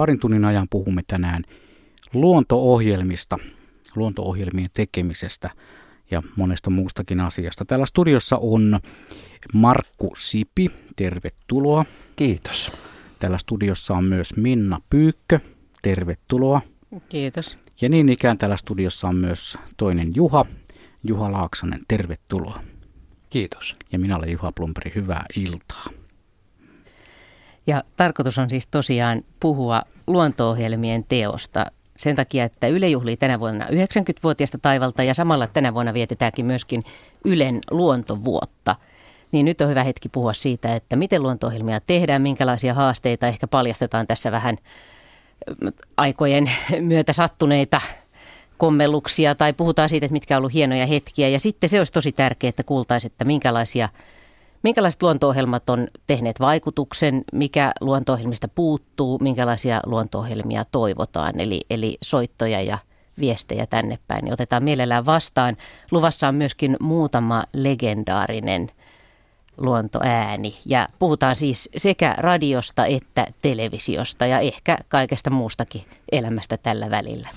parin tunnin ajan puhumme tänään luonto-ohjelmista, luonto-ohjelmien tekemisestä ja monesta muustakin asiasta. Täällä studiossa on Markku Sipi, tervetuloa. Kiitos. Täällä studiossa on myös Minna Pyykkö, tervetuloa. Kiitos. Ja niin ikään täällä studiossa on myös toinen Juha, Juha Laaksonen, tervetuloa. Kiitos. Ja minä olen Juha Plumperi, hyvää iltaa. Ja tarkoitus on siis tosiaan puhua luonto-ohjelmien teosta sen takia, että Yle juhlii tänä vuonna 90-vuotiaista taivalta ja samalla tänä vuonna vietetäänkin myöskin Ylen luontovuotta. Niin nyt on hyvä hetki puhua siitä, että miten luonto-ohjelmia tehdään, minkälaisia haasteita ehkä paljastetaan tässä vähän aikojen myötä sattuneita kommelluksia tai puhutaan siitä, että mitkä on ollut hienoja hetkiä. Ja sitten se olisi tosi tärkeää, että kuultaisiin, että minkälaisia, minkälaiset luonto-ohjelmat on tehneet vaikutuksen, mikä luonto-ohjelmista puuttuu, minkälaisia luonto-ohjelmia toivotaan, eli, eli soittoja ja viestejä tänne päin. Niin otetaan mielellään vastaan. Luvassa on myöskin muutama legendaarinen luontoääni. Ja puhutaan siis sekä radiosta että televisiosta ja ehkä kaikesta muustakin elämästä tällä välillä.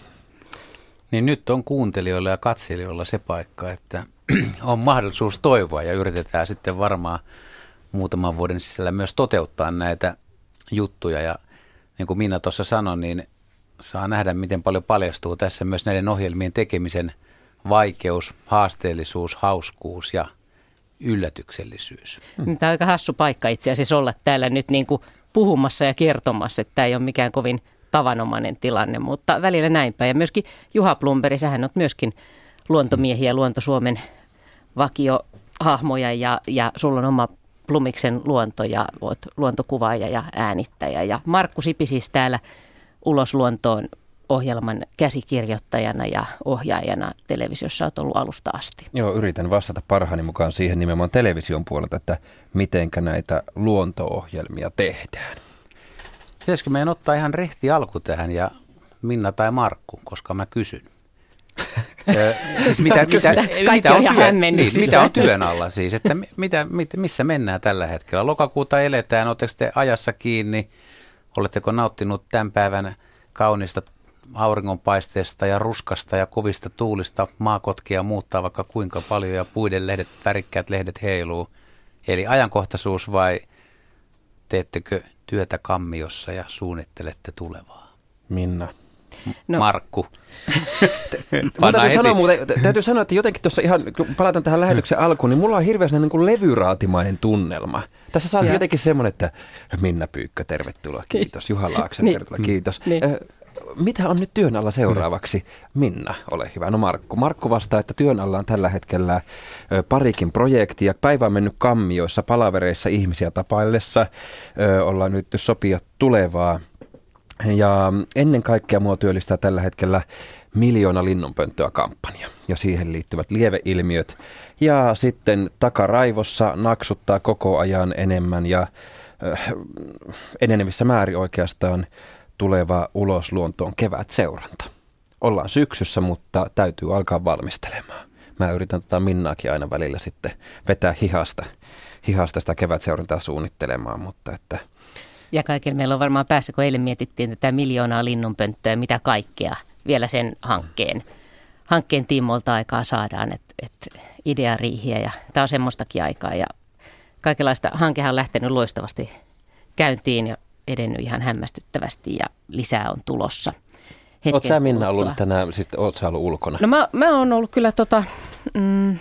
Niin nyt on kuuntelijoilla ja katselijoilla se paikka, että on mahdollisuus toivoa ja yritetään sitten varmaan muutaman vuoden sisällä myös toteuttaa näitä juttuja. Ja niin kuin Minna tuossa sanoi, niin saa nähdä, miten paljon paljastuu tässä myös näiden ohjelmien tekemisen vaikeus, haasteellisuus, hauskuus ja yllätyksellisyys. Tämä on aika hassu paikka itse asiassa olla täällä nyt niin kuin puhumassa ja kertomassa, että tämä ei ole mikään kovin tavanomainen tilanne, mutta välillä näinpä. Ja myöskin Juha Plumberi, sähän on myöskin luontomiehiä, Luonto Suomen vakiohahmoja ja, ja sulla on oma Plumiksen luonto ja oot luontokuvaaja ja äänittäjä. Ja Markku Sipi siis täällä Ulos luontoon ohjelman käsikirjoittajana ja ohjaajana televisiossa olet ollut alusta asti. Joo, yritän vastata parhaani mukaan siihen nimenomaan television puolelta, että mitenkä näitä luonto-ohjelmia tehdään. Pitäisikö meidän ottaa ihan rehti alku tähän ja Minna tai Markku, koska mä kysyn. siis mitä, mitä, mitä, on työn, niin, mitä on työn alla siis, että mitä, mit, missä mennään tällä hetkellä? Lokakuuta eletään, oletteko te ajassa kiinni? Oletteko nauttinut tämän päivän kaunista auringonpaisteesta ja ruskasta ja kovista tuulista maakotkia muuttaa vaikka kuinka paljon ja puiden lehdet, värikkäät lehdet heiluu. Eli ajankohtaisuus vai teettekö työtä kammiossa ja suunnittelette tulevaa? Minna. No. Markku. täytyy, sanoa, muuten, täytyy sanoa, että jotenkin tuossa ihan, kun palataan tähän lähetyksen alkuun, niin mulla on hirveän niin kuin levyraatimainen tunnelma. Tässä saatiin jotenkin semmoinen, että Minna Pyykkö, tervetuloa, kiitos. Juha Laaksen, niin. tervetuloa, kiitos. Niin mitä on nyt työn alla seuraavaksi? Minna, ole hyvä. No Markku. Markku vastaa, että työn alla on tällä hetkellä parikin projektia. Päivä on mennyt kammioissa, palavereissa ihmisiä tapaillessa. Ollaan nyt sopia tulevaa. Ja ennen kaikkea mua työllistää tällä hetkellä miljoona linnunpönttöä kampanja ja siihen liittyvät lieveilmiöt. Ja sitten takaraivossa naksuttaa koko ajan enemmän ja enenevissä määrin oikeastaan tuleva ulos luontoon kevät seuranta. Ollaan syksyssä, mutta täytyy alkaa valmistelemaan. Mä yritän tota Minnaakin aina välillä sitten vetää hihasta, hihasta sitä kevätseurantaa suunnittelemaan, mutta että ja kaikilla meillä on varmaan päässä, kun eilen mietittiin tätä miljoonaa linnunpönttöä, mitä kaikkea vielä sen hankkeen, hankkeen tiimolta aikaa saadaan, että et ideariihiä ja tämä on semmoistakin aikaa ja kaikenlaista hankehan on lähtenyt loistavasti käyntiin ja edennyt ihan hämmästyttävästi ja lisää on tulossa. Oletko sä Minna ollut tänään, siis oot sä ollut ulkona? No mä, mä oon ollut kyllä tota, mm,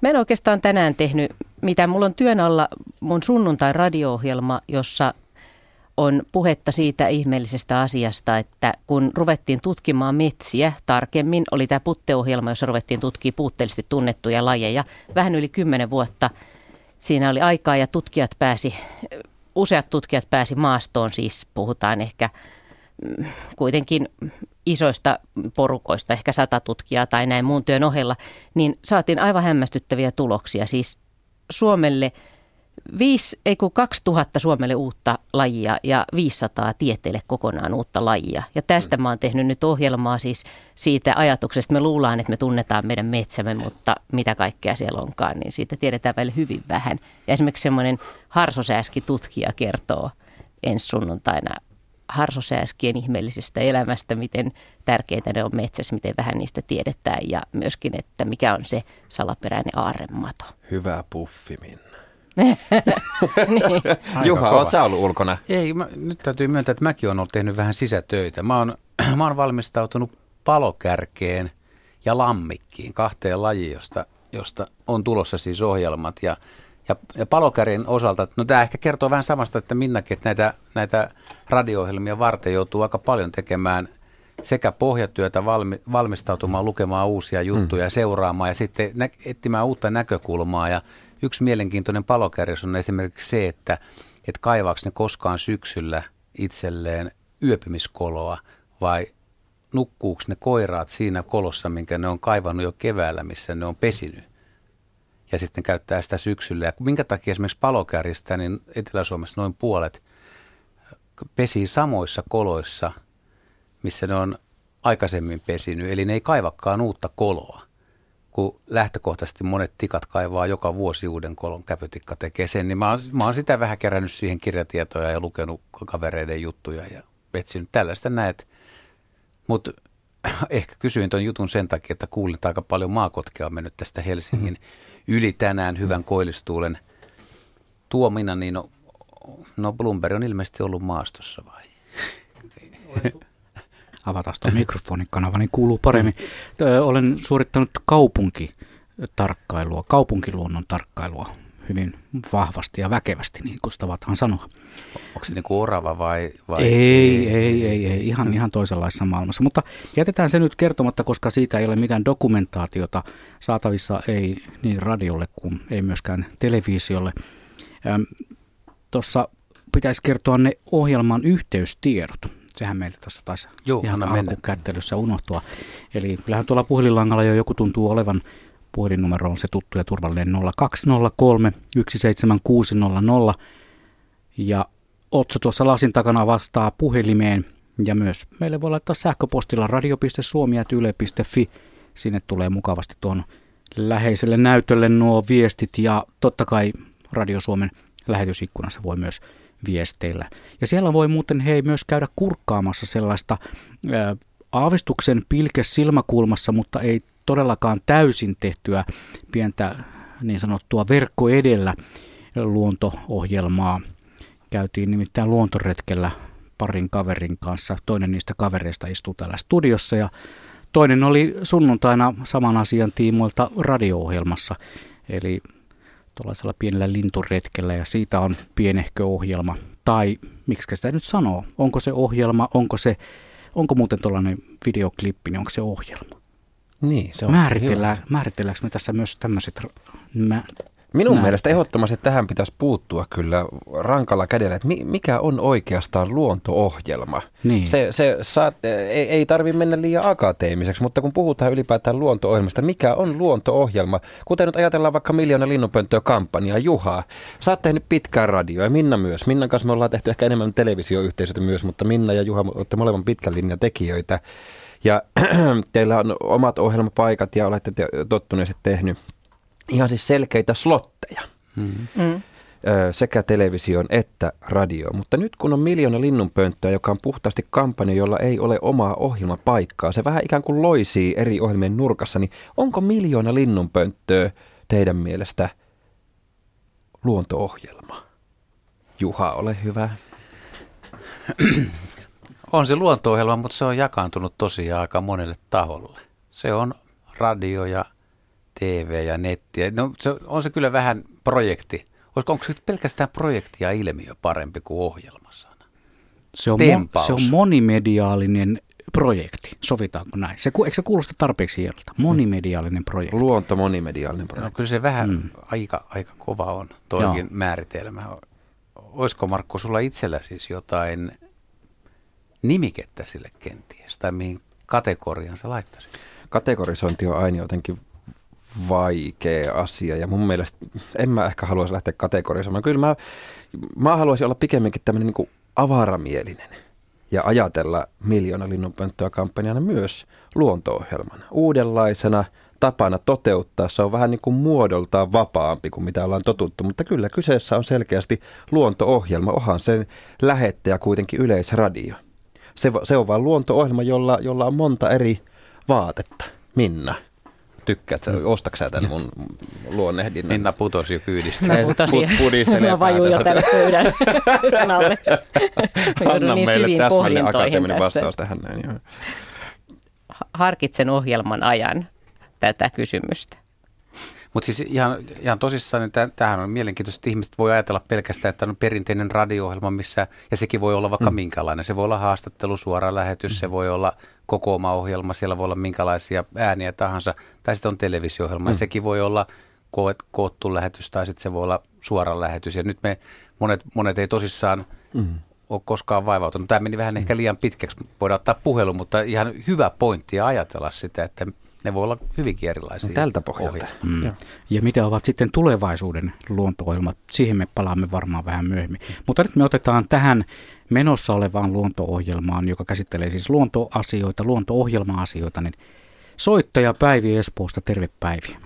mä en oikeastaan tänään tehnyt mitä. Mulla on työn alla mun sunnuntai radio-ohjelma, jossa on puhetta siitä ihmeellisestä asiasta, että kun ruvettiin tutkimaan metsiä tarkemmin, oli tämä putteohjelma, jossa ruvettiin tutkimaan puutteellisesti tunnettuja lajeja, vähän yli kymmenen vuotta siinä oli aikaa ja tutkijat pääsi useat tutkijat pääsi maastoon, siis puhutaan ehkä mm, kuitenkin isoista porukoista, ehkä sata tutkijaa tai näin muun työn ohella, niin saatiin aivan hämmästyttäviä tuloksia. Siis Suomelle viisi, ei kun 2000 Suomelle uutta lajia ja 500 tieteelle kokonaan uutta lajia. Ja tästä mä oon tehnyt nyt ohjelmaa siis siitä ajatuksesta, me luullaan, että me tunnetaan meidän metsämme, mutta mitä kaikkea siellä onkaan, niin siitä tiedetään vielä hyvin vähän. Ja esimerkiksi semmoinen harsosääski tutkija kertoo ensi sunnuntaina harsosääskien ihmeellisestä elämästä, miten tärkeitä ne on metsässä, miten vähän niistä tiedetään ja myöskin, että mikä on se salaperäinen aarremato. Hyvä puffi, Minna. niin. Juha, oot sä ollut ulkona? Ei, mä, nyt täytyy myöntää, että mäkin olen ollut tehnyt vähän sisätöitä. Mä oon, mä oon valmistautunut palokärkeen ja lammikkiin, kahteen lajiin, josta, josta on tulossa siis ohjelmat. Ja, ja, ja palokärjen osalta, no tämä ehkä kertoo vähän samasta, että Minnakin, että näitä, näitä radio-ohjelmia varten joutuu aika paljon tekemään sekä pohjatyötä, valmi, valmistautumaan lukemaan uusia juttuja, mm. seuraamaan ja sitten nä, etsimään uutta näkökulmaa. Ja yksi mielenkiintoinen palokärjys on esimerkiksi se, että, että kaivaako ne koskaan syksyllä itselleen yöpymiskoloa vai nukkuuko ne koiraat siinä kolossa, minkä ne on kaivannut jo keväällä, missä ne on pesinyt. Ja sitten käyttää sitä syksyllä. Ja minkä takia esimerkiksi palokärjistä, niin Etelä-Suomessa noin puolet pesii samoissa koloissa, missä ne on aikaisemmin pesinyt. Eli ne ei kaivakaan uutta koloa kun lähtökohtaisesti monet tikat kaivaa joka vuosi uuden kolon, käpytikka tekee sen, niin mä oon, mä oon sitä vähän kerännyt siihen kirjatietoja ja lukenut kavereiden juttuja ja etsinyt tällaista näet. Mutta ehkä kysyin tuon jutun sen takia, että kuulin, että aika paljon maakotkea on mennyt tästä Helsingin yli tänään hyvän koillistuulen tuomina, niin no, no Bloomberg on ilmeisesti ollut maastossa vai? Avataan tuon mikrofonin kanava, niin kuuluu paremmin. Olen suorittanut kaupunkitarkkailua, kaupunkiluonnon tarkkailua hyvin vahvasti ja väkevästi, niin kuin sitä tavataan sanoa. Onko se niin kuin orava vai? vai? Ei, ei, ei, ei, ihan, ihan toisenlaisessa maailmassa. Mutta jätetään se nyt kertomatta, koska siitä ei ole mitään dokumentaatiota saatavissa ei niin radiolle kuin ei myöskään televisiolle. Tuossa pitäisi kertoa ne ohjelman yhteystiedot sehän meiltä tässä taisi Joo, ihan alkukättelyssä unohtua. Eli kyllähän tuolla puhelinlangalla jo joku tuntuu olevan. Puhelinnumero on se tuttu ja turvallinen 0203 17600 ja Otso tuossa lasin takana vastaa puhelimeen. Ja myös meille voi laittaa sähköpostilla radio.suomi.yle.fi. Sinne tulee mukavasti tuon läheiselle näytölle nuo viestit. Ja totta kai Radio Suomen lähetysikkunassa voi myös viesteillä. Ja siellä voi muuten hei myös käydä kurkkaamassa sellaista ää, aavistuksen pilke silmäkulmassa, mutta ei todellakaan täysin tehtyä pientä niin sanottua verkko edellä luonto-ohjelmaa. Käytiin nimittäin luontoretkellä parin kaverin kanssa. Toinen niistä kavereista istuu täällä studiossa ja toinen oli sunnuntaina saman asian tiimoilta radio-ohjelmassa. Eli tuollaisella pienellä linturetkellä ja siitä on pienehkö ohjelma. Tai miksi sitä nyt sanoo? Onko se ohjelma, onko se, onko muuten tuollainen videoklippi, niin onko se ohjelma? Niin, se on Määritellään, määritelläänkö me tässä myös tämmöiset mä, Minun Näin. mielestä ehdottomasti tähän pitäisi puuttua kyllä rankalla kädellä, että mikä on oikeastaan luonto-ohjelma. Niin. Se, se saat, ei, ei tarvitse mennä liian akateemiseksi, mutta kun puhutaan ylipäätään luonto-ohjelmasta, mikä on luonto-ohjelma? Kuten nyt ajatellaan vaikka Miljoona linnunpönttöä kampanjaa, Juha, sä oot tehnyt pitkään radioa ja Minna myös. Minnan kanssa me ollaan tehty ehkä enemmän televisioyhteisötä myös, mutta Minna ja Juha olette molemmat pitkän linjan tekijöitä. Ja teillä on omat ohjelmapaikat ja olette te, tottuneet tehnyt ihan siis selkeitä slotteja. Mm. Mm. sekä televisioon että radioon. Mutta nyt kun on miljoona linnunpönttöä, joka on puhtaasti kampanja, jolla ei ole omaa ohjelmapaikkaa, se vähän ikään kuin loisii eri ohjelmien nurkassa, niin onko miljoona linnunpönttöä teidän mielestä luonto-ohjelma? Juha, ole hyvä. On se luonto-ohjelma, mutta se on jakaantunut tosiaan aika monelle taholle. Se on radio ja TV ja netti. No, se, on se kyllä vähän projekti. Olisiko, onko se pelkästään projekti ja ilmiö parempi kuin ohjelmasana? Se on, mo- se on monimediaalinen projekti, sovitaanko näin? Se, eikö se kuulosta tarpeeksi hieltä? Monimediaalinen projekti. Luonto monimediaalinen projekti. No, kyllä se vähän mm. aika, aika kova on, toikin määritelmä. Olisiko Markku sulla itsellä siis jotain nimikettä sille kenties, tai mihin kategorian sä laittaisit? Kategorisointi on aina jotenkin vaikea asia ja mun mielestä en mä ehkä haluaisi lähteä kategorisoimaan. Kyllä mä, mä haluaisin olla pikemminkin tämmöinen niin avaramielinen ja ajatella miljoona linnunpönttöä kampanjana myös luonto-ohjelmana. Uudenlaisena, tapana toteuttaa. Se on vähän niin kuin muodoltaan vapaampi kuin mitä ollaan totuttu, mutta kyllä kyseessä on selkeästi luonto-ohjelma. Ohan sen lähettäjä kuitenkin yleisradio. Se, se on vain luonto-ohjelma, jolla, jolla on monta eri vaatetta. Minna, tykkäät sä, mm. ostatko sä tämän mun luonnehdinnan? Minna putosi jo kyydistä. Mä putosin. Put, Mä vajun jo tällä pöydän alle. Anna niin meille täsmälleen akateeminen vastaus tähän näin. Joo. Harkitsen ohjelman ajan tätä kysymystä. Mutta siis ihan, ihan tosissaan, niin tämähän on mielenkiintoista, että ihmiset voi ajatella pelkästään, että on perinteinen radio-ohjelma, missä, ja sekin voi olla vaikka mm. minkälainen. Se voi olla haastattelu, suora lähetys, mm. se voi olla koko oma ohjelma, siellä voi olla minkälaisia ääniä tahansa, tai sitten on televisio-ohjelma, mm. sekin voi olla koot, koottu lähetys, tai sitten se voi olla suora lähetys. Ja nyt me monet, monet ei tosissaan mm. ole koskaan vaivautunut. Tämä meni vähän ehkä liian pitkäksi, voidaan ottaa puhelu, mutta ihan hyvä pointti ajatella sitä, että ne voi olla hyvinkin erilaisia. No, tältä pohjalta. Mm. Ja. ja mitä ovat sitten tulevaisuuden luonto-ohjelmat, siihen me palaamme varmaan vähän myöhemmin. Mutta nyt me otetaan tähän menossa olevaan luonto-ohjelmaan, joka käsittelee siis luontoasioita, luonto-ohjelma-asioita, niin soittaja Päivi Espoosta, terve Päivi.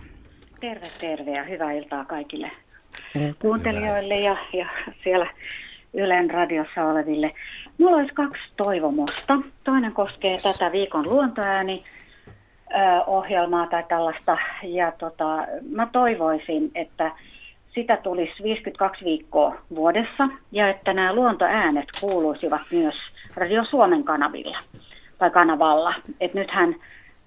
Terve, terve ja hyvää iltaa kaikille kuuntelijoille ja, ja siellä Ylen radiossa oleville. Mulla olisi kaksi toivomusta. Toinen koskee tätä viikon luontoääni ohjelmaa tai tällaista. Ja tota, mä toivoisin, että sitä tulisi 52 viikkoa vuodessa ja että nämä luontoäänet kuuluisivat myös Radio Suomen kanavilla tai kanavalla. Et nythän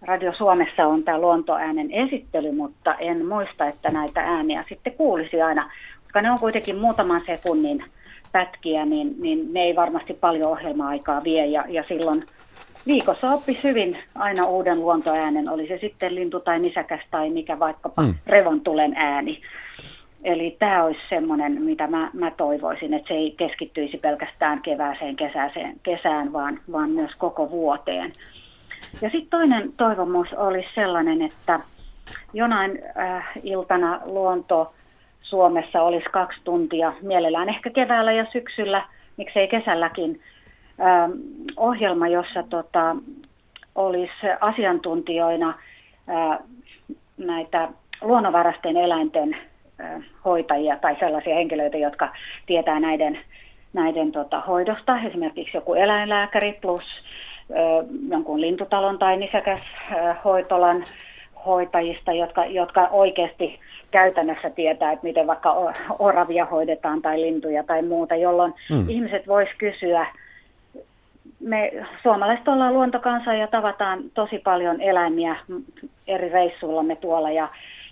Radio Suomessa on tämä luontoäänen esittely, mutta en muista, että näitä ääniä sitten kuulisi aina, koska ne on kuitenkin muutaman sekunnin pätkiä, niin, niin ne ei varmasti paljon ohjelma-aikaa vie ja, ja silloin viikossa oppisi hyvin aina uuden luontoäänen, oli se sitten lintu tai nisäkäs tai mikä vaikkapa mm. revontulen ääni. Eli tämä olisi semmoinen, mitä mä, mä toivoisin, että se ei keskittyisi pelkästään kevääseen, kesäseen, kesään, vaan, vaan myös koko vuoteen. Ja sitten toinen toivomus olisi sellainen, että jonain äh, iltana luonto Suomessa olisi kaksi tuntia, mielellään ehkä keväällä ja syksyllä, miksei kesälläkin, ohjelma, jossa tota, olisi asiantuntijoina äh, näitä luonnonvarasten eläinten hoitajia tai sellaisia henkilöitä, jotka tietää näiden, näiden tota, hoidosta, esimerkiksi joku eläinlääkäri plus ö, jonkun lintutalon tai nisäkäs hoitolan hoitajista, jotka, jotka oikeasti käytännössä tietää, että miten vaikka oravia hoidetaan tai lintuja tai muuta, jolloin mm. ihmiset vois kysyä, me suomalaiset ollaan luontokansa ja tavataan tosi paljon eläimiä eri reissuillamme tuolla ja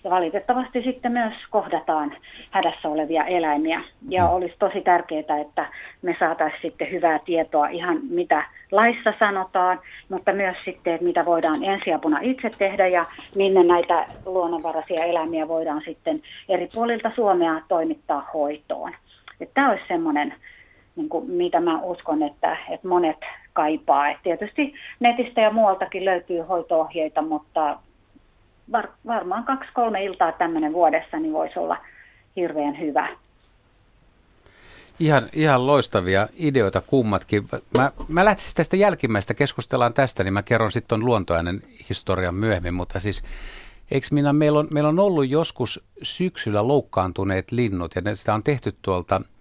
ja valitettavasti sitten myös kohdataan hädässä olevia eläimiä. Ja mm. olisi tosi tärkeää, että me saataisiin sitten hyvää tietoa ihan mitä laissa sanotaan, mutta myös sitten, että mitä voidaan ensiapuna itse tehdä ja minne näitä luonnonvaraisia eläimiä voidaan sitten eri puolilta Suomea toimittaa hoitoon. Että tämä olisi semmoinen, niin kuin, mitä mä uskon, että, että monet kaipaa. Et tietysti netistä ja muualtakin löytyy hoitoohjeita, mutta var, varmaan kaksi-kolme iltaa tämmöinen vuodessa, niin voisi olla hirveän hyvä. Ihan, ihan loistavia ideoita kummatkin. Mä, mä lähtisin tästä jälkimmäistä, keskustellaan tästä, niin mä kerron sitten luontoäänen historian myöhemmin, mutta siis eikö minä, meillä on, meillä on ollut joskus syksyllä loukkaantuneet linnut, ja sitä on tehty tuolta –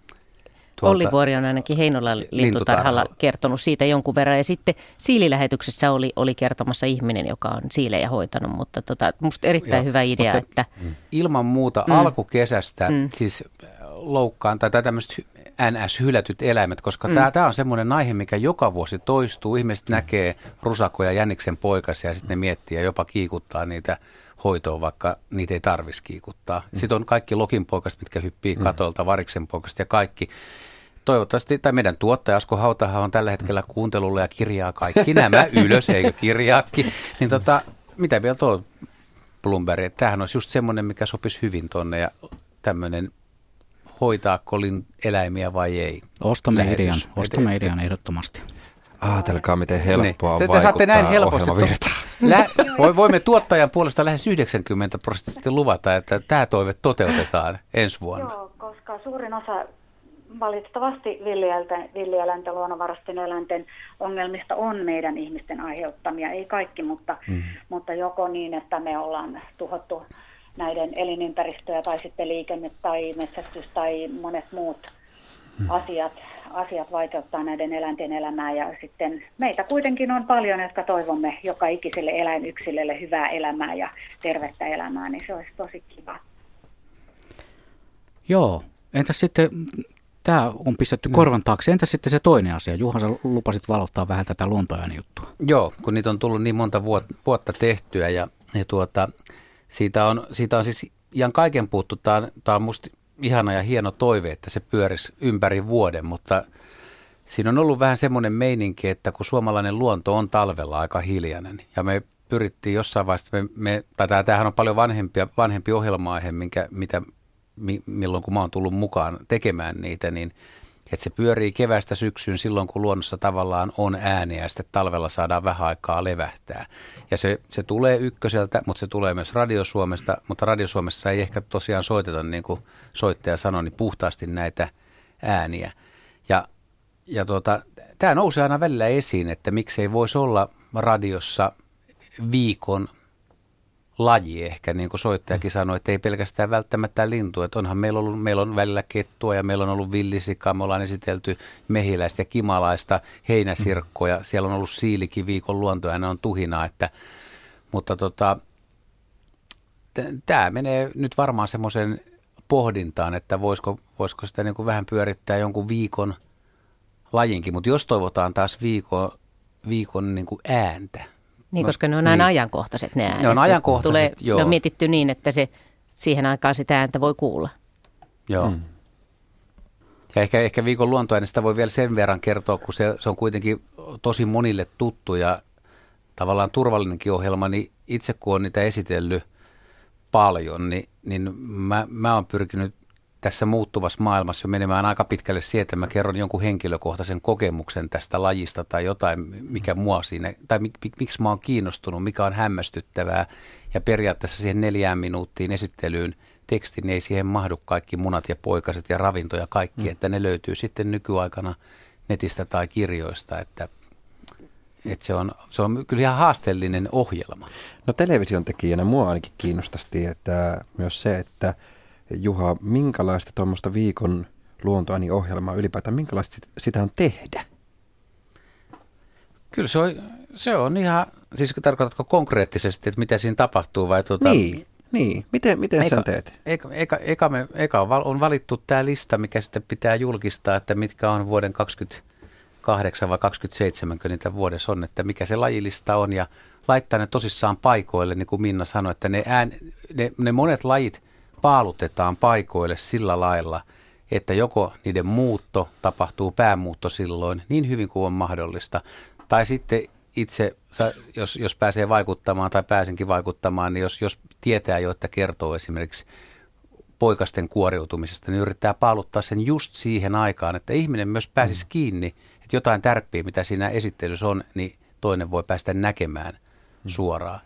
Tuolta Olli Vuori on ainakin Heinolan lintutarhalla kertonut siitä jonkun verran. Ja sitten siililähetyksessä oli, oli kertomassa ihminen, joka on siilejä hoitanut. Mutta tota, musta erittäin Joo, hyvä idea. Mutta että, ilman muuta mm. alkukesästä mm. siis äh, loukkaan tai tämmöiset NS-hylätyt eläimet, koska mm. tämä on semmoinen aihe, mikä joka vuosi toistuu. Ihmiset näkee rusakoja jäniksen poikasia ja sitten ne miettii ja jopa kiikuttaa niitä hoitoon, vaikka niitä ei tarvitsisi kiikuttaa. Mm. Sitten on kaikki lokinpoikaset, mitkä hyppii mm. katolta, variksenpoikaset ja kaikki toivottavasti, tai meidän tuottaja Asko Hautahan on tällä hetkellä kuuntelulla ja kirjaa kaikki nämä ylös, eikö kirjaakin. Niin tota, mitä vielä tuo Bloomberg, että tämähän olisi just semmoinen, mikä sopisi hyvin tonne ja tämmöinen hoitaako eläimiä vai ei. Ostamme idean, ostamme idean ehdottomasti. Ajatelkaa, miten helppoa niin. Te, te saatte näin helposti. Lä, voimme tuottajan puolesta lähes 90 prosenttisesti luvata, että tämä toive toteutetaan ensi vuonna. Joo, koska suurin osa valitettavasti villieläinten, luonnonvarasten eläinten ongelmista on meidän ihmisten aiheuttamia. Ei kaikki, mutta, mm. mutta joko niin, että me ollaan tuhottu näiden elinympäristöjä tai sitten liikenne tai metsästys tai monet muut mm. asiat, asiat vaikeuttaa näiden eläinten elämää ja sitten meitä kuitenkin on paljon, jotka toivomme joka ikiselle eläinyksilölle hyvää elämää ja tervettä elämää, niin se olisi tosi kiva. Joo, entäs sitten Tämä on pistetty korvan taakse. Entä sitten se toinen asia? Juha, sä lupasit valottaa vähän tätä luontoajan juttua. Joo, kun niitä on tullut niin monta vuotta tehtyä ja, ja tuota, siitä, on, siitä on siis ihan kaiken puuttu. Tämä on, tämä on musta ihana ja hieno toive, että se pyörisi ympäri vuoden, mutta siinä on ollut vähän semmoinen meininki, että kun suomalainen luonto on talvella aika hiljainen ja me pyrittiin jossain vaiheessa, me, me, tai tämähän on paljon vanhempia, vanhempi ohjelma-aihe, minkä, mitä milloin kun mä oon tullut mukaan tekemään niitä, niin että se pyörii kevästä syksyyn silloin, kun luonnossa tavallaan on ääniä ja sitten talvella saadaan vähän aikaa levähtää. Ja se, se tulee ykköseltä, mutta se tulee myös Radiosuomesta, mutta Radiosuomessa ei ehkä tosiaan soiteta, niin kuin soittaja sanoi, niin puhtaasti näitä ääniä. Ja, ja tuota, tämä nousee aina välillä esiin, että miksei voisi olla radiossa viikon laji ehkä, niin kuin soittajakin sanoi, että ei pelkästään välttämättä lintu, että onhan meillä, ollut, meillä on välillä kettua ja meillä on ollut villisikaa, me ollaan esitelty mehiläistä ja kimalaista heinäsirkkoja, siellä on ollut siilikin viikon luonto ja ne on tuhinaa, että, mutta tota, tämä menee nyt varmaan semmoisen pohdintaan, että voisiko, voisiko sitä niin kuin vähän pyörittää jonkun viikon lajinkin, mutta jos toivotaan taas viikon, viikon niin kuin ääntä, niin, no, koska ne on aina niin. ajankohtaiset ne äänet. Ne on ajankohtaiset, tulee, joo. Ne on mietitty niin, että se siihen aikaan sitä ääntä voi kuulla. Joo. Mm. Ja ehkä, ehkä viikon luontoäänestä voi vielä sen verran kertoa, kun se, se on kuitenkin tosi monille tuttu ja tavallaan turvallinenkin ohjelma, niin itse kun on niitä esitellyt paljon, niin, niin mä, mä oon pyrkinyt tässä muuttuvassa maailmassa menemään aika pitkälle siihen, että mä kerron jonkun henkilökohtaisen kokemuksen tästä lajista tai jotain, mikä mua siinä, tai mik, mik, miksi mä oon kiinnostunut, mikä on hämmästyttävää. Ja periaatteessa siihen neljään minuuttiin esittelyyn tekstin ei siihen mahdu kaikki munat ja poikaset ja ravinto ja kaikki, mm. että ne löytyy sitten nykyaikana netistä tai kirjoista, että, että se, on, se on kyllä ihan haasteellinen ohjelma. No television tekijänä mua ainakin kiinnostaisi että myös se, että Juha, minkälaista tuommoista viikon luontoani-ohjelmaa ylipäätään, minkälaista sitä on tehdä? Kyllä se on, se on ihan, siis tarkoitatko konkreettisesti, että mitä siinä tapahtuu vai tuota... Niin, niin. miten, miten eka, sen teet? Eka, eka, eka, me, eka on valittu tämä lista, mikä sitten pitää julkistaa, että mitkä on vuoden 28 vai 27, kun niitä vuodessa on, että mikä se lajilista on ja laittaa ne tosissaan paikoille, niin kuin Minna sanoi, että ne, ään, ne, ne monet lajit paalutetaan paikoille sillä lailla, että joko niiden muutto tapahtuu päämuutto silloin niin hyvin kuin on mahdollista, tai sitten itse, jos, jos pääsee vaikuttamaan tai pääsenkin vaikuttamaan, niin jos, jos tietää jo, että kertoo esimerkiksi poikasten kuoriutumisesta, niin yrittää paaluttaa sen just siihen aikaan, että ihminen myös pääsisi mm. kiinni, että jotain tärppiä, mitä siinä esittelyssä on, niin toinen voi päästä näkemään mm. suoraan.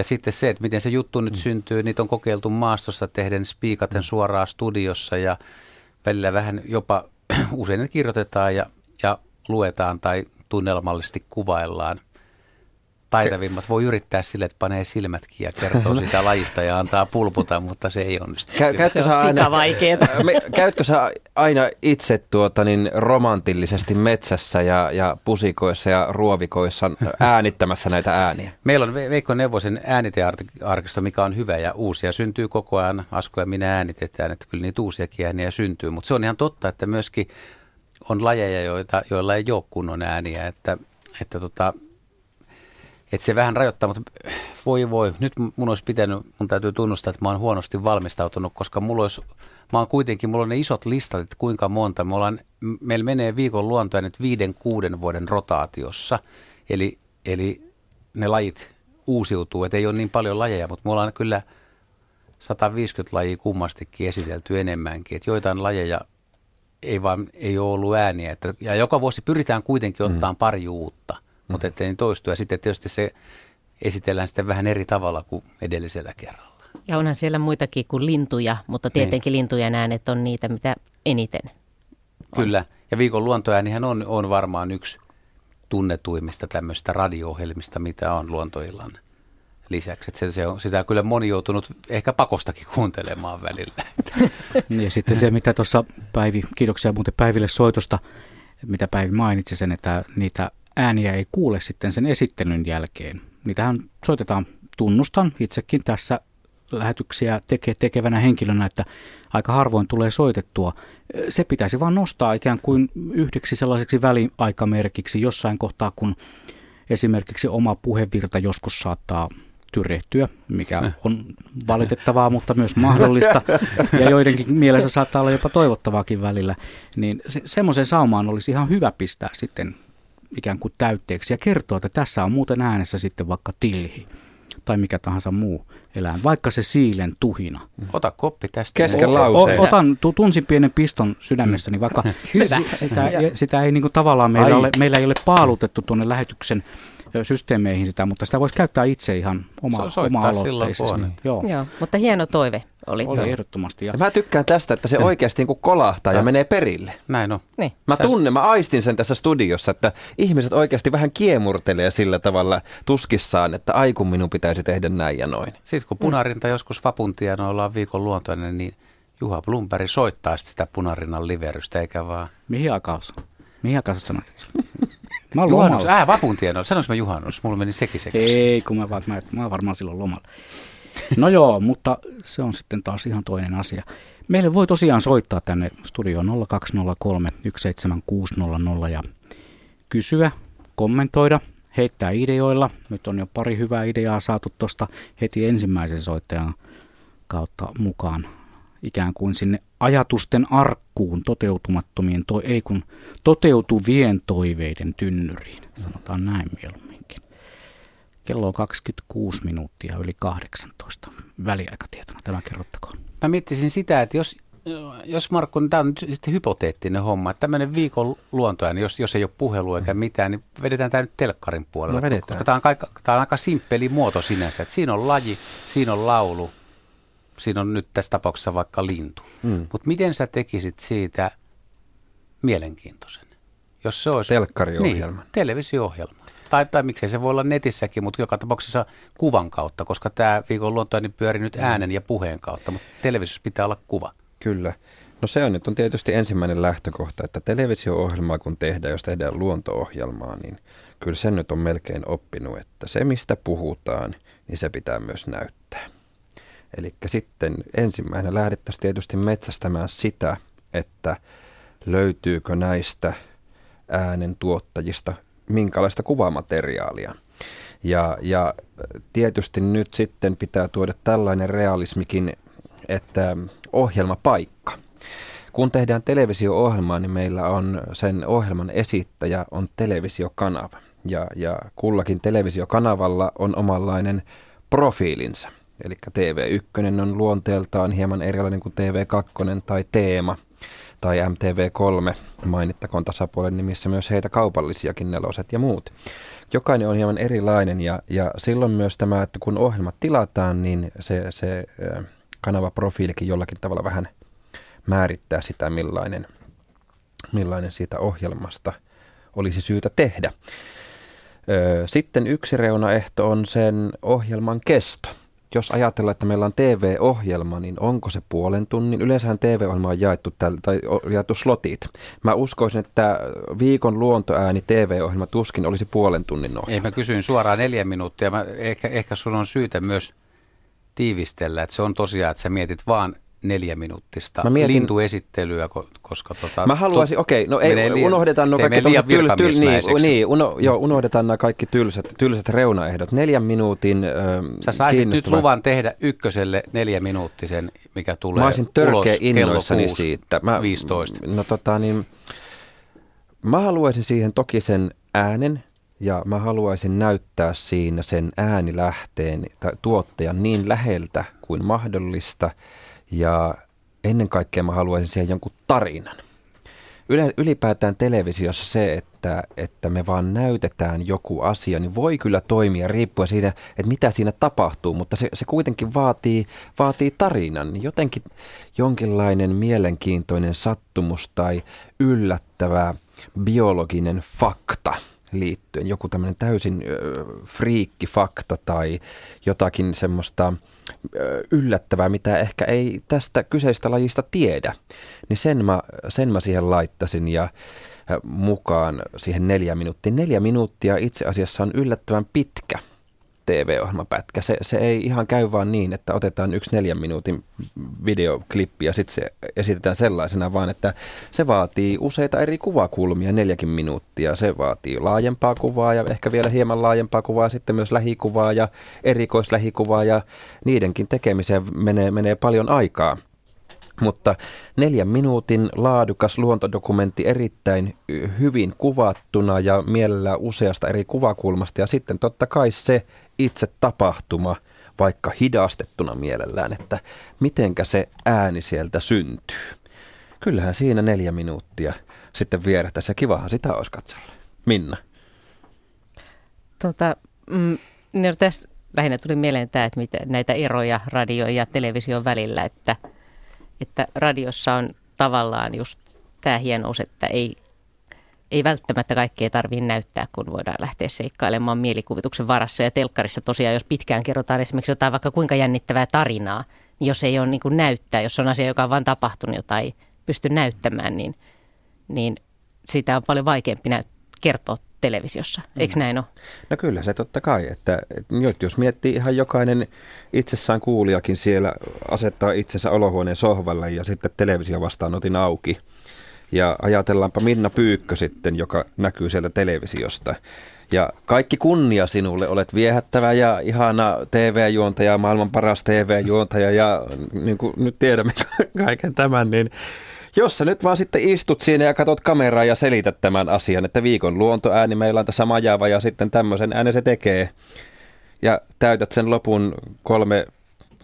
Ja sitten se, että miten se juttu nyt mm. syntyy, niitä on kokeiltu maastossa tehden spiikaten mm. suoraan studiossa ja välillä vähän jopa usein ne kirjoitetaan ja, ja luetaan tai tunnelmallisesti kuvaillaan taitavimmat voi yrittää sille, että panee silmätkin ja kertoo sitä lajista ja antaa pulputa, mutta se ei onnistu. Kä- käytkö, sä aina, me, käytkö sä aina itse tuota, niin romantillisesti metsässä ja, ja pusikoissa ja ruovikoissa äänittämässä näitä ääniä? Meillä on Veikko Neuvosen äänitearkisto, mikä on hyvä ja uusia syntyy koko ajan. Asko ja minä äänitetään, että kyllä niitä uusiakin ääniä syntyy, mutta se on ihan totta, että myöskin on lajeja, joita, joilla ei ole kunnon ääniä, että, että tota, että se vähän rajoittaa, mutta voi voi, nyt mun olisi pitänyt, mun täytyy tunnustaa, että mä oon huonosti valmistautunut, koska mulla olisi, mä oon kuitenkin, mulla on ne isot listat, että kuinka monta, me ollaan, meillä menee viikon luontoja nyt viiden, kuuden vuoden rotaatiossa, eli, eli ne lajit uusiutuu, että ei ole niin paljon lajeja, mutta mulla on kyllä 150 lajia kummastikin esitelty enemmänkin, että joitain lajeja ei vaan ei ole ollut ääniä, että, ja joka vuosi pyritään kuitenkin ottaa mm. pari uutta – mutta ettei niin toistu. Ja sitten tietysti se esitellään sitten vähän eri tavalla kuin edellisellä kerralla. Ja onhan siellä muitakin kuin lintuja, mutta niin. tietenkin niin. lintujen äänet on niitä, mitä eniten Kyllä, ja viikon luontoäänihän on, on varmaan yksi tunnetuimmista tämmöistä radio-ohjelmista, mitä on luontoillan lisäksi. Että se, se on, sitä on kyllä moni joutunut ehkä pakostakin kuuntelemaan välillä. ja sitten se, mitä tuossa Päivi, kiitoksia muuten Päiville soitosta, mitä Päivi mainitsi sen, että niitä ääniä ei kuule sitten sen esittelyn jälkeen. Niitähän soitetaan, tunnustan itsekin tässä lähetyksiä teke, tekevänä henkilönä, että aika harvoin tulee soitettua. Se pitäisi vaan nostaa ikään kuin yhdeksi sellaiseksi väliaikamerkiksi jossain kohtaa, kun esimerkiksi oma puhevirta joskus saattaa tyrehtyä, mikä on valitettavaa, mutta myös mahdollista. Ja joidenkin mielessä saattaa olla jopa toivottavaakin välillä. Niin se, semmoisen saumaan olisi ihan hyvä pistää sitten ikään kuin täytteeksi ja kertoa, että tässä on muuten äänessä sitten vaikka tilhi tai mikä tahansa muu eläin, vaikka se siilen tuhina. Ota koppi tästä. Kesken lauseen. Otan, tunsin pienen piston sydämessäni, vaikka Hyvä. sitä, sitä ei niin kuin tavallaan meillä, ole, meillä ei ole paalutettu tuonne lähetyksen systeemeihin sitä, mutta sitä voisi käyttää itse ihan oma, oma aloitteisesti. Joo. Joo, mutta hieno toive oli. Oli ehdottomasti. Ja. mä tykkään tästä, että se oikeasti niin kolahtaa ja menee perille. Näin on. Niin. Mä tunnen, mä aistin sen tässä studiossa, että ihmiset oikeasti vähän kiemurtelee sillä tavalla tuskissaan, että ai kun minun pitäisi tehdä näin ja noin. Sitten kun punarinta mm. joskus vapuntia ollaan viikon luontoinen, niin Juha Blumberg soittaa sitä punarinnan liverystä, eikä vaan... Mihin aikaan Mihin aikaan sanoit? Mä juhannus, ää, vapun tienoilla. Sanois mä juhannus? Mulla meni sekin sekin. Ei, kun mä, mä, mä, mä oon varmaan silloin lomalla. No joo, mutta se on sitten taas ihan toinen asia. Meille voi tosiaan soittaa tänne studioon 0203 17600 ja kysyä, kommentoida, heittää ideoilla. Nyt on jo pari hyvää ideaa saatu tuosta heti ensimmäisen soittajan kautta mukaan ikään kuin sinne ajatusten arkkuun toteutumattomien, to, ei kun toteutuvien toiveiden tynnyriin, sanotaan näin mieluumminkin. Kello on 26 minuuttia yli 18 väliaikatietona, tämä kerrottakoon. Mä miettisin sitä, että jos, jos Markku, tämä on nyt sitten hypoteettinen homma, että tämmöinen viikon luontoja, niin jos, jos ei ole puhelu eikä mitään, niin vedetään tämä nyt telkkarin puolella. No koska tämä on, aika, tämä on aika simppeli muoto sinänsä, että siinä on laji, siinä on laulu, siinä on nyt tässä tapauksessa vaikka lintu. Mm. Mutta miten sä tekisit siitä mielenkiintoisen? Jos se olisi... Telkkariohjelma. Niin, televisio-ohjelma. Tai, tai miksei se voi olla netissäkin, mutta joka tapauksessa kuvan kautta, koska tämä viikon luontoinen niin pyöri nyt äänen ja puheen kautta, mutta televisiossa pitää olla kuva. Kyllä. No se on nyt on tietysti ensimmäinen lähtökohta, että televisio-ohjelmaa kun tehdään, jos tehdään luonto-ohjelmaa, niin kyllä sen nyt on melkein oppinut, että se mistä puhutaan, niin se pitää myös näyttää. Eli sitten ensimmäisenä lähdettäisiin tietysti metsästämään sitä, että löytyykö näistä äänen tuottajista minkälaista kuvamateriaalia. Ja, ja tietysti nyt sitten pitää tuoda tällainen realismikin, että ohjelmapaikka. Kun tehdään televisio-ohjelmaa, niin meillä on sen ohjelman esittäjä on televisiokanava. Ja, ja kullakin televisiokanavalla on omanlainen profiilinsa. Eli TV1 on luonteeltaan hieman erilainen kuin TV2 tai Teema tai MTV3, mainittakoon tasapuolen nimissä myös heitä kaupallisiakin neloset ja muut. Jokainen on hieman erilainen ja, ja silloin myös tämä, että kun ohjelmat tilataan, niin se, se kanavaprofiilikin jollakin tavalla vähän määrittää sitä, millainen, millainen siitä ohjelmasta olisi syytä tehdä. Sitten yksi reunaehto on sen ohjelman kesto jos ajatellaan, että meillä on TV-ohjelma, niin onko se puolen tunnin? Yleensähän TV-ohjelma on jaettu, täl, tai jaettu slotit. Mä uskoisin, että viikon luontoääni TV-ohjelma tuskin olisi puolen tunnin ohjelma. Ei, mä kysyin suoraan neljä minuuttia. Mä, ehkä, ehkä sun on syytä myös tiivistellä, että se on tosiaan, että sä mietit vaan neljä minuuttista mä mietin, lintuesittelyä, koska tota, Mä haluaisin, okei, okay, no ei, liian, unohdetaan no kaikki tyl, tyl, niin, niin uno, joo, unohdetaan nämä kaikki tylsät, tylsät reunaehdot. Neljän minuutin äh, Sä saisit nyt luvan tehdä ykköselle neljä minuuttisen, mikä tulee Mä olisin törkeä innoissani 6, siitä. Mä, 15. No tota niin, mä haluaisin siihen toki sen äänen, ja mä haluaisin näyttää siinä sen äänilähteen tai tuottajan niin läheltä kuin mahdollista – ja ennen kaikkea mä haluaisin siihen jonkun tarinan. ylipäätään televisiossa se, että, että me vaan näytetään joku asia, niin voi kyllä toimia riippuen siitä, että mitä siinä tapahtuu, mutta se, se kuitenkin vaatii, vaatii tarinan. Jotenkin jonkinlainen mielenkiintoinen sattumus tai yllättävä biologinen fakta liittyen. Joku tämmöinen täysin friikki fakta tai jotakin semmoista yllättävää, mitä ehkä ei tästä kyseistä lajista tiedä, niin sen mä, sen mä siihen laittasin ja mukaan siihen neljä minuuttia. Neljä minuuttia itse asiassa on yllättävän pitkä TV-ohjelmapätkä. Se, se ei ihan käy vaan niin, että otetaan yksi neljän minuutin videoklippi ja sitten se esitetään sellaisena, vaan että se vaatii useita eri kuvakulmia, neljäkin minuuttia. Se vaatii laajempaa kuvaa ja ehkä vielä hieman laajempaa kuvaa, sitten myös lähikuvaa ja erikoislähikuvaa ja niidenkin tekemiseen menee, menee paljon aikaa. Mutta neljän minuutin laadukas luontodokumentti erittäin hyvin kuvattuna ja mielellään useasta eri kuvakulmasta. Ja sitten totta kai se itse tapahtuma, vaikka hidastettuna mielellään, että mitenkä se ääni sieltä syntyy. Kyllähän siinä neljä minuuttia sitten vierähtäisi ja kivahan sitä olisi katsella. Minna. Tota, mm, no tässä lähinnä tuli mieleen tämä, että mitä, näitä eroja radio ja television välillä, että, että radiossa on tavallaan just tämä hienous, että ei ei välttämättä kaikkea tarvitse näyttää, kun voidaan lähteä seikkailemaan mielikuvituksen varassa. Ja telkkarissa tosiaan, jos pitkään kerrotaan esimerkiksi jotain vaikka kuinka jännittävää tarinaa, niin jos ei ole niin kuin näyttää, jos on asia, joka on vain tapahtunut, jota ei pysty näyttämään, niin, niin sitä on paljon vaikeampi näyt- kertoa televisiossa. Eikö mm. näin ole? No kyllä se totta kai, että, että jos miettii ihan jokainen itsessään kuulijakin siellä asettaa itsensä olohuoneen sohvalle ja sitten televisio vastaanotin auki – ja ajatellaanpa Minna Pyykkö sitten, joka näkyy sieltä televisiosta. Ja kaikki kunnia sinulle, olet viehättävä ja ihana TV-juontaja, maailman paras TV-juontaja ja niin kuin nyt tiedämme kaiken tämän, niin jos sä nyt vaan sitten istut siinä ja katot kameraa ja selität tämän asian, että viikon luontoääni meillä on tässä majava ja sitten tämmöisen äänen se tekee. Ja täytät sen lopun kolme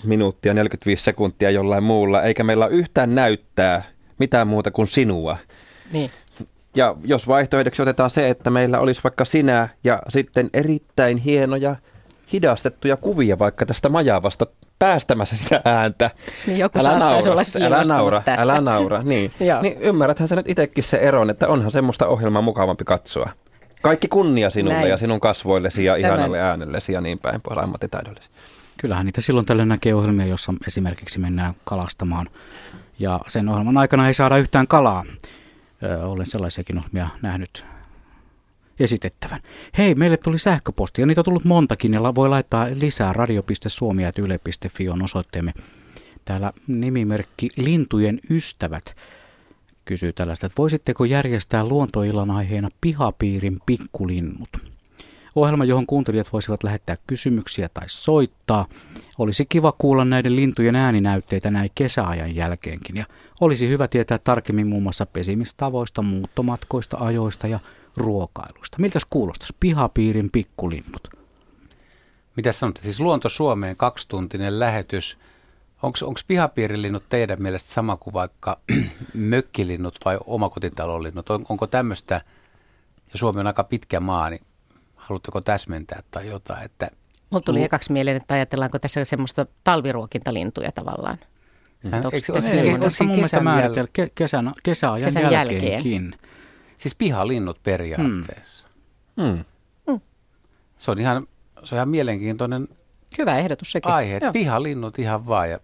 minuuttia 45 sekuntia jollain muulla, eikä meillä ole yhtään näyttää mitään muuta kuin sinua. Niin. Ja jos vaihtoehdoksi otetaan se, että meillä olisi vaikka sinä ja sitten erittäin hienoja hidastettuja kuvia vaikka tästä majavasta päästämässä sitä ääntä. Niin joku älä naura, olla älä naura, tästä. älä naura, niin. niin ymmärräthän sä nyt itsekin se eron, että onhan semmoista ohjelmaa mukavampi katsoa. Kaikki kunnia sinulle Näin. ja sinun kasvoillesi ja Tämän. ihanalle äänellesi ja niin päin pois ammattitaidollesi. Kyllähän niitä silloin tällöin näkee ohjelmia, jossa esimerkiksi mennään kalastamaan ja sen ohjelman aikana ei saada yhtään kalaa. Ö, olen sellaisiakin ohjelmia nähnyt esitettävän. Hei, meille tuli sähköpostia, niitä on tullut montakin ja voi laittaa lisää radio.suomi.yle.fi on osoitteemme. Täällä nimimerkki Lintujen ystävät kysyy tällaista, että voisitteko järjestää luontoillan aiheena pihapiirin pikkulinnut? Ohjelma, johon kuuntelijat voisivat lähettää kysymyksiä tai soittaa. Olisi kiva kuulla näiden lintujen ääninäytteitä näin kesäajan jälkeenkin. Ja olisi hyvä tietää tarkemmin muun muassa pesimistavoista, muuttomatkoista, ajoista ja ruokailusta. Miltäs kuulostaisi pihapiirin pikkulinnut? Mitä sanotte? Siis Luonto Suomeen kaksituntinen lähetys. Onko pihapiirilinnut teidän mielestä sama kuin vaikka mökkilinnut vai omakotitalolinnut? On, onko tämmöistä, ja Suomi on aika pitkä maa, niin haluatteko täsmentää tai jotain? Että Mulla tuli ekaksi mieleen, että ajatellaanko tässä semmoista talviruokintalintuja tavallaan. Eikö se se mun mielestä määritellä kesän, kesäajan kesän jälkeenkin? Siis pihalinnut periaatteessa. Hmm. Hmm. Se on ihan, se on ihan mielenkiintoinen Hyvä ehdotus sekin. aihe. Että pihalinnut ihan vaan. Ja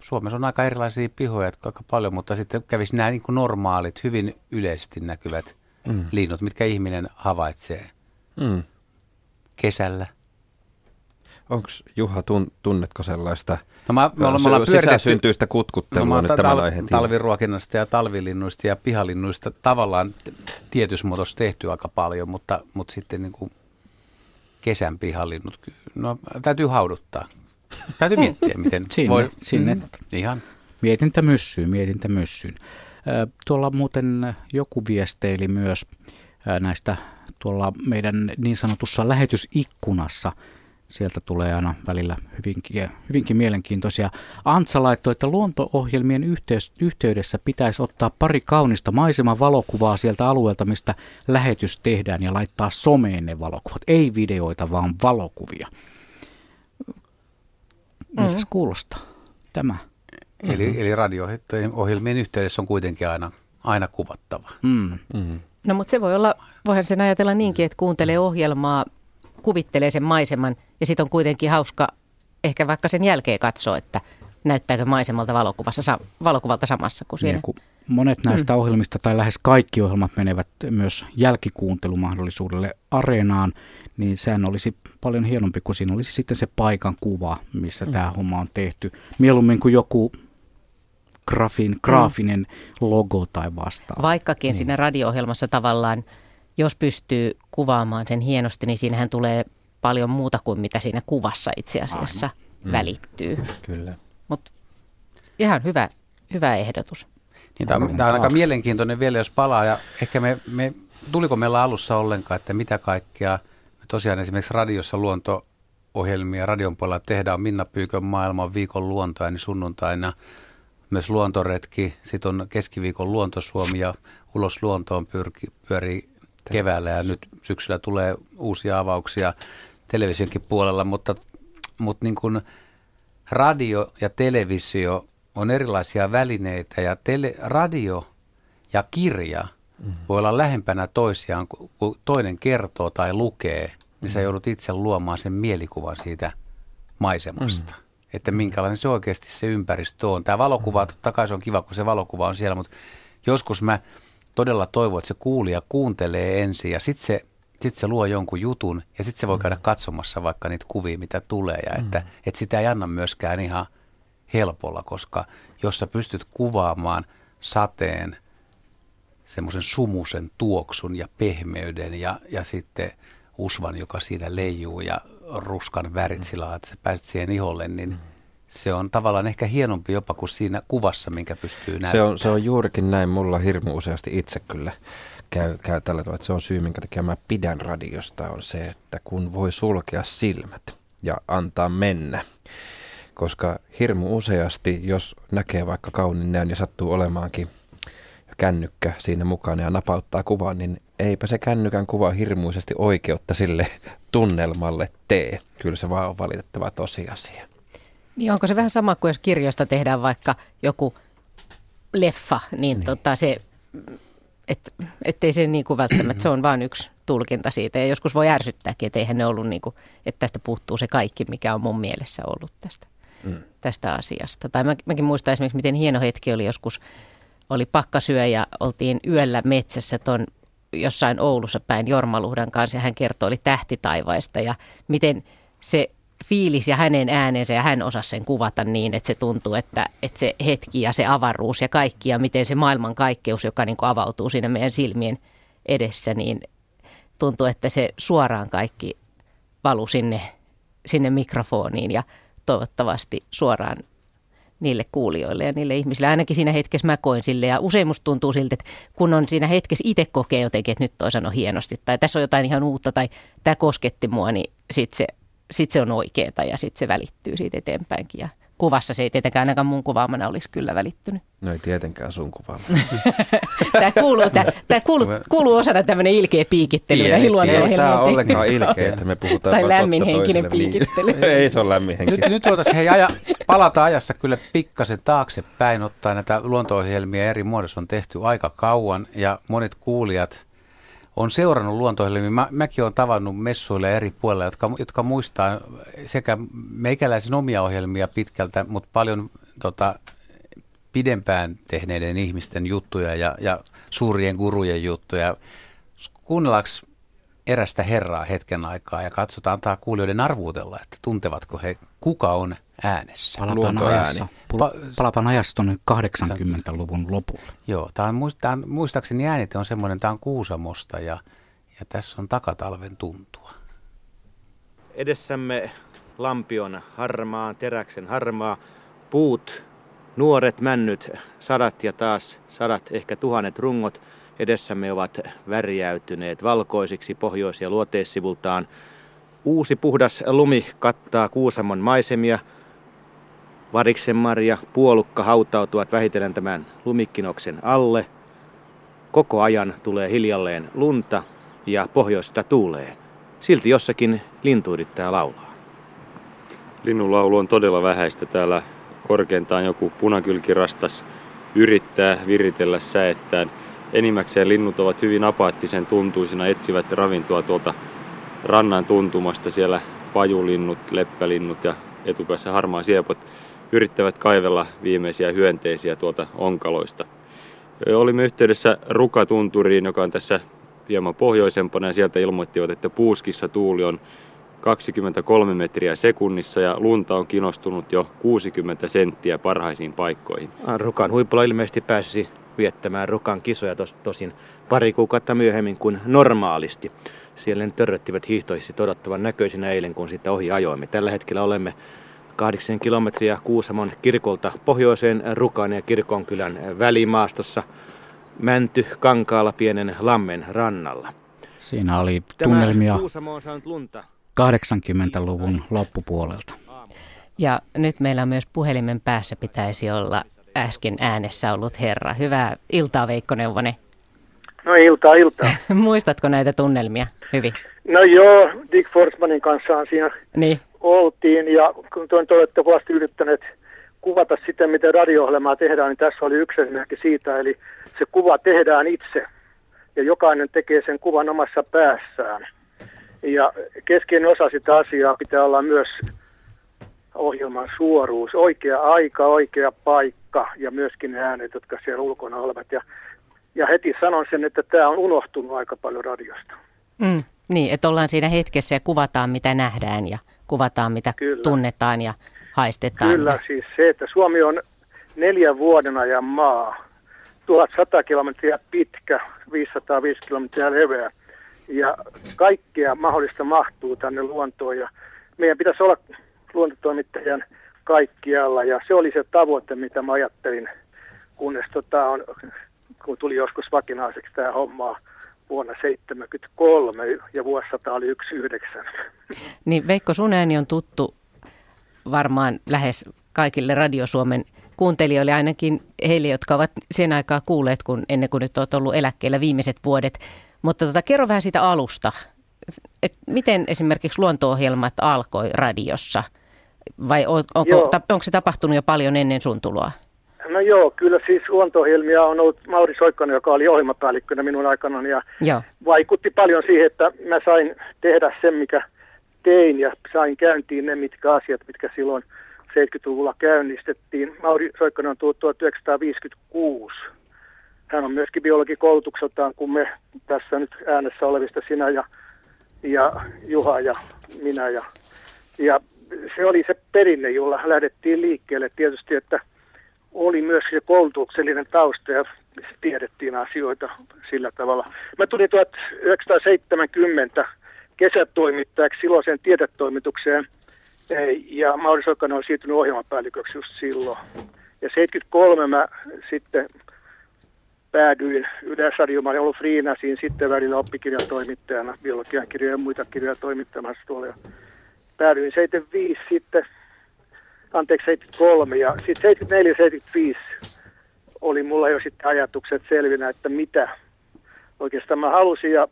Suomessa on aika erilaisia pihoja, aika paljon, mutta sitten kävisi nämä niin kuin normaalit, hyvin yleisesti näkyvät mm. linnut, mitkä ihminen havaitsee mm. kesällä. Onko Juha, tun, tunnetko sellaista no mä, me ollaan, me ollaan sisäsyntyistä kutkuttelua no, nyt tämän tal- aiheen Talviruokinnasta ja talvilinnuista ja pihalinnuista tavallaan tietysmuotoista tehty aika paljon, mutta, mutta sitten niin kuin kesän pihalinnut, no täytyy hauduttaa. Täytyy miettiä, miten sinne, voi. Sinne. Mm, ihan. Mietintä myssyyn, mietintä myssyyn. Tuolla muuten joku viesteili myös näistä tuolla meidän niin sanotussa lähetysikkunassa Sieltä tulee aina välillä hyvinkin, hyvinkin mielenkiintoisia. Antsa laittoi, että luonto-ohjelmien yhteys, yhteydessä pitäisi ottaa pari kaunista maiseman valokuvaa sieltä alueelta, mistä lähetys tehdään ja laittaa someen ne valokuvat. Ei videoita, vaan valokuvia. Miltä mm. kuulostaa tämä? Eli, mm-hmm. eli radio-ohjelmien yhteydessä on kuitenkin aina, aina kuvattava. Mm. Mm. No mutta se voi olla, voihan sen ajatella niinkin, että kuuntelee ohjelmaa, kuvittelee sen maiseman ja sitten on kuitenkin hauska ehkä vaikka sen jälkeen katsoa, että näyttääkö maisemalta valokuvassa, valokuvalta samassa kuin siinä. Niin, monet näistä mm. ohjelmista tai lähes kaikki ohjelmat menevät myös jälkikuuntelumahdollisuudelle areenaan, niin sehän olisi paljon hienompi, kun siinä olisi sitten se paikan kuva, missä mm. tämä homma on tehty. Mieluummin kuin joku grafin, graafinen mm. logo tai vastaava. Vaikkakin mm. siinä radio-ohjelmassa tavallaan, jos pystyy kuvaamaan sen hienosti, niin siinähän tulee paljon muuta kuin mitä siinä kuvassa itse asiassa mm. välittyy. Kyllä. Mutta ihan hyvä, hyvä ehdotus. Niin, tämä, on, tämä on aika mielenkiintoinen vielä, jos palaa. Ja ehkä me, me, tuliko meillä alussa ollenkaan, että mitä kaikkea me tosiaan esimerkiksi radiossa luonto-ohjelmia radion puolella tehdään. Minna Pyykön maailman viikon luontoa, niin sunnuntaina myös luontoretki. Sitten on keskiviikon luontosuomi ja ulos luontoon pyrki, pyörii keväällä ja nyt syksyllä tulee uusia avauksia televisionkin puolella, mutta, mutta niin kuin radio ja televisio on erilaisia välineitä ja tele, radio ja kirja mm. voi olla lähempänä toisiaan, kun toinen kertoo tai lukee, niin mm. sä joudut itse luomaan sen mielikuvan siitä maisemasta. Mm. Että minkälainen se oikeasti se ympäristö on. Tämä valokuva, mm. totta kai se on kiva, kun se valokuva on siellä, mutta joskus mä todella toivon, että se kuulija kuuntelee ensin ja sitten se sitten se luo jonkun jutun ja sitten se voi käydä katsomassa vaikka niitä kuvia, mitä tulee. Ja että, mm. että sitä ei anna myöskään ihan helpolla, koska jos sä pystyt kuvaamaan sateen, semmoisen sumusen tuoksun ja pehmeyden ja, ja sitten usvan, joka siinä leijuu ja ruskan värit mm. sillä että sä pääset siihen iholle, niin mm. se on tavallaan ehkä hienompi jopa kuin siinä kuvassa, minkä pystyy näyttämään. Se on, se on juurikin näin. Mulla hirmu useasti itse kyllä käy, käy tällä tavalla, että se on syy, minkä takia mä pidän radiosta, on se, että kun voi sulkea silmät ja antaa mennä. Koska hirmu useasti, jos näkee vaikka kauniin näön ja sattuu olemaankin kännykkä siinä mukana ja napauttaa kuvaa, niin eipä se kännykän kuva hirmuisesti oikeutta sille tunnelmalle tee. Kyllä se vaan on valitettava tosiasia. Niin onko se vähän sama kuin jos kirjoista tehdään vaikka joku leffa, niin, niin. Tota se et, ettei se niin kuin välttämättä, se on vain yksi tulkinta siitä. Ja joskus voi ärsyttääkin, että eihän ne ollut niin kuin, että tästä puuttuu se kaikki, mikä on mun mielessä ollut tästä, mm. tästä asiasta. Tai mä, mäkin muistan esimerkiksi, miten hieno hetki oli joskus, oli pakkasyö ja oltiin yöllä metsässä ton jossain Oulussa päin Jormaluhdan kanssa ja hän kertoi, oli tähtitaivaista ja miten se fiilis ja hänen äänensä ja hän osasi sen kuvata niin, että se tuntuu, että, että se hetki ja se avaruus ja kaikki ja miten se maailman kaikkeus, joka niin kuin avautuu siinä meidän silmien edessä, niin tuntuu, että se suoraan kaikki valu sinne, sinne mikrofoniin ja toivottavasti suoraan niille kuulijoille ja niille ihmisille. Ainakin siinä hetkessä mä koin sille ja usein musta tuntuu siltä, että kun on siinä hetkessä itse kokee jotenkin, että nyt toi sano hienosti tai tässä on jotain ihan uutta tai tämä kosketti mua, niin sitten se sitten se on oikeeta ja sitten se välittyy siitä eteenpäinkin. Ja kuvassa se ei tietenkään ainakaan mun kuvaamana olisi kyllä välittynyt. No ei tietenkään sun kuvaamana. tämä kuuluu, tämä, tämä kuuluu, kuuluu osana tämmöinen ilkeä piikittely. Ja ei, ei tämä ollenkaan ilkeä, että me puhutaan Tai lämminhenkinen piikittely. ei se ole lämminhenkinen. Nyt, nyt voitaisiin hei, aja, palata ajassa kyllä pikkasen taaksepäin, ottaa näitä luonto-ohjelmia eri muodossa on tehty aika kauan ja monet kuulijat – on seurannut luontoihjelmia. Mä, mäkin olen tavannut messuilla eri puolilla, jotka, jotka muistaa sekä meikäläisen omia ohjelmia pitkältä, mutta paljon tota, pidempään tehneiden ihmisten juttuja ja, ja suurien gurujen juttuja. Kuunnellaanko erästä herraa hetken aikaa ja katsotaan tämä kuulijoiden arvuutella, että tuntevatko he, kuka on äänessä. Palataan ajassa, pa- palataan ajassa tuonne 80-luvun lopulle. Joo, tämä on, tämä on, muistaakseni äänite on semmoinen, tämä on Kuusamosta ja, ja tässä on takatalven tuntua. Edessämme lampion harmaa, teräksen harmaa, puut, nuoret männyt, sadat ja taas sadat, ehkä tuhannet rungot edessämme ovat värjäytyneet valkoisiksi pohjois- ja luoteissivultaan. Uusi puhdas lumi kattaa Kuusamon maisemia. Variksenmarja, puolukka hautautuvat vähitellen tämän lumikkinoksen alle. Koko ajan tulee hiljalleen lunta ja pohjoista tuulee. Silti jossakin lintu yrittää laulaa. Linnunlaulu on todella vähäistä. Täällä korkeintaan joku punakylkirastas yrittää viritellä säettään. Enimmäkseen linnut ovat hyvin apaattisen tuntuisina, etsivät ravintoa tuolta rannan tuntumasta. Siellä pajulinnut, leppälinnut ja etupäässä harmaa siepot yrittävät kaivella viimeisiä hyönteisiä tuolta onkaloista. Olimme yhteydessä Rukatunturiin, joka on tässä hieman pohjoisempana ja sieltä ilmoittivat, että puuskissa tuuli on 23 metriä sekunnissa ja lunta on kinostunut jo 60 senttiä parhaisiin paikkoihin. Rukan huipulla ilmeisesti pääsisi viettämään Rukan kisoja tos, tosin pari kuukautta myöhemmin kuin normaalisti. Siellä ne törröttivät hiihtoisesti odottavan näköisinä eilen, kun sitä ohi ajoimme. Tällä hetkellä olemme 8 kilometriä Kuusamon kirkolta pohjoiseen Rukan ja Kirkonkylän välimaastossa Mänty Kankaalla pienen lammen rannalla. Siinä oli tunnelmia Kuusamo on saanut lunta 80-luvun loppupuolelta. Ja nyt meillä myös puhelimen päässä pitäisi olla äsken äänessä ollut herra. Hyvää iltaa Veikko Neuvonen. No iltaa, iltaa. Muistatko näitä tunnelmia hyvin? No joo, Dick Forsmanin kanssa siinä niin. oltiin ja kun te olette kovasti yrittäneet kuvata sitä, miten radio tehdään, niin tässä oli yksi esimerkki siitä, eli se kuva tehdään itse ja jokainen tekee sen kuvan omassa päässään. Ja keskeinen osa sitä asiaa pitää olla myös ohjelman suoruus, oikea aika, oikea paikka ja myöskin ne äänet, jotka siellä ulkona olevat. Ja, ja heti sanon sen, että tämä on unohtunut aika paljon radiosta. Mm, niin, että ollaan siinä hetkessä ja kuvataan mitä nähdään ja kuvataan mitä Kyllä. tunnetaan ja haistetaan. Kyllä, ja... siis se, että Suomi on neljän vuoden ajan maa, 1100 kilometriä pitkä, 505 kilometriä leveä ja kaikkea mahdollista mahtuu tänne luontoon ja meidän pitäisi olla luontotoimittajan kaikkialla ja se oli se tavoite, mitä mä ajattelin, kunnes tota on, kun tuli joskus vakinaiseksi tämä homma vuonna 1973 ja vuosisata oli 19. Niin Veikko, sun ääni on tuttu varmaan lähes kaikille Radio Suomen kuuntelijoille, ainakin heille, jotka ovat sen aikaa kuulleet, kun ennen kuin nyt olet ollut eläkkeellä viimeiset vuodet. Mutta tota, kerro vähän siitä alusta. Et miten esimerkiksi luonto-ohjelmat alkoi radiossa? Vai on, onko, ta, onko se tapahtunut jo paljon ennen sun tuloa? No joo, kyllä siis luonto-ohjelmia on ollut Mauri Soikkonen, joka oli ohjelmapäällikkönä minun aikanani ja joo. vaikutti paljon siihen, että mä sain tehdä sen, mikä tein ja sain käyntiin ne mitkä asiat, mitkä silloin 70-luvulla käynnistettiin. Mauri Soikkonen on tullut 1956 hän on myöskin biologikoulutukseltaan, kun me tässä nyt äänessä olevista sinä ja, ja Juha ja minä. Ja, ja se oli se perinne, jolla lähdettiin liikkeelle tietysti, että oli myös se koulutuksellinen tausta ja tiedettiin asioita sillä tavalla. Mä tulin 1970 kesätoimittajaksi silloiseen tiedetoimitukseen ja Mauri Soikanen on siirtynyt ohjelmapäälliköksi just silloin. Ja 73 mä sitten päädyin Yleisradioon. Mä olin ollut Friinasin sitten välillä oppikirjatoimittajana, biologian kirjoja ja muita kirjoja toimittamassa tuolla. Päädyin 75 sitten, anteeksi 73 ja sitten 74-75 oli mulla jo sitten ajatukset selvinä, että mitä oikeastaan mä halusin ja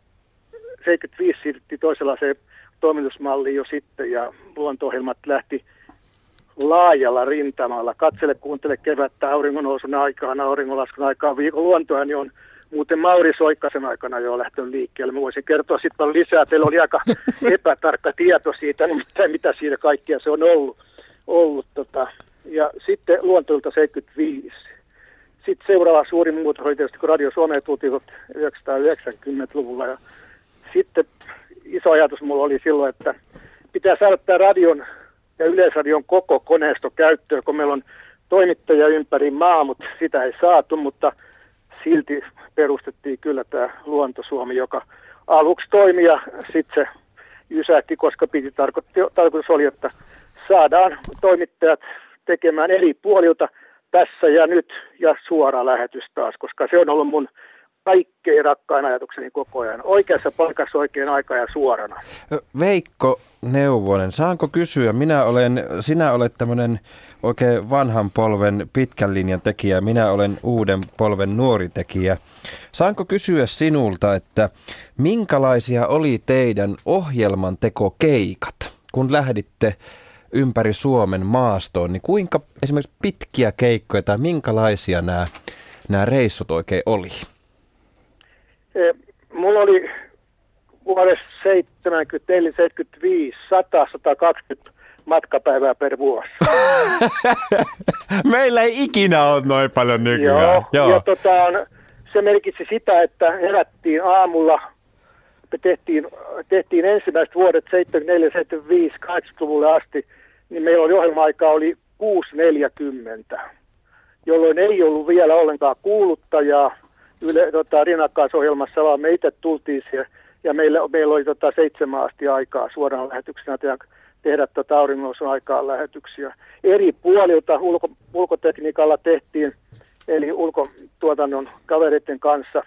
75 siirryttiin toisenlaiseen toimitusmalliin jo sitten ja luonto lähti laajalla rintamalla. Katsele, kuuntele kevättä auringonnousun aikaan, auringonlaskun aikaan, viikon luontoa, niin on muuten Mauri Soikkasen aikana jo lähtenyt liikkeelle. Mä voisin kertoa sitten paljon lisää. Teillä oli aika epätarkka tieto siitä, nimittäin mitä siinä kaikkea se on ollut. ollut tota. Ja sitten luontoilta 75. Sitten seuraava suuri muutos oli tietysti, kun Radio Suomeen tultiin 1990-luvulla. Ja sitten iso ajatus mulla oli silloin, että pitää saada tämä radion ja Yleisradion koko koneisto käyttöön, kun meillä on toimittajia ympäri maa, mutta sitä ei saatu, mutta silti perustettiin kyllä tämä Luonto Suomi, joka aluksi toimi ja sitten se jysähti, koska piti tarkoitti, tarkoitus oli, että saadaan toimittajat tekemään eri puolilta tässä ja nyt ja suora lähetys taas, koska se on ollut mun kaikkein rakkain ajatukseni koko ajan. Oikeassa paikassa oikein aika ja suorana. Veikko Neuvonen, saanko kysyä? Minä olen, sinä olet tämmöinen oikein vanhan polven pitkän linjan tekijä, minä olen uuden polven nuori tekijä. Saanko kysyä sinulta, että minkälaisia oli teidän ohjelman tekokeikat, kun lähditte ympäri Suomen maastoon, niin kuinka esimerkiksi pitkiä keikkoja tai minkälaisia nämä, nämä reissut oikein oli? E, mulla oli vuodessa 74, 75, 100, 120 matkapäivää per vuosi. Meillä ei ikinä ole noin paljon nykyään. Joo, Joo. ja tota, se merkitsi sitä, että herättiin aamulla, me tehtiin, tehtiin ensimmäiset vuodet 74, 75, 80-luvulle asti, niin meillä oli ohjelma-aika oli 6.40, jolloin ei ollut vielä ollenkaan kuuluttajaa yle, tota, rinnakkaisohjelmassa, vaan me itse tultiin siihen, ja meillä, meillä oli tota, seitsemän asti aikaa suoraan lähetyksenä tehdä, tehdä tota, auringonousun aikaa lähetyksiä. Eri puolilta ulko, ulkotekniikalla tehtiin, eli ulkotuotannon kavereiden kanssa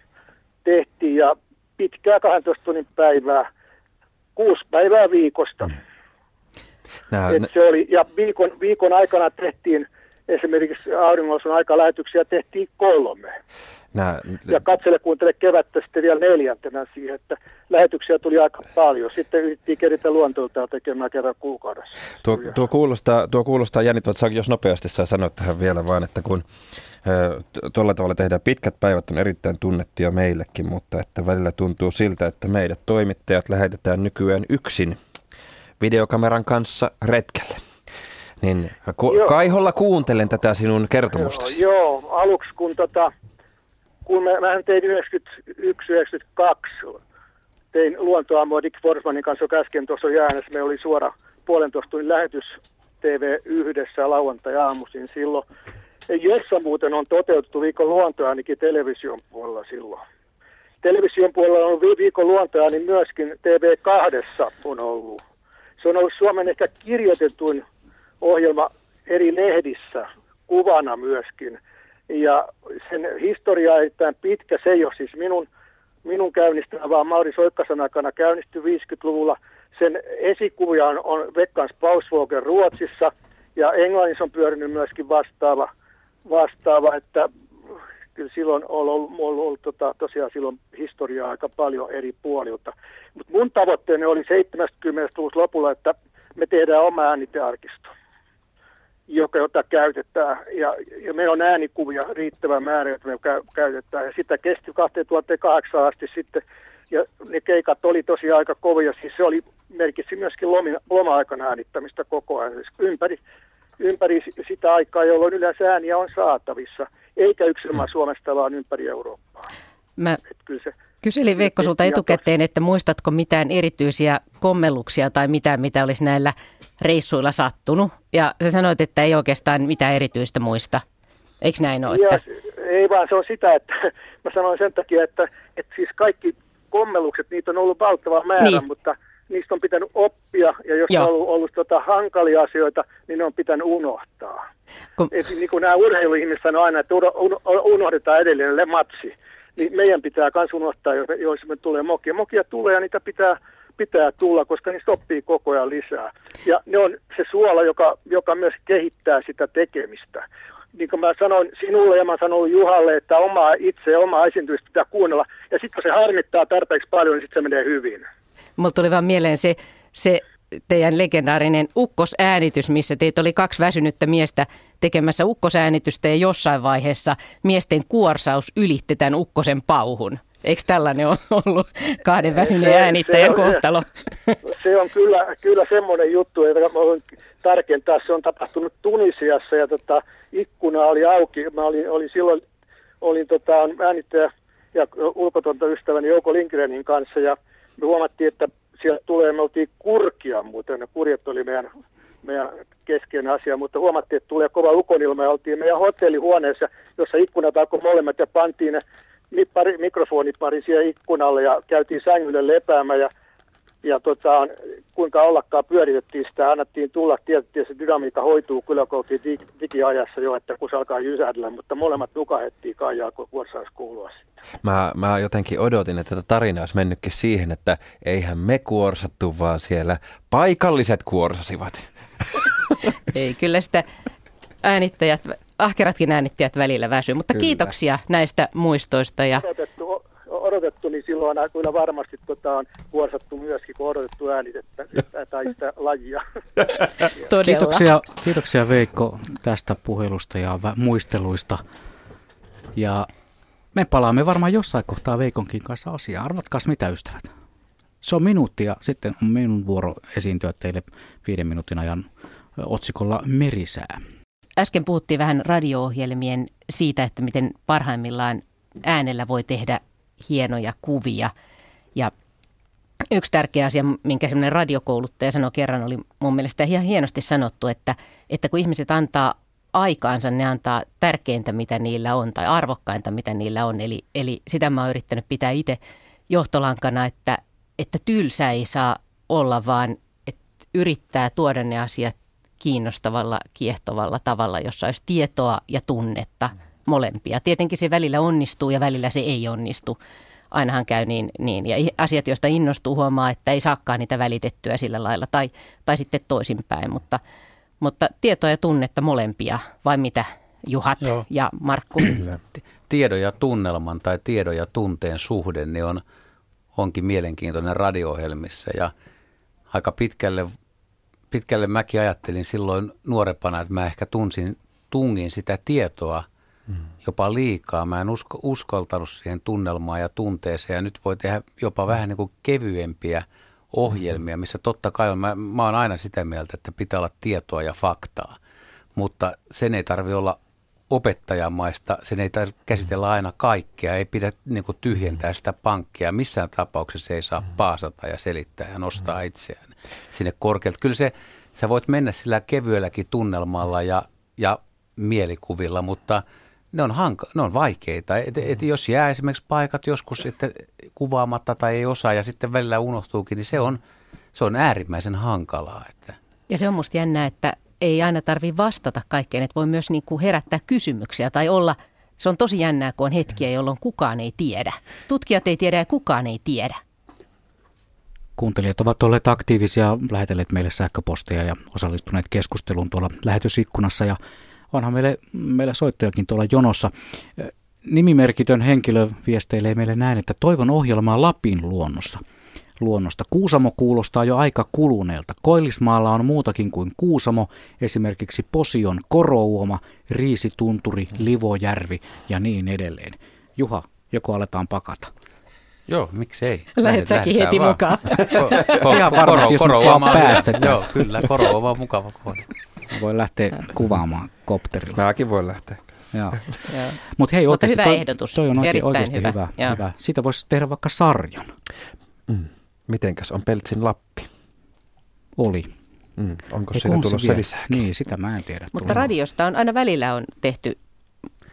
tehtiin, ja pitkää 12 tunnin päivää, kuusi päivää viikosta. Mm. Nää, Et se oli, ja viikon, viikon aikana tehtiin esimerkiksi auringonlasun aikalähetyksiä tehtiin kolme. Nää, ja katsele kuuntele kevättä sitten vielä neljäntenä siihen, että lähetyksiä tuli aika paljon. Sitten yritettiin keritä luontoilta tekemään kerran kuukaudessa. Tuo, tuo, kuulostaa, tuo kuulostaa jännittävältä, jos nopeasti saa sanoa tähän vielä vaan, että kun tuolla tavalla tehdään pitkät päivät on erittäin tunnettuja meillekin, mutta että välillä tuntuu siltä, että meidät toimittajat lähetetään nykyään yksin videokameran kanssa retkelle. Niin ku- Kaiholla kuuntelen tätä sinun kertomusta. Joo, joo, aluksi kun, tota, kun mä, mä tein 91-92, tein luontoammoa Dick Forsmanin kanssa, joka äsken tuossa jäänessä, me oli suora puolentoista tunnin lähetys TV yhdessä lauantai-aamuisin silloin, jossa muuten on toteutettu viikon luontoa ainakin television puolella silloin. Television puolella on viikon luontoa, niin myöskin TV2 on ollut. Se on ollut Suomen ehkä kirjoitetuin ohjelma eri lehdissä kuvana myöskin. Ja sen historia erittäin pitkä, se ei ole siis minun, minun käynnistämä, vaan Mauri Soikkasan aikana käynnistyi 50-luvulla. Sen esikuvia on, on Vekkans Pausvågen Ruotsissa ja Englannissa on pyörinyt myöskin vastaava, vastaava että kyllä silloin on ollut, ollut, ollut tota, tosiaan silloin historiaa aika paljon eri puolilta. Mutta mun tavoitteeni oli 70-luvun lopulla, että me tehdään oma äänitearkisto, joka, jota käytetään. Ja, ja meillä on äänikuvia riittävä määrä, joita me käytetään. Ja sitä kesti 2008 asti sitten. Ja ne keikat oli tosiaan aika kovia. Siis se oli, merkitsi myöskin loma-aikana äänittämistä koko ajan. Siis ympäri, ympäri sitä aikaa, jolloin yleensä ääniä on saatavissa. Eikä yksilömään Suomesta, vaan ympäri Eurooppaa. Mä kyllä se, kyselin Veikko sulta etukäteen, että muistatko mitään erityisiä kommelluksia tai mitään, mitä olisi näillä reissuilla sattunut. Ja sä sanoit, että ei oikeastaan mitään erityistä muista. Eikö näin ole? Että... ei vaan se on sitä, että mä sanoin sen takia, että, että siis kaikki kommellukset, niitä on ollut valtava määrä, niin. mutta niistä on pitänyt oppia, ja jos Joo. on ollut, ollut tota hankalia asioita, niin ne on pitänyt unohtaa. Kun... Et, niin kuin nämä urheiluihmiset sanoo aina, että unohdetaan edelleen matsi niin meidän pitää myös unohtaa, jos me tulee mokia. Mokia tulee ja niitä pitää, pitää tulla, koska niistä oppii koko ajan lisää. Ja ne on se suola, joka, joka myös kehittää sitä tekemistä. Niin kuin mä sanoin sinulle ja mä sanoin Juhalle, että omaa itse omaa esiintymistä pitää kuunnella. Ja sitten kun se harmittaa tarpeeksi paljon, niin sitten se menee hyvin. Mulla tuli vaan mieleen se, se teidän legendaarinen ukkosäänitys, missä teitä oli kaksi väsynyttä miestä tekemässä ukkosäänitystä ja jossain vaiheessa miesten kuorsaus ylitti tämän ukkosen pauhun. Eikö tällainen ole ollut kahden väsyneen äänittäjän se kohtalo? Se on kyllä, kyllä semmoinen juttu, että mä voin tarkentaa. Se on tapahtunut Tunisiassa ja tota, ikkuna oli auki. Mä olin, olin silloin olin tota, äänittäjä ja ulkotonta ystäväni Jouko Lindgrenin kanssa ja me huomattiin, että sieltä tulee, me oltiin kurkia muuten, ne kurjet oli meidän, meidän keskeinen asia, mutta huomattiin, että tulee kova ukonilma ja oltiin meidän hotellihuoneessa, jossa ikkunat alkoi molemmat ja pantiin ne pari, mikrofonipari siihen ikkunalle ja käytiin sängylle lepäämään ja ja tota, kuinka ollakaan pyöritettiin sitä, annettiin tulla, tietysti se dynamiikka hoituu kyllä, dig- digiajassa jo, että kun se alkaa jysähdellä, mutta molemmat nukahettiin kaijaa, kun vuorossa kuulua sitten. Mä, mä jotenkin odotin, että tätä tarina olisi mennytkin siihen, että eihän me kuorsattu, vaan siellä paikalliset kuorsasivat. Ei, kyllä sitä äänittäjät, ahkeratkin äänittäjät välillä väsyy, mutta kyllä. kiitoksia näistä muistoista. Ja... odotettu, niin silloin kyllä varmasti tota, on kuorsattu myöskin, kun odotettu äänitettä tai sitä lajia. Kiitoksia, kiitoksia Veikko tästä puhelusta ja muisteluista. Ja me palaamme varmaan jossain kohtaa Veikonkin kanssa asiaan. Arvatkaas mitä ystävät? Se on minuutti ja sitten on minun vuoro esiintyä teille viiden minuutin ajan otsikolla Merisää. Äsken puhuttiin vähän radio-ohjelmien siitä, että miten parhaimmillaan äänellä voi tehdä hienoja kuvia. Ja yksi tärkeä asia, minkä semmoinen radiokouluttaja sanoi kerran, oli mun mielestä ihan hienosti sanottu, että, että kun ihmiset antaa aikaansa, ne antaa tärkeintä, mitä niillä on, tai arvokkainta, mitä niillä on. Eli, eli sitä mä oon yrittänyt pitää itse johtolankana, että, että tylsä ei saa olla, vaan että yrittää tuoda ne asiat kiinnostavalla, kiehtovalla tavalla, jossa olisi tietoa ja tunnetta molempia. Tietenkin se välillä onnistuu ja välillä se ei onnistu. Ainahan käy niin, niin. Ja asiat, joista innostuu, huomaa, että ei saakaan niitä välitettyä sillä lailla tai, tai sitten toisinpäin. Mutta, mutta tietoa ja tunnetta molempia, vai mitä Juhat Joo. ja Markku? Tiedon ja tunnelman tai tiedon ja tunteen suhde niin on, onkin mielenkiintoinen radio-ohjelmissa ja aika pitkälle pitkälle mäkin ajattelin silloin nuorempana, että mä ehkä tunsin, tungin sitä tietoa mm. jopa liikaa. Mä en usko, uskaltanut siihen tunnelmaan ja tunteeseen ja nyt voi tehdä jopa vähän niin kuin kevyempiä ohjelmia, missä totta kai on, mä, mä oon aina sitä mieltä, että pitää olla tietoa ja faktaa, mutta sen ei tarvi olla opettajamaista, sen ei tarvitse käsitellä aina kaikkea, ei pidä niin kuin, tyhjentää sitä pankkia. Missään tapauksessa ei saa mm. paasata ja selittää ja nostaa mm. itseään sinne korkealta. Kyllä se, sä voit mennä sillä kevyelläkin tunnelmalla ja, ja mielikuvilla, mutta ne on, hanka, ne on vaikeita. Et, et mm. jos jää esimerkiksi paikat joskus että kuvaamatta tai ei osaa ja sitten välillä unohtuukin, niin se on, se on äärimmäisen hankalaa. Että. Ja se on musta jännä, että ei aina tarvi vastata kaikkeen, että voi myös niin kuin herättää kysymyksiä tai olla, se on tosi jännää, kun on hetkiä, jolloin kukaan ei tiedä. Tutkijat ei tiedä ja kukaan ei tiedä. Kuuntelijat ovat olleet aktiivisia, lähetelleet meille sähköposteja ja osallistuneet keskusteluun tuolla lähetysikkunassa ja onhan meille, meillä soittojakin tuolla jonossa. Nimimerkitön henkilö viesteilee meille näin, että toivon ohjelmaa Lapin luonnosta – luonnosta. Kuusamo kuulostaa jo aika kuluneelta. Koillismaalla on muutakin kuin Kuusamo, esimerkiksi Posion korouoma, Riisitunturi, Livojärvi ja niin edelleen. Juha, joko aletaan pakata? Joo, miksei. Lähet säkin heti vaan. mukaan. Ihan varmasti, jos koro, vaan päästä. Joo, kyllä, koro on vaan mukava kohde. Voi lähteä kuvaamaan kopterilla. Mäkin voi lähteä. Joo. Mut hei, Mutta hyvä toi, ehdotus. Toi on oikein, oikeasti hyvä. hyvä. hyvä. Siitä voisi tehdä vaikka sarjan. Mm. Mitenkäs on Peltsin Lappi? Oli. Mm, onko siitä tulossa lisää? Niin, sitä mä en tiedä. Mutta radiosta on aina välillä on tehty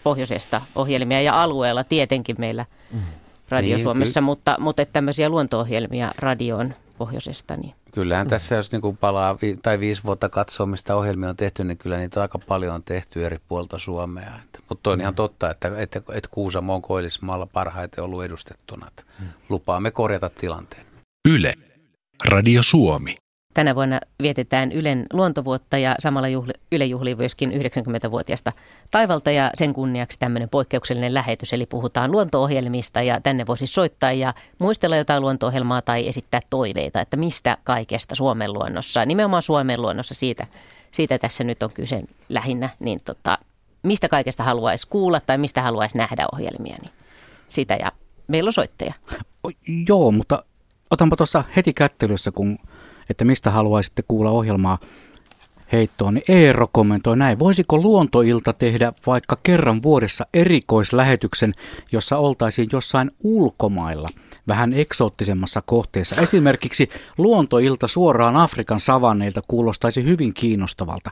pohjoisesta ohjelmia ja alueella tietenkin meillä mm. Radio niin, Suomessa, mutta, mutta että tämmöisiä luonto-ohjelmia radioon pohjoisesta. Niin. Kyllähän mm. tässä, jos niin kuin palaa vi- tai viisi vuotta katsoo, mistä ohjelmia on tehty, niin kyllä niitä aika paljon on tehty eri puolta Suomea. Mutta on mm. ihan totta, että, että, että Kuusamo on Koillismaalla parhaiten ollut edustettuna. Mm. Lupaamme korjata tilanteen. Yle, Radio Suomi. Tänä vuonna vietetään Ylen luontovuotta ja samalla juhli, Yle juhlii myöskin 90-vuotiaasta taivalta ja sen kunniaksi tämmöinen poikkeuksellinen lähetys. Eli puhutaan luonto-ohjelmista ja tänne voisi soittaa ja muistella jotain luonto-ohjelmaa tai esittää toiveita, että mistä kaikesta Suomen luonnossa, nimenomaan Suomen luonnossa siitä, siitä tässä nyt on kyse lähinnä, niin tota, mistä kaikesta haluaisi kuulla tai mistä haluaisi nähdä ohjelmia, niin sitä ja meillä on soittaja. Joo, mutta otanpa tuossa heti kättelyssä, kun, että mistä haluaisitte kuulla ohjelmaa heittoon, niin Eero kommentoi näin. Voisiko luontoilta tehdä vaikka kerran vuodessa erikoislähetyksen, jossa oltaisiin jossain ulkomailla, vähän eksoottisemmassa kohteessa. Esimerkiksi luontoilta suoraan Afrikan savanneilta kuulostaisi hyvin kiinnostavalta.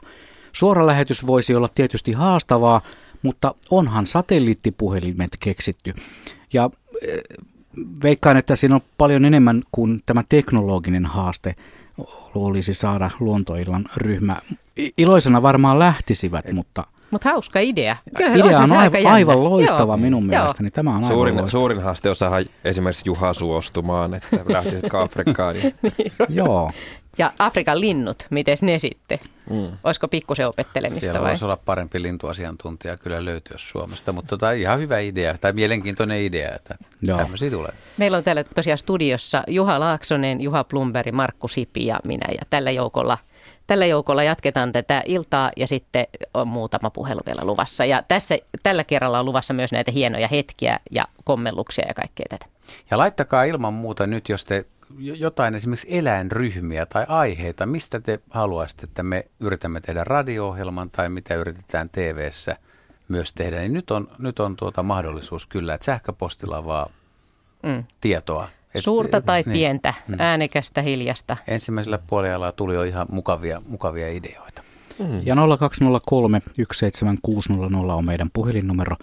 Suora lähetys voisi olla tietysti haastavaa, mutta onhan satelliittipuhelimet keksitty. Ja veikkaan, että siinä on paljon enemmän kuin tämä teknologinen haaste olisi saada luontoillan ryhmä. Iloisena varmaan lähtisivät, mutta... Mutta hauska idea. Kyllä idea on aivan, aivan loistava Joo. minun mielestäni. Tämä on suurin, loistava. suurin haaste on saada esimerkiksi Juha suostumaan, että lähtisit Afrikkaan. Niin. Joo. Ja Afrikan linnut, miten ne sitten? Mm. Olisiko pikkusen opettelemista Siellä vai? voisi olla parempi lintuasiantuntija kyllä löytyä Suomesta, mutta tota, ihan hyvä idea tai mielenkiintoinen idea, että Joo. tämmöisiä tulee. Meillä on täällä tosiaan studiossa Juha Laaksonen, Juha Plumberi, Markku Sipi ja minä ja tällä joukolla Tällä joukolla jatketaan tätä iltaa ja sitten on muutama puhelu vielä luvassa. Ja tässä, tällä kerralla on luvassa myös näitä hienoja hetkiä ja kommelluksia ja kaikkea tätä. Ja laittakaa ilman muuta nyt, jos te jotain esimerkiksi eläinryhmiä tai aiheita, mistä te haluaisitte, että me yritämme tehdä radio-ohjelman tai mitä yritetään tv myös tehdä, niin nyt on, nyt on tuota mahdollisuus kyllä, että sähköpostilla vaan mm. tietoa. Et, Suurta tai niin, pientä, mm. äänekästä, hiljasta. Ensimmäisellä puolella tuli jo ihan mukavia, mukavia ideoita. Mm. Ja 0203 17600 on meidän puhelinnumero.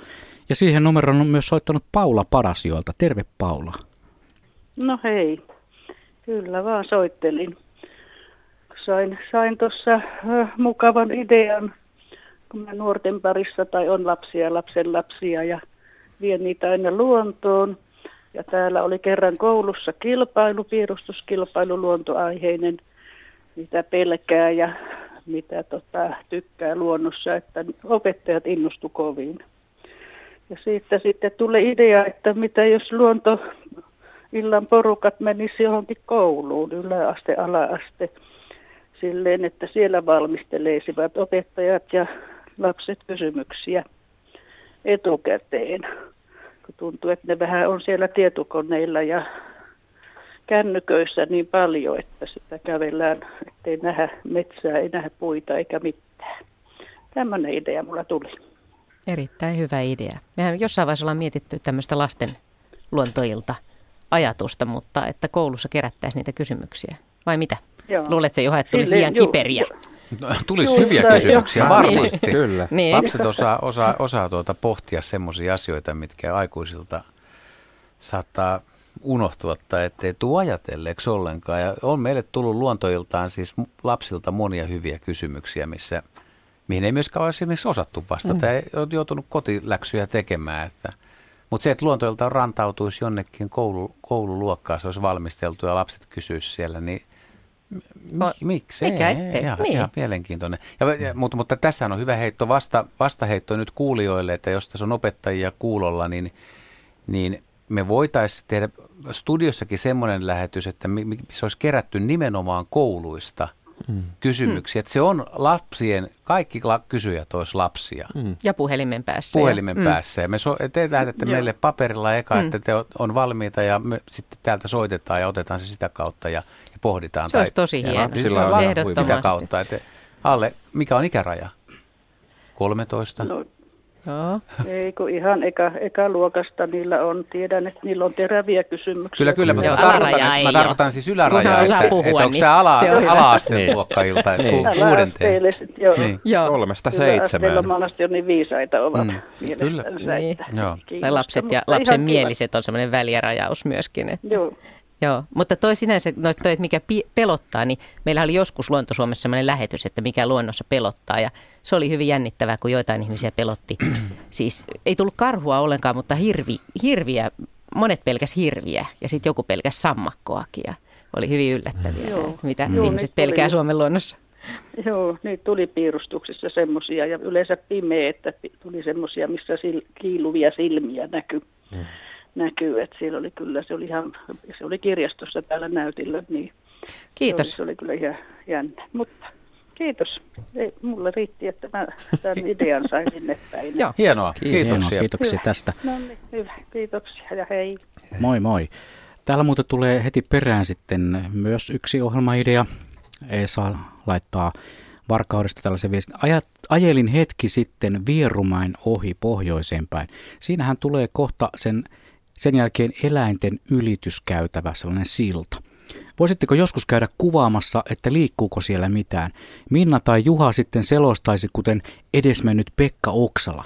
Ja siihen numeroon on myös soittanut Paula Parasjoelta. Terve Paula. No hei. Kyllä vaan soittelin. Sain, sain tuossa mukavan idean, kun mä nuorten parissa tai on lapsia lapsen lapsia ja vien niitä aina luontoon. Ja täällä oli kerran koulussa kilpailu, piirustuskilpailu luontoaiheinen, mitä pelkää ja mitä tota, tykkää luonnossa, että opettajat innostu kovin. Ja siitä sitten tuli idea, että mitä jos luonto illan porukat menisi johonkin kouluun, yläaste, alaaste, silleen, että siellä valmisteleisivat opettajat ja lapset kysymyksiä etukäteen. Kun tuntuu, että ne vähän on siellä tietokoneilla ja kännyköissä niin paljon, että sitä kävellään, ettei nähdä metsää, ei nähdä puita eikä mitään. Tämmöinen idea mulla tuli. Erittäin hyvä idea. Mehän jossain vaiheessa ollaan mietitty tämmöistä lasten luontoilta ajatusta, mutta että koulussa kerättäisiin niitä kysymyksiä. Vai mitä? Joo. Luuletko Juha, että tulisi liian kiperiä? No, tulisi Juu, hyviä kysymyksiä jo. varmasti. Niin. Kyllä. Niin. Lapset osaa, osaa, osaa tuota pohtia semmoisia asioita, mitkä aikuisilta saattaa unohtua tai ettei tule ajatelleeksi ollenkaan. Ja on meille tullut luontoiltaan siis lapsilta monia hyviä kysymyksiä, missä, mihin ei myöskään ole esimerkiksi osattu vastata. Mm. Ei ole joutunut kotiläksyjä tekemään, että – mutta se, että luontoilta rantautuisi jonnekin koulu, koululuokkaan, se olisi valmisteltu ja lapset kysyisivät siellä, niin mik, miksi? Mikä ettei, ihan, niin. ihan mielenkiintoinen. Ja, ja, mutta, mutta tässä on hyvä heitto, vasta, vastaheitto nyt kuulijoille, että jos tässä on opettajia kuulolla, niin, niin me voitaisiin tehdä studiossakin semmoinen lähetys, että se olisi kerätty nimenomaan kouluista – mm. kysymyksiä. Mm. Että se on lapsien, kaikki la, kysyjät olisi lapsia. Mm. Ja puhelimen päässä. Puhelimen ja. Mm. päässä. Ja me so, te lähetätte meille paperilla eka, mm. että te on valmiita ja me sitten täältä soitetaan ja otetaan se sitä kautta ja, ja pohditaan. Se tai, olisi tosi hieno. Sitä kautta. Että alle, mikä on ikäraja? 13? No, Joo. Ei kun ihan eka, eka luokasta niillä on, tiedän, että niillä on teräviä kysymyksiä. Kyllä, kyllä, mutta mä tarkoitan, mä tarkoitan siis ylärajaa, että, puhua, että onko niin tämä ala, ala-asteen niin. luokkailta, että niin. kuudenteen. Joo. Niin. Joo. Kolmesta seitsemään. Monesti on niin viisaita ovat mm. Kyllä. Niin. Joo. Tai lapset ja lapsen mieliset on semmoinen välirajaus myöskin. Että. Joo. Joo, mutta toi sinänsä, no toi, että mikä pi- pelottaa, niin meillä oli joskus Luonto Suomessa sellainen lähetys, että mikä luonnossa pelottaa. Ja se oli hyvin jännittävää, kun joitain ihmisiä pelotti. siis ei tullut karhua ollenkaan, mutta hirvi, hirviä, monet pelkäs hirviä ja sitten joku pelkäs sammakkoakin. Ja oli hyvin yllättäviä, Joo. mitä Joo, ihmiset pelkää tuli, Suomen luonnossa. Joo, niitä tuli piirustuksissa semmoisia ja yleensä pimeä, että tuli semmoisia, missä sil- kiiluvia silmiä näkyy. Hmm näkyy, että siellä oli kyllä, se oli ihan, se oli kirjastossa täällä näytillä, niin Kiitos. Se oli, se oli kyllä ihan jännä, mutta kiitos. Ei, mulle riitti, että mä tämän idean sain sinne päin. Joo. Hienoa, kiitoksia. Hienoa, kiitoksia hyvä. tästä. No niin, hyvä, kiitoksia ja hei. Moi moi. Täällä muuten tulee heti perään sitten myös yksi ohjelmaidea. Esa laittaa Varkaudesta tällaisen viestin. Ajat, ajelin hetki sitten Vierumain ohi pohjoiseen päin. Siinähän tulee kohta sen sen jälkeen eläinten ylityskäytävä, sellainen silta. Voisitteko joskus käydä kuvaamassa, että liikkuuko siellä mitään? Minna tai Juha sitten selostaisi, kuten edesmennyt Pekka Oksala.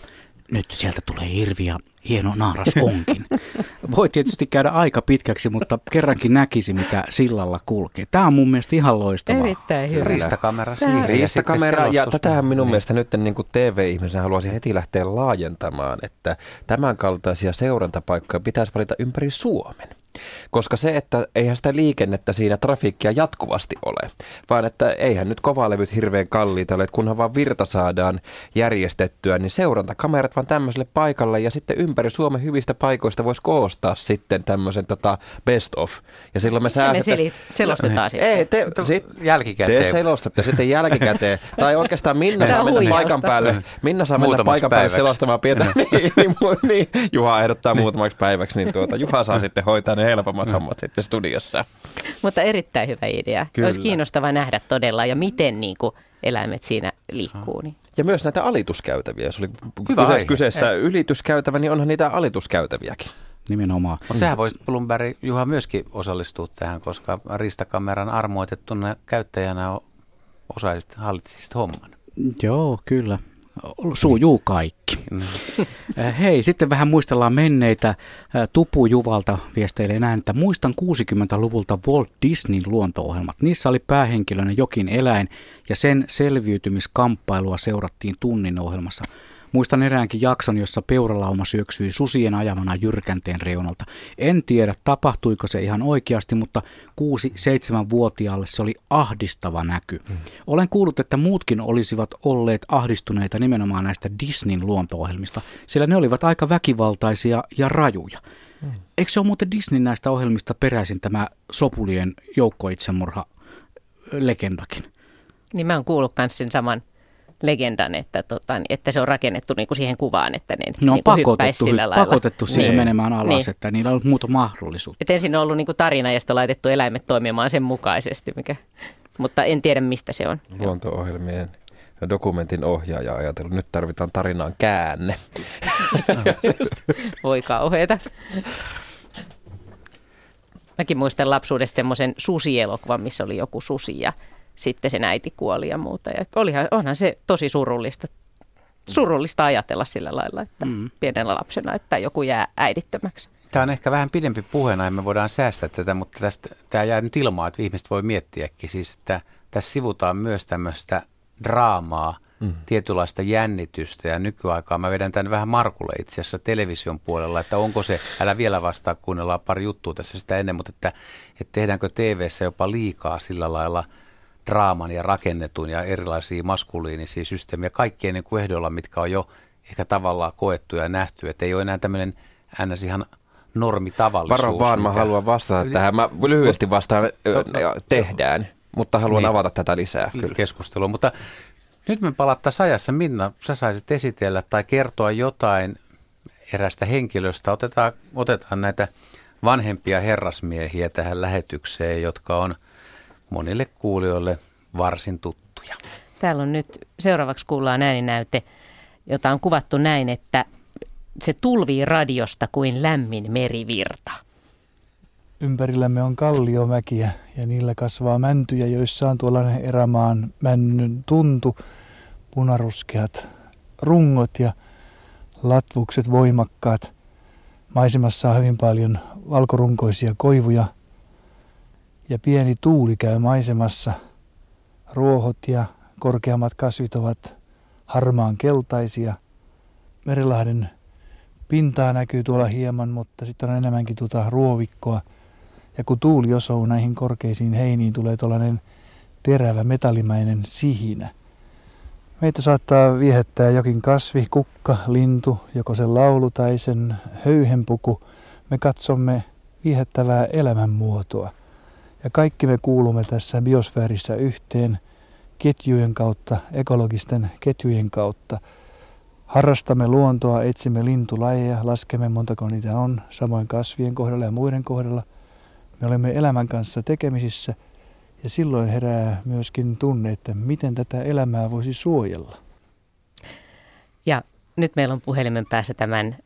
Nyt sieltä tulee hirvi ja hieno naaras onkin. voi tietysti käydä aika pitkäksi, mutta kerrankin näkisi, mitä sillalla kulkee. Tämä on mun mielestä ihan loistavaa. Erittäin hyvä. Riistakamera siihen. Riistakamera ja, ja tätähän minun niin. mielestä nyt niin kuin TV-ihmisen haluaisin heti lähteä laajentamaan, että tämän kaltaisia seurantapaikkoja pitäisi valita ympäri Suomen. Koska se, että eihän sitä liikennettä siinä trafiikkia jatkuvasti ole, vaan että eihän nyt kovalevyt hirveän kalliita ole, että kunhan vaan virta saadaan järjestettyä, niin seurantakamerat vaan tämmöiselle paikalle ja sitten ympäri Suomen hyvistä paikoista voisi koostaa sitten tämmöisen tota best of. Ja silloin me säästettäisiin... Me selostetaan no, sitten. Ei, te, sit, jälkikäteen. Te selostatte sitten jälkikäteen. tai oikeastaan Minna saa mennä paikan päälle. Minna saa mennä paikan päälle selostamaan pientä. niin, niin, niin, Juha ehdottaa muutamaksi päiväksi, niin tuota, Juha saa sitten hoitaa ne helpommat mm. hommat sitten studiossa. Mutta erittäin hyvä idea. Kyllä. Olisi kiinnostava nähdä todella ja miten niin kuin eläimet siinä liikkuu. Niin. Ja myös näitä alituskäytäviä. Jos oli Hyvä kyseessä, kyseessä yrityskäytävä, niin onhan niitä alituskäytäviäkin. Nimenomaan. Mutta sehän voisi Blumberg Juha myöskin osallistua tähän, koska ristakameran armoitettuna käyttäjänä osaisit, hallitsisit homman. Joo, kyllä sujuu kaikki. Mm. Äh, hei, sitten vähän muistellaan menneitä. Äh, Tupu Juvalta viesteilee näin, että muistan 60-luvulta Walt Disneyn luonto-ohjelmat. Niissä oli päähenkilönä jokin eläin ja sen selviytymiskamppailua seurattiin tunnin ohjelmassa. Muistan eräänkin jakson, jossa peuralauma syöksyi susien ajamana jyrkänteen reunalta. En tiedä, tapahtuiko se ihan oikeasti, mutta 6-7-vuotiaalle se oli ahdistava näky. Mm. Olen kuullut, että muutkin olisivat olleet ahdistuneita nimenomaan näistä Disneyn luonto-ohjelmista, sillä ne olivat aika väkivaltaisia ja rajuja. Mm. Eikö se ole muuten Disney näistä ohjelmista peräisin tämä Sopulien joukkoitsemurha legendakin? Niin mä oon kuullut myös sen saman legendan, että, tota, että se on rakennettu niin kuin siihen kuvaan, että ne no, niin pakotettu, sillä lailla. pakotettu siihen niin. menemään alas, niin. että niillä on ollut muuta mahdollisuutta. Et ensin on ollut niin kuin tarina ja sitten laitettu eläimet toimimaan sen mukaisesti, mikä, mutta en tiedä mistä se on. Luonto-ohjelmien dokumentin ohjaaja ajatellut, nyt tarvitaan tarinaan käänne. Voi kauheeta. Mäkin muistan lapsuudesta semmoisen susielokuvan, missä oli joku susi ja sitten sen äiti kuoli ja muuta. Ja olihan, onhan se tosi surullista, surullista ajatella sillä lailla, että mm. pienellä lapsena, että joku jää äidittömäksi. Tämä on ehkä vähän pidempi puheena ja me voidaan säästää tätä, mutta tästä, tämä jää nyt ilmaan, että ihmiset voi miettiäkin. Siis, että tässä sivutaan myös tämmöistä draamaa, mm. tietynlaista jännitystä ja nykyaikaa. Mä vedän tämän vähän Markulle itse asiassa television puolella, että onko se, älä vielä vastaa, kuunnellaan pari juttua tässä sitä ennen, mutta että, että tehdäänkö tv jopa liikaa sillä lailla – draaman ja rakennetun ja erilaisia maskuliinisia systeemiä kaikkien niin kuin ehdoilla, mitkä on jo ehkä tavallaan koettu ja nähty, että ei ole enää tämmöinen ns. ihan normitavallisuus. Varo vaan, mikä... mä haluan vastata tähän. Mä lyhyesti vastaan, no, tehdään, mutta haluan niin, avata tätä lisää. Kyllä. Keskustelua, mutta nyt me palattaisiin ajassa. Minna, sä saisit esitellä tai kertoa jotain erästä henkilöstä. Otetaan, otetaan näitä vanhempia herrasmiehiä tähän lähetykseen, jotka on – monille kuulijoille varsin tuttuja. Täällä on nyt, seuraavaksi kuullaan ääninäyte, jota on kuvattu näin, että se tulvii radiosta kuin lämmin merivirta. Ympärillämme on kalliomäkiä ja niillä kasvaa mäntyjä, joissa on tuollainen erämaan männyn tuntu, punaruskeat rungot ja latvukset voimakkaat. Maisemassa on hyvin paljon valkorunkoisia koivuja – ja pieni tuuli käy maisemassa. Ruohot ja korkeammat kasvit ovat harmaan keltaisia. Merilahden pintaa näkyy tuolla hieman, mutta sitten on enemmänkin tuota ruovikkoa. Ja kun tuuli osuu näihin korkeisiin heiniin, tulee tuollainen terävä metallimäinen sihinä. Meitä saattaa viehättää jokin kasvi, kukka, lintu, joko sen laulu tai sen höyhenpuku. Me katsomme viehättävää elämänmuotoa. Ja kaikki me kuulumme tässä biosfäärissä yhteen ketjujen kautta, ekologisten ketjujen kautta. Harrastamme luontoa, etsimme lintulajeja, laskemme montako niitä on, samoin kasvien kohdalla ja muiden kohdalla. Me olemme elämän kanssa tekemisissä ja silloin herää myöskin tunne, että miten tätä elämää voisi suojella. Ja nyt meillä on puhelimen päässä tämän,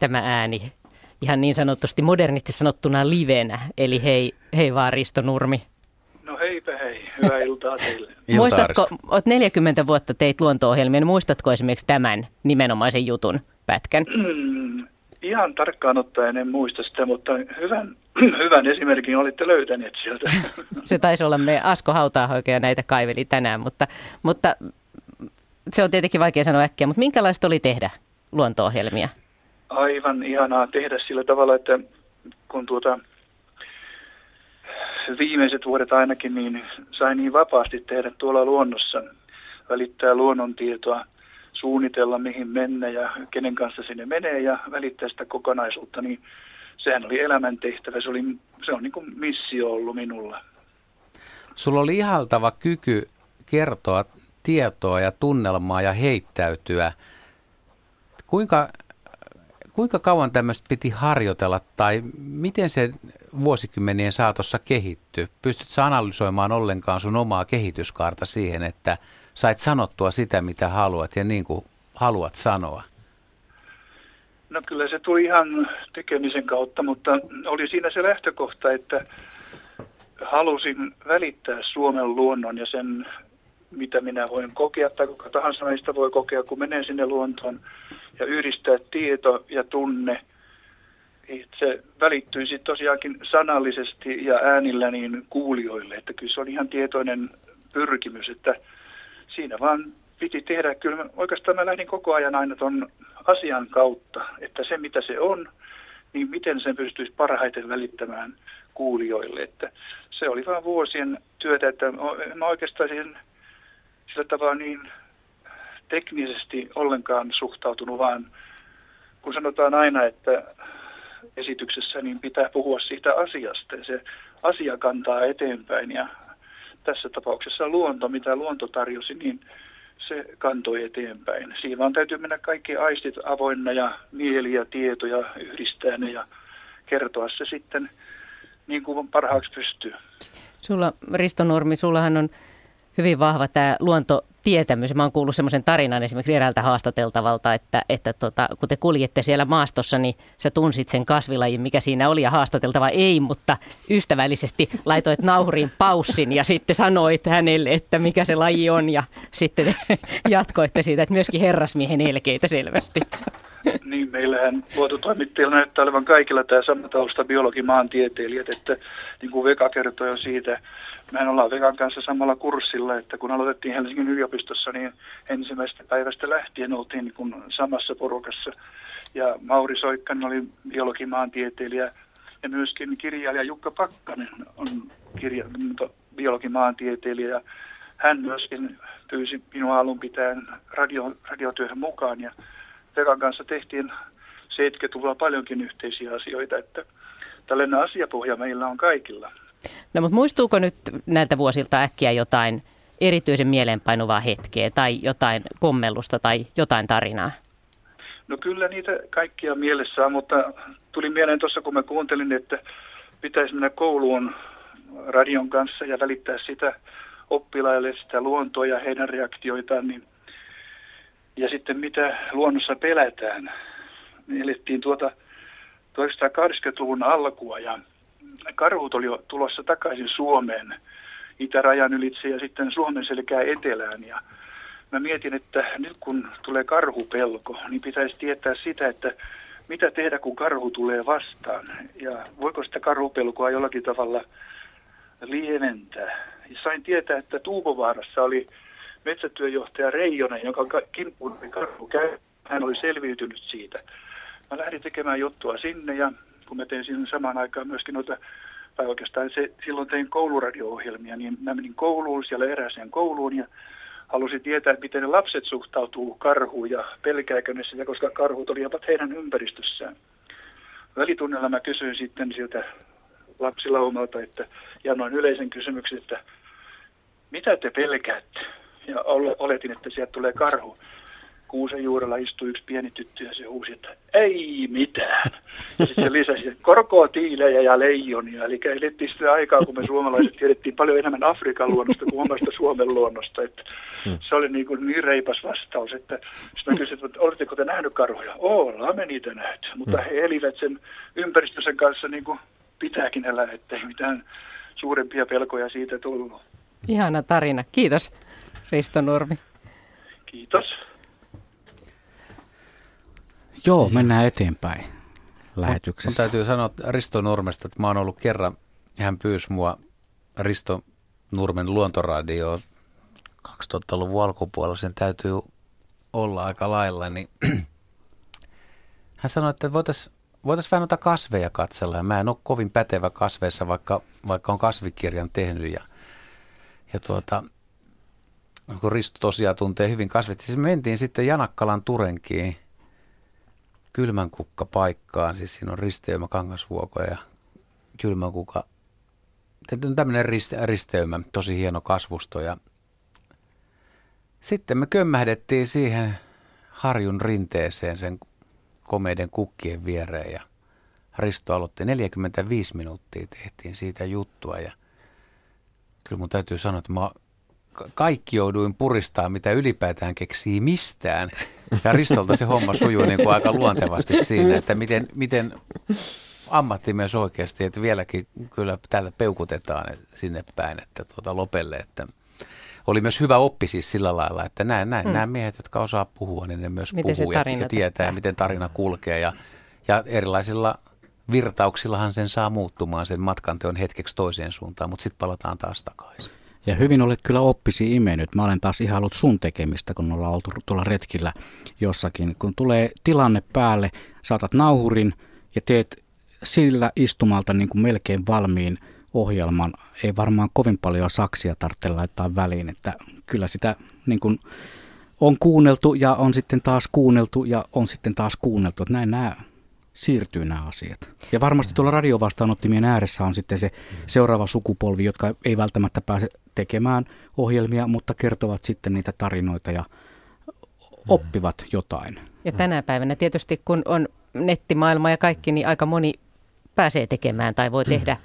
tämä ääni ihan niin sanotusti modernisti sanottuna livenä. Eli hei, hei vaan Risto Nurmi. No heipä hei, hyvää iltaa teille. muistatko, olet 40 vuotta teit luonto-ohjelmia, niin muistatko esimerkiksi tämän nimenomaisen jutun pätkän? ihan tarkkaan ottaen en muista sitä, mutta hyvän, hyvän esimerkin olitte löytäneet sieltä. Se taisi olla me Asko Hautaahoika ja näitä kaiveli tänään, mutta, mutta se on tietenkin vaikea sanoa äkkiä, mutta minkälaista oli tehdä luonto-ohjelmia? Aivan ihanaa tehdä sillä tavalla, että kun tuota, viimeiset vuodet ainakin, niin sain niin vapaasti tehdä tuolla luonnossa, välittää luonnontietoa, suunnitella mihin mennä ja kenen kanssa sinne menee ja välittää sitä kokonaisuutta, niin sehän oli elämäntehtävä, se, oli, se on niin kuin missio ollut minulla. Sulla oli ihaltava kyky kertoa tietoa ja tunnelmaa ja heittäytyä. Kuinka, kuinka kauan tämmöistä piti harjoitella tai miten se vuosikymmenien saatossa kehittyy? Pystytkö analysoimaan ollenkaan sun omaa kehityskaarta siihen, että sait sanottua sitä, mitä haluat ja niin kuin haluat sanoa? No kyllä se tuli ihan tekemisen kautta, mutta oli siinä se lähtökohta, että halusin välittää Suomen luonnon ja sen, mitä minä voin kokea tai kuka tahansa meistä voi kokea, kun menee sinne luontoon ja yhdistää tieto ja tunne. Se välittyisi tosiaankin sanallisesti ja äänillä niin kuulijoille, että kyllä se on ihan tietoinen pyrkimys, että siinä vaan piti tehdä. Kyllä mä, oikeastaan mä lähdin koko ajan aina tuon asian kautta, että se mitä se on, niin miten sen pystyisi parhaiten välittämään kuulijoille. Että se oli vain vuosien työtä, että mä oikeastaan siihen sillä tavalla niin teknisesti ollenkaan suhtautunut, vaan kun sanotaan aina, että esityksessä niin pitää puhua siitä asiasta se asia kantaa eteenpäin ja tässä tapauksessa luonto, mitä luonto tarjosi, niin se kantoi eteenpäin. Siinä vaan täytyy mennä kaikki aistit avoinna ja mieli ja tietoja yhdistää ne ja kertoa se sitten niin kuin parhaaksi pystyy. Sulla, Risto Nurmi, sullahan on hyvin vahva tämä luonto tietämys. Mä oon kuullut semmoisen tarinan esimerkiksi eräältä haastateltavalta, että, että tota, kun te kuljette siellä maastossa, niin sä tunsit sen kasvilajin, mikä siinä oli ja haastateltava ei, mutta ystävällisesti laitoit nauhuriin paussin ja sitten sanoit hänelle, että mikä se laji on ja sitten jatkoitte siitä, että myöskin herrasmiehen elkeitä selvästi. Niin, meillähän luototoimittajilla näyttää olevan kaikilla tämä sama tausta biologi-maantieteilijät, että niin kuin Veka kertoi jo siitä, mehän ollaan Vekan kanssa samalla kurssilla, että kun aloitettiin Helsingin yliopistossa, niin ensimmäisestä päivästä lähtien oltiin niin kuin samassa porukassa. Ja Mauri Soikkanen oli biologi-maantieteilijä ja myöskin kirjailija Jukka Pakkanen on kirja, biologi-maantieteilijä ja hän myöskin pyysi minua alun pitäen radio, radiotyöhön mukaan ja Vekan kanssa tehtiin 70-luvulla paljonkin yhteisiä asioita, että tällainen asiapohja meillä on kaikilla. No mutta muistuuko nyt näiltä vuosilta äkkiä jotain erityisen mieleenpainuvaa hetkeä tai jotain kommellusta tai jotain tarinaa? No kyllä niitä kaikkia mielessä on, mutta tuli mieleen tuossa kun mä kuuntelin, että pitäisi mennä kouluun radion kanssa ja välittää sitä oppilaille sitä luontoa ja heidän reaktioitaan, niin ja sitten mitä luonnossa pelätään. Me elettiin tuota 1980-luvun alkua ja karhut oli tulossa takaisin Suomeen itärajan ylitse ja sitten Suomen selkää etelään. Ja mä mietin, että nyt kun tulee karhupelko, niin pitäisi tietää sitä, että mitä tehdä, kun karhu tulee vastaan. Ja voiko sitä karhupelkoa jollakin tavalla lieventää. Ja sain tietää, että Tuupovaarassa oli metsätyöjohtaja Reijonen, joka kimppuun karhu käy. Hän oli selviytynyt siitä. Mä lähdin tekemään juttua sinne ja kun mä tein sinne samaan aikaan myöskin noita, tai oikeastaan se, silloin tein kouluradio-ohjelmia, niin mä menin kouluun siellä erääseen kouluun ja halusin tietää, miten ne lapset suhtautuu karhuun ja pelkääkö ne sitä, koska karhut olivat heidän ympäristössään. Välitunnella mä kysyin sitten siltä lapsilaumalta, että, ja noin yleisen kysymyksen, että mitä te pelkäätte? Ja oletin, että sieltä tulee karhu kuusen juurella istui yksi pieni tyttö ja se huusi, että ei mitään. Ja sitten se lisäsi, että korkotiilejä ja leijonia. Eli elettiin sitä aikaa, kun me suomalaiset tiedettiin paljon enemmän Afrikan luonnosta kuin omasta Suomen luonnosta. Että hmm. Se oli niin, kuin niin reipas vastaus, että sitten mä kysyin, että oletteko te nähnyt karhuja? Ollaan me niitä nähty. Mutta hmm. he elivät sen ympäristönsä kanssa niin kuin pitääkin elää, ettei mitään suurempia pelkoja siitä tullut. Ihana tarina. Kiitos Risto Nurmi. Kiitos. Joo, mennään eteenpäin. lähetyksessä. Mun täytyy sanoa Risto Nurmesta, että mä oon ollut kerran, hän pyysi mua Risto Nurmen luontoradio 2000-luvun alkupuolella, sen täytyy olla aika lailla, niin hän sanoi, että voitaisiin voitais vähän noita kasveja katsella. Ja mä en ole kovin pätevä kasveissa, vaikka, vaikka on kasvikirjan tehnyt. Ja, ja tuota, kun Risto tosiaan tuntee hyvin kasvit. Siis me mentiin sitten Janakkalan Turenkiin kylmän kukka paikkaan. Siis siinä on risteymä, kangasvuoko ja kylmän kukka. Tämmöinen riste, risteymä, tosi hieno kasvusto. Ja sitten me kömmähdettiin siihen harjun rinteeseen sen komeiden kukkien viereen ja Risto aloitti 45 minuuttia, tehtiin siitä juttua ja kyllä mun täytyy sanoa, että mä kaikki jouduin puristaa, mitä ylipäätään keksii mistään. Ja Ristolta se homma sujuu niin kuin aika luontevasti siinä, että miten, miten ammattimies oikeasti, että vieläkin kyllä täältä peukutetaan sinne päin, että tuota lopelle, että oli myös hyvä oppi siis sillä lailla, että näin, näin, mm. nämä miehet, jotka osaa puhua, niin ne myös miten puhuu ja, ja tietää, tästä? miten tarina kulkee ja, ja erilaisilla virtauksillahan sen saa muuttumaan sen matkan teon hetkeksi toiseen suuntaan, mutta sitten palataan taas takaisin. Ja hyvin olet kyllä oppisi imennyt. Mä olen taas ihan ollut sun tekemistä, kun ollaan oltu tuolla retkillä jossakin. Kun tulee tilanne päälle, saatat nauhurin ja teet sillä istumalta niin kuin melkein valmiin ohjelman. Ei varmaan kovin paljon saksia tarvitse laittaa väliin, että kyllä sitä niin kuin on kuunneltu ja on sitten taas kuunneltu ja on sitten taas kuunneltu. Että näin nämä siirtyy nämä asiat. Ja varmasti tuolla radiovastaanottimien ääressä on sitten se seuraava sukupolvi, jotka ei välttämättä pääse tekemään ohjelmia, mutta kertovat sitten niitä tarinoita ja oppivat jotain. Ja tänä päivänä tietysti kun on nettimaailma ja kaikki, niin aika moni pääsee tekemään tai voi tehdä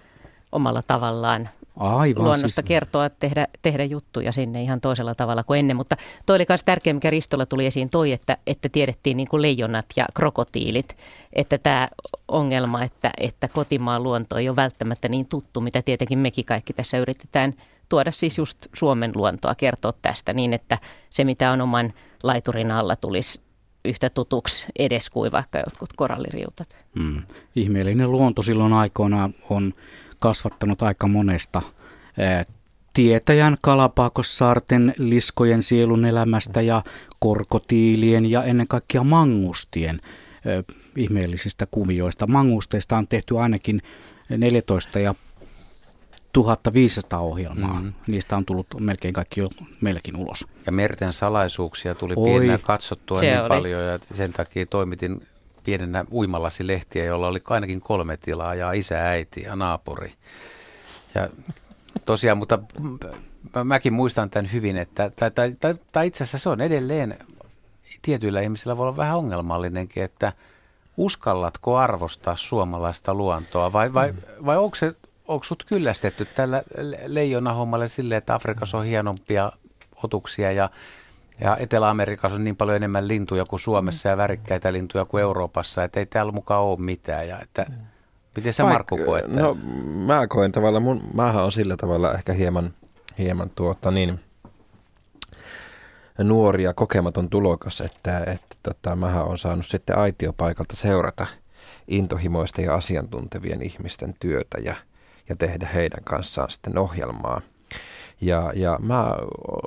omalla tavallaan Aivan, luonnosta siis... kertoa, tehdä, tehdä juttuja sinne ihan toisella tavalla kuin ennen. Mutta toi oli myös tärkeä, mikä Ristolla tuli esiin toi, että, että tiedettiin niin kuin leijonat ja krokotiilit. Että tämä ongelma, että, että kotimaan luonto ei ole välttämättä niin tuttu, mitä tietenkin mekin kaikki tässä yritetään tuoda siis just Suomen luontoa, kertoa tästä niin, että se mitä on oman laiturin alla tulisi yhtä tutuksi edes kuin vaikka jotkut koralliriutat. Hmm. Ihmeellinen luonto silloin aikoinaan on kasvattanut aika monesta tietäjän Kalapakossaarten liskojen sielun elämästä ja korkotiilien ja ennen kaikkea mangustien ihmeellisistä kuvioista. Mangusteista on tehty ainakin 14 ja 1500 ohjelmaa. Mm. Niistä on tullut melkein kaikki jo meilläkin ulos. Ja merten salaisuuksia tuli pienenä katsottua Se niin oli. paljon ja sen takia toimitin pienenä uimallasilehtiä, jolla oli ainakin kolme tilaa ja isä, äiti ja naapuri. Ja tosiaan, mutta mäkin muistan tämän hyvin, että tai, tai, tai, tai itse asiassa se on edelleen tietyillä ihmisillä voi olla vähän ongelmallinenkin, että uskallatko arvostaa suomalaista luontoa vai, vai, vai onko, se, onko sut kyllästetty tällä leijonahommalle silleen, että Afrikassa on hienompia otuksia ja ja Etelä-Amerikassa on niin paljon enemmän lintuja kuin Suomessa ja värikkäitä lintuja kuin Euroopassa, että ei täällä mukaan ole mitään. Ja että, miten sä Markku koet? No mä koen tavallaan, mun, mähän on sillä tavalla ehkä hieman, hieman tuota niin, nuori ja kokematon tulokas, että, että tota, mähän on saanut sitten aitiopaikalta seurata intohimoisten ja asiantuntevien ihmisten työtä ja, ja tehdä heidän kanssaan sitten ohjelmaa – ja, ja mä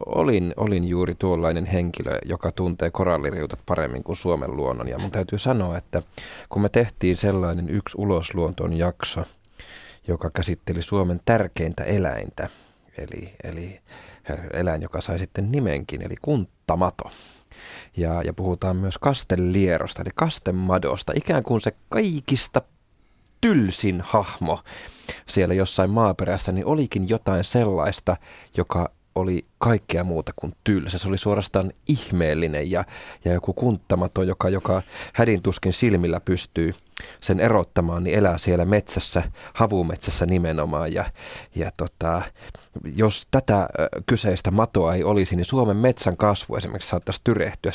olin, olin juuri tuollainen henkilö, joka tuntee koralliriutat paremmin kuin Suomen luonnon. Ja mun täytyy sanoa, että kun me tehtiin sellainen yksi ulosluonton jakso, joka käsitteli Suomen tärkeintä eläintä, eli, eli eläin, joka sai sitten nimenkin, eli kunttamato. Ja, ja puhutaan myös kastelierosta, eli kastemadosta, ikään kuin se kaikista tylsin hahmo siellä jossain maaperässä, niin olikin jotain sellaista, joka oli kaikkea muuta kuin tylsä. Se oli suorastaan ihmeellinen ja, ja joku kunttamato, joka, joka hädintuskin silmillä pystyy sen erottamaan, niin elää siellä metsässä, havumetsässä nimenomaan. Ja, ja tota, jos tätä kyseistä matoa ei olisi, niin Suomen metsän kasvu esimerkiksi saattaisi tyrehtyä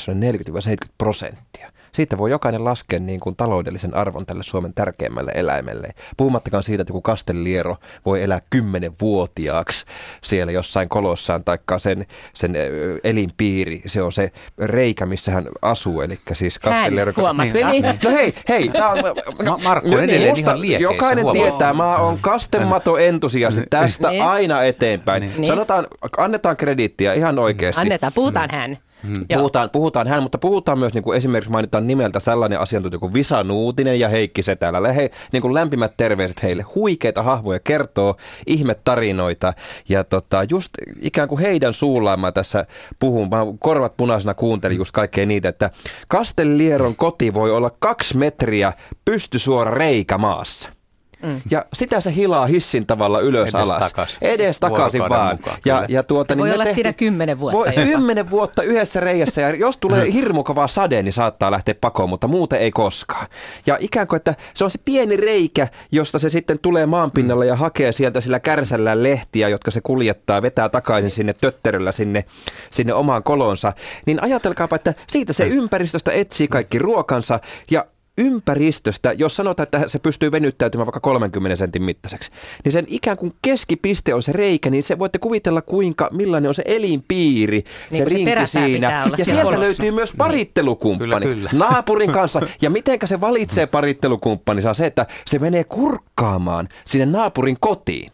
40-70 prosenttia siitä voi jokainen laskea niin kuin taloudellisen arvon tälle Suomen tärkeimmälle eläimelle. Puhumattakaan siitä, että joku kastelliero voi elää kymmenenvuotiaaksi siellä jossain kolossaan, taikka sen, sen elinpiiri, se on se reikä, missä hän asuu, eli siis kastelliero. Hän, niin, niin, no hei, hei, tää on, no, Markku niin, ihan liekeissä. Jokainen huomaa. tietää, mä oon kastemato entusiasti tästä niin. aina eteenpäin. Niin. Sanotaan, annetaan krediittiä ihan oikeasti. Annetaan, puhutaan hän. Hmm. Puhutaan, puhutaan hän, mutta puhutaan myös niin kuin esimerkiksi mainitaan nimeltä sellainen asiantuntija kuin Visa Nuutinen ja Heikki Setälä. He, niin kuin lämpimät terveiset heille. Huikeita hahmoja kertoo ihmetarinoita ja tota, just ikään kuin heidän suullaan mä tässä puhun. Mä korvat punaisena kuuntelin just kaikkea niitä, että Kastellieron koti voi olla kaksi metriä pystysuora reikä maassa. Mm. Ja sitä se hilaa hissin tavalla ylös Edes alas. Takas. Edes takaisin vaan. Mukaan, ja, ja tuota, niin voi olla tehtiin, siinä kymmenen vuotta voi, Kymmenen vuotta yhdessä reiässä ja jos tulee mm. hirmu kova sade, niin saattaa lähteä pakoon, mutta muuten ei koskaan. Ja ikään kuin, että se on se pieni reikä, josta se sitten tulee maanpinnalle mm. ja hakee sieltä sillä kärsällä lehtiä, jotka se kuljettaa, vetää takaisin sinne tötteröllä sinne, sinne omaan kolonsa. Niin ajatelkaapa, että siitä se mm. ympäristöstä etsii kaikki ruokansa ja ympäristöstä, jos sanotaan, että se pystyy venyttäytymään vaikka 30 sentin mittaiseksi, niin sen ikään kuin keskipiste on se reikä, niin se voitte kuvitella kuinka, millainen on se elinpiiri, niin se rinki se siinä. Ja sieltä kolossa. löytyy myös parittelukumppani kyllä, kyllä. naapurin kanssa. Ja mitenkä se valitsee parittelukumppaninsa on se, että se menee kurkkaamaan sinne naapurin kotiin.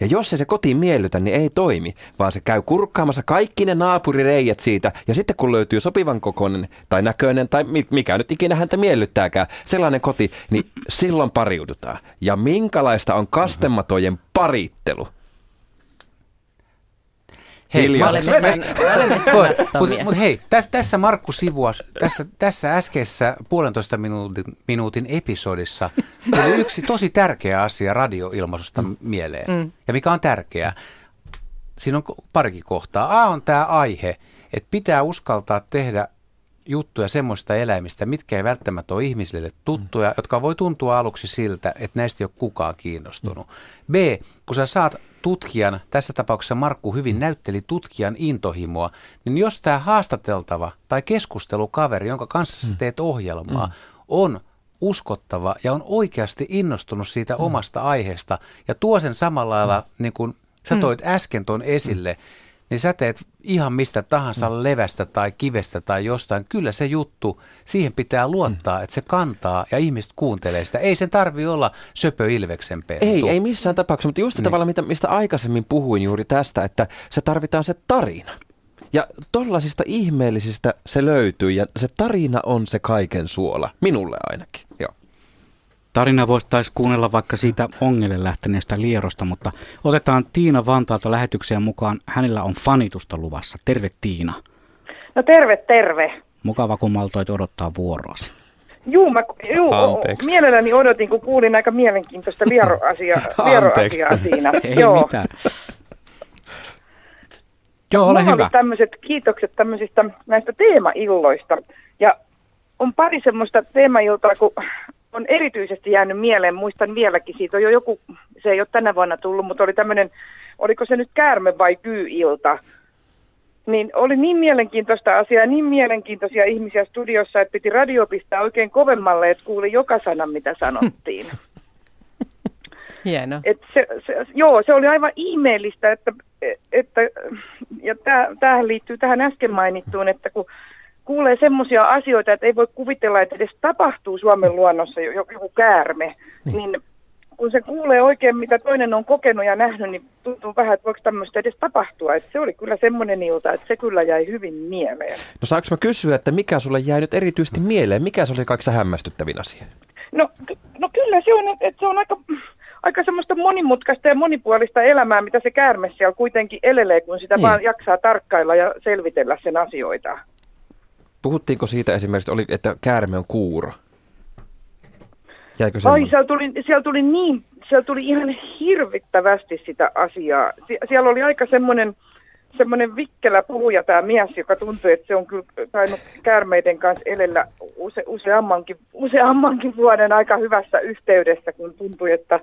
Ja jos se se kotiin miellytä, niin ei toimi, vaan se käy kurkkaamassa kaikki ne naapurireijät siitä. Ja sitten kun löytyy sopivan kokoinen tai näköinen tai mikä nyt ikinä häntä miellyttääkään, sellainen koti, niin silloin pariudutaan. Ja minkälaista on kastematojen parittelu? Hei, me olemme, Mutta mut hei, tässä, tässä Markku Sivua, tässä, tässä äskeisessä puolentoista minuutin, minuutin episodissa tuli yksi tosi tärkeä asia radioilmaisusta mm. mieleen. Mm. Ja mikä on tärkeää? Siinä on parikin kohtaa. A on tämä aihe, että pitää uskaltaa tehdä juttuja semmoista eläimistä, mitkä ei välttämättä ole ihmisille tuttuja, jotka voi tuntua aluksi siltä, että näistä ei ole kukaan kiinnostunut. B, kun sä saat tutkijan, tässä tapauksessa Markku hyvin näytteli tutkijan intohimoa, niin jos tämä haastateltava tai keskustelukaveri, jonka kanssa sä mm. teet ohjelmaa, mm. on uskottava ja on oikeasti innostunut siitä mm. omasta aiheesta ja tuo sen samalla lailla, niin kuin sä toit äsken tuon esille, mm niin sä teet ihan mistä tahansa mm. levästä tai kivestä tai jostain. Kyllä se juttu, siihen pitää luottaa, mm. että se kantaa ja ihmiset kuuntelee sitä. Ei sen tarvi olla söpö Ilveksen pentu. Ei, ei missään tapauksessa, mutta just niin. tavalla, mitä, mistä aikaisemmin puhuin juuri tästä, että se tarvitaan se tarina. Ja tollaisista ihmeellisistä se löytyy ja se tarina on se kaiken suola, minulle ainakin. Joo. Tarina voisi kuunnella vaikka siitä ongelle lähteneestä lierosta, mutta otetaan Tiina Vantaalta lähetykseen mukaan. Hänellä on fanitusta luvassa. Terve Tiina. No terve, terve. Mukava, kun maltoit odottaa vuoroasi. Juu, mä juu, mielelläni odotin, kun kuulin aika mielenkiintoista vieroasiaa vieroasia siinä. Ei Joo. mitään. Joo, ole Mulla hyvä. tämmöiset kiitokset tämmöisistä näistä teemailloista. Ja on pari semmoista teemailtaa, kun on erityisesti jäänyt mieleen, muistan vieläkin, siitä on jo joku, se ei ole tänä vuonna tullut, mutta oli tämmöinen, oliko se nyt käärme vai kyy-ilta, niin oli niin mielenkiintoista asiaa, niin mielenkiintoisia ihmisiä studiossa, että piti radio pistää oikein kovemmalle, että kuuli joka sana, mitä sanottiin. Hieno. Et se, se, joo, se oli aivan ihmeellistä, että, että ja tämähän liittyy tähän äsken mainittuun, että kun kuulee semmoisia asioita, että ei voi kuvitella, että edes tapahtuu Suomen luonnossa joku käärme, niin, niin kun se kuulee oikein, mitä toinen on kokenut ja nähnyt, niin tuntuu vähän, että voiko tämmöistä edes tapahtua. Että se oli kyllä semmoinen ilta, että se kyllä jäi hyvin mieleen. No saanko mä kysyä, että mikä sulle jäi nyt erityisesti mieleen? Mikä se oli kaikista hämmästyttävin asia? No, no kyllä se on, että se on aika, aika semmoista monimutkaista ja monipuolista elämää, mitä se käärme siellä kuitenkin elelee, kun sitä niin. vaan jaksaa tarkkailla ja selvitellä sen asioita. Puhuttiinko siitä esimerkiksi, oli, että käärme on kuuro? Jäikö Ai, siellä tuli, siellä tuli niin, siellä tuli ihan hirvittävästi sitä asiaa. Sie- siellä oli aika semmoinen, semmoinen vikkelä puhuja tämä mies, joka tuntui, että se on kyllä tainnut käärmeiden kanssa elellä use, useammankin, useammankin vuoden aika hyvässä yhteydessä, kun tuntui, että,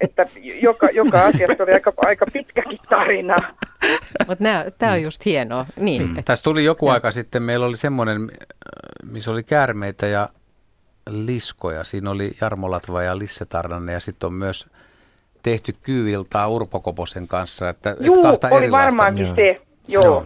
että joka, joka asiasta oli aika, aika pitkäkin tarina. Mutta tämä on just hienoa. Niin, mm. Tässä tuli joku ja. aika sitten, meillä oli semmoinen missä oli käärmeitä ja liskoja. Siinä oli Jarmo Latva ja Lisse Tarnanen ja sitten on myös tehty kyyiltaa Urpo Koposen kanssa. Että, Juu, että kahta oli varmaankin se. Joo. Joo.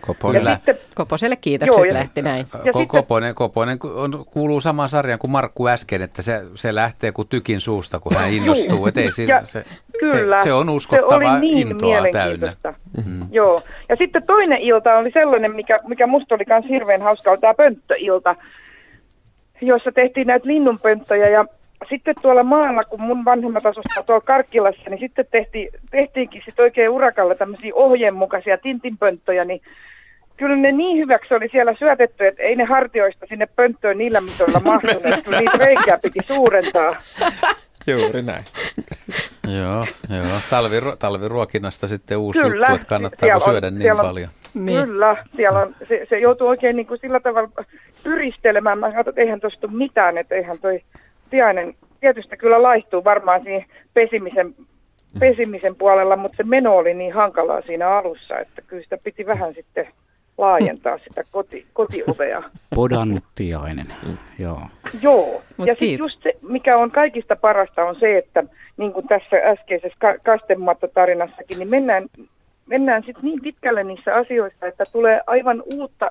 Koponen. Ja sitten, Koposelle kiitokset joo, lähti näin. Ja Ko- Koponen, Koponen on, kuuluu samaan sarjaan kuin Markku äsken, että se, se lähtee kuin tykin suusta, kun hän innostuu. Et ei sillä, se, kyllä, se, se on uskottava se niin intoa täynnä. Mm-hmm. Joo. Ja sitten toinen ilta oli sellainen, mikä, mikä musta oli myös hirveän hauska, tämä pönttöilta, jossa tehtiin näitä linnunpönttöjä ja sitten tuolla maalla, kun mun vanhemmat asuivat tuolla Karkkilassa, niin sitten tehtiin, tehtiinkin sitten oikein urakalla tämmöisiä ohjeenmukaisia tintinpönttöjä, niin kyllä ne niin hyväksi oli siellä syötetty, että ei ne hartioista sinne pönttöön niillä mitoilla mahtuneet, kyllä niitä reikää piti suurentaa. Juuri näin. joo, joo. Talviru- talviruokinnasta sitten uusi kyllä, juttu, että kannattaa syödä niin on, paljon. Niin. Kyllä, siellä on, se, se joutuu oikein niin kuin sillä tavalla yristelemään. Mä katsoin, että eihän tuosta mitään, että eihän toi tiainen tietysti kyllä laihtuu varmaan siinä pesimisen, pesimisen puolella, mutta se meno oli niin hankalaa siinä alussa, että kyllä sitä piti vähän sitten laajentaa sitä koti, kotiovea. Podannuttiainen, joo. Joo, Mut ja sitten just se, mikä on kaikista parasta on se, että niin kuin tässä äskeisessä ka- kastemattotarinassakin, niin mennään, mennään sitten niin pitkälle niissä asioissa, että tulee aivan uutta,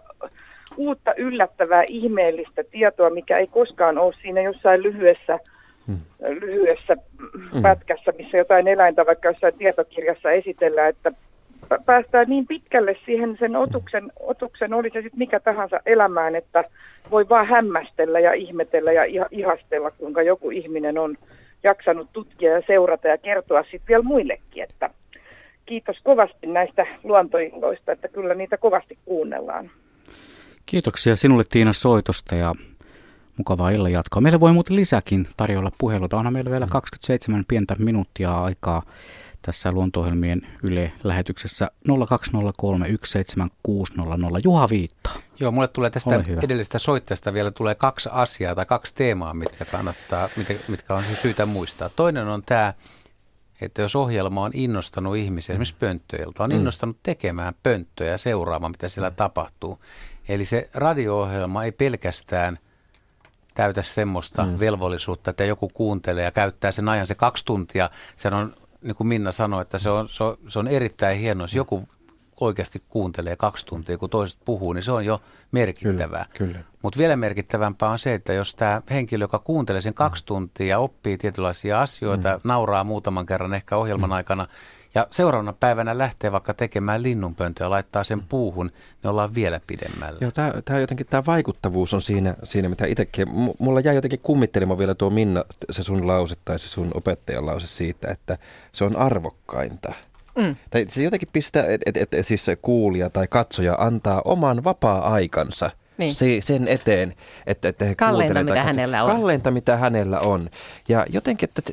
uutta yllättävää, ihmeellistä tietoa, mikä ei koskaan ole siinä jossain lyhyessä, hmm. lyhyessä hmm. pätkässä, missä jotain eläintä vaikka jossain tietokirjassa esitellään, että päästään niin pitkälle siihen sen otuksen, otuksen oli se sitten mikä tahansa elämään, että voi vaan hämmästellä ja ihmetellä ja ihastella, kuinka joku ihminen on jaksanut tutkia ja seurata ja kertoa sitten vielä muillekin, että kiitos kovasti näistä luontoilloista, että kyllä niitä kovasti kuunnellaan. Kiitoksia sinulle Tiina soitosta ja mukavaa illan jatkoa. Meillä voi muuten lisäkin tarjolla puheluita. Onhan meillä vielä 27 pientä minuuttia aikaa tässä luonto Yle-lähetyksessä 0203176600. Juha Viitta. Joo, mulle tulee tästä edellisestä soittajasta vielä tulee kaksi asiaa tai kaksi teemaa, mitkä kannattaa, mitkä on syytä muistaa. Toinen on tämä, että jos ohjelma on innostanut ihmisiä, esimerkiksi pönttöiltä, on mm. innostanut tekemään pönttöjä ja seuraamaan, mitä siellä mm. tapahtuu. Eli se radio-ohjelma ei pelkästään täytä semmoista mm. velvollisuutta, että joku kuuntelee ja käyttää sen ajan se kaksi tuntia. Se on niin kuin Minna sanoi, että se on, se on, se on erittäin hienoa, jos joku oikeasti kuuntelee kaksi tuntia, kun toiset puhuu, niin se on jo merkittävää. Kyllä, kyllä. Mutta vielä merkittävämpää on se, että jos tämä henkilö, joka kuuntelee sen kaksi tuntia ja oppii tietynlaisia asioita, mm. nauraa muutaman kerran ehkä ohjelman mm. aikana, ja seuraavana päivänä lähtee vaikka tekemään linnunpöntöä ja laittaa sen puuhun, niin ollaan vielä pidemmällä. Joo, tämä, tämä jotenkin tämä vaikuttavuus on siinä, siinä mitä itsekin. Mulla jäi jotenkin kummittelemaan vielä tuo Minna, se sun lause tai se sun opettajan lause siitä, että se on arvokkainta. Mm. Tai se jotenkin pistää, että et, et, siis se kuulija tai katsoja antaa oman vapaa-aikansa niin. se, sen eteen, että, että he Kalleinta, mitä hänellä on. Kalleinta, mitä hänellä on. Ja jotenkin, että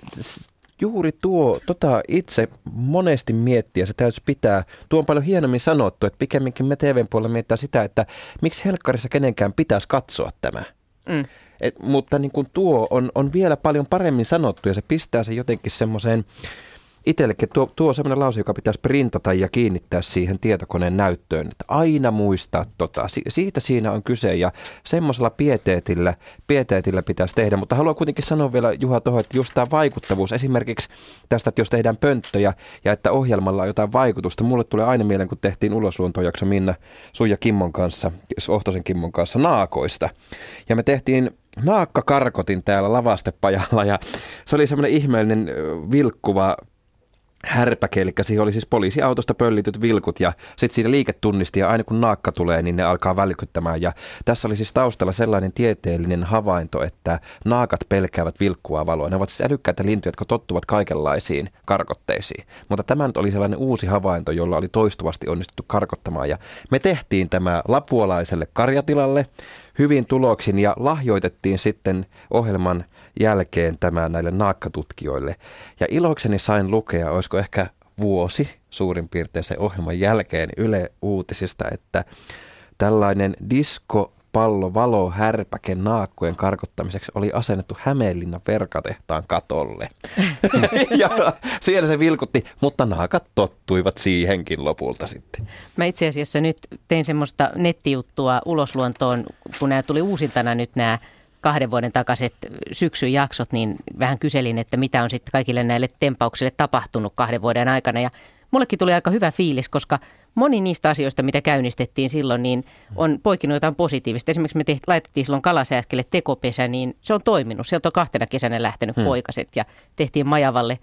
juuri tuo, tota itse monesti miettiä, se täytyy pitää, tuo on paljon hienommin sanottu, että pikemminkin me TVn puolella mietitään sitä, että miksi helkkarissa kenenkään pitäisi katsoa tämä. Mm. Et, mutta niin kuin tuo on, on vielä paljon paremmin sanottu ja se pistää se jotenkin semmoiseen itsellekin tuo, tuo sellainen lause, joka pitäisi printata ja kiinnittää siihen tietokoneen näyttöön. Että aina muistaa tota. Si- siitä siinä on kyse ja semmoisella pieteetillä, pieteetillä pitäisi tehdä. Mutta haluan kuitenkin sanoa vielä Juha tuohon, että just tämä vaikuttavuus. Esimerkiksi tästä, että jos tehdään pönttöjä ja että ohjelmalla on jotain vaikutusta. Mulle tulee aina mieleen, kun tehtiin ulosluontojakso Minna Suija Kimmon kanssa, Ohtosen Kimmon kanssa naakoista. Ja me tehtiin naakka karkotin täällä lavastepajalla ja se oli semmoinen ihmeellinen vilkkuva härpäke, eli siihen oli siis poliisiautosta pöllityt vilkut ja sitten siinä liiketunnisti ja aina kun naakka tulee, niin ne alkaa välkyttämään. Ja tässä oli siis taustalla sellainen tieteellinen havainto, että naakat pelkäävät vilkkua valoa. Ne ovat siis älykkäitä lintuja, jotka tottuvat kaikenlaisiin karkotteisiin. Mutta tämä nyt oli sellainen uusi havainto, jolla oli toistuvasti onnistuttu karkottamaan. Ja me tehtiin tämä lapuolaiselle karjatilalle hyvin tuloksin ja lahjoitettiin sitten ohjelman jälkeen tämä näille naakkatutkijoille. Ja ilokseni sain lukea, olisiko ehkä vuosi suurin piirtein se ohjelman jälkeen Yle Uutisista, että tällainen disko pallo valo härpäke naakkojen karkottamiseksi oli asennettu Hämeenlinnan verkatehtaan katolle. ja siellä se vilkutti, mutta naakat tottuivat siihenkin lopulta sitten. Mä itse asiassa nyt tein semmoista nettijuttua ulosluontoon, kun nämä tuli uusintana nyt nämä kahden vuoden takaiset syksyn jaksot, niin vähän kyselin, että mitä on sitten kaikille näille tempauksille tapahtunut kahden vuoden aikana. Ja mullekin tuli aika hyvä fiilis, koska moni niistä asioista, mitä käynnistettiin silloin, niin on poikinut jotain positiivista. Esimerkiksi me tehti, laitettiin silloin kalasääskelle tekopesä, niin se on toiminut. Sieltä on kahtena kesänä lähtenyt hmm. poikaset ja tehtiin Majavalle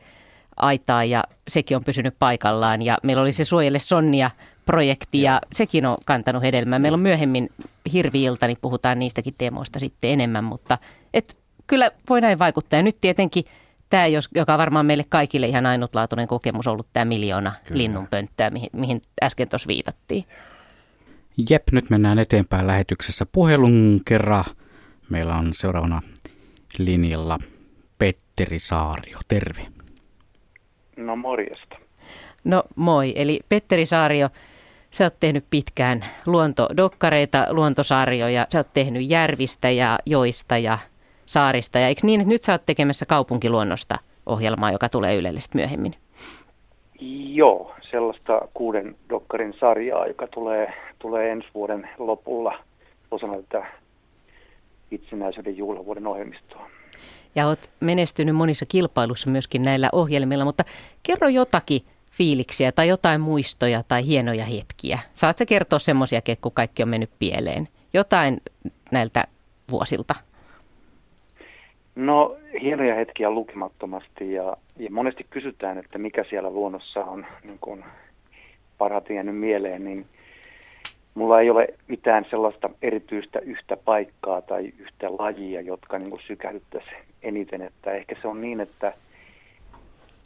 aitaa ja sekin on pysynyt paikallaan. Ja meillä oli se Suojelle Sonnia projekti ja sekin on kantanut hedelmää. Meillä on myöhemmin hirviilta, niin puhutaan niistäkin teemoista sitten enemmän, mutta et, kyllä voi näin vaikuttaa. Ja nyt tietenkin tämä, joka on varmaan meille kaikille ihan ainutlaatuinen kokemus ollut tämä miljoona Kyllä. linnunpönttöä, mihin, mihin äsken tuossa viitattiin. Jep, nyt mennään eteenpäin lähetyksessä puhelun kerran. Meillä on seuraavana linjalla Petteri Saario. Terve. No morjesta. No moi, eli Petteri Saario, sä oot tehnyt pitkään luontodokkareita, luontosarjoja, sä oot tehnyt järvistä ja joista ja saarista. Ja eikö niin, että nyt sä oot tekemässä kaupunkiluonnosta ohjelmaa, joka tulee Ylelle myöhemmin? Joo, sellaista kuuden dokkarin sarjaa, joka tulee, tulee ensi vuoden lopulla osana tätä itsenäisyyden juhlavuoden ohjelmistoa. Ja oot menestynyt monissa kilpailussa myöskin näillä ohjelmilla, mutta kerro jotakin fiiliksiä tai jotain muistoja tai hienoja hetkiä. Saat sä kertoa semmoisia, kun kaikki on mennyt pieleen? Jotain näiltä vuosilta. No hienoja hetkiä lukemattomasti ja, ja monesti kysytään, että mikä siellä luonnossa on niin kun parhaiten jäänyt mieleen, niin mulla ei ole mitään sellaista erityistä yhtä paikkaa tai yhtä lajia, jotka niin sykähdyttäisi eniten. Että ehkä se on niin, että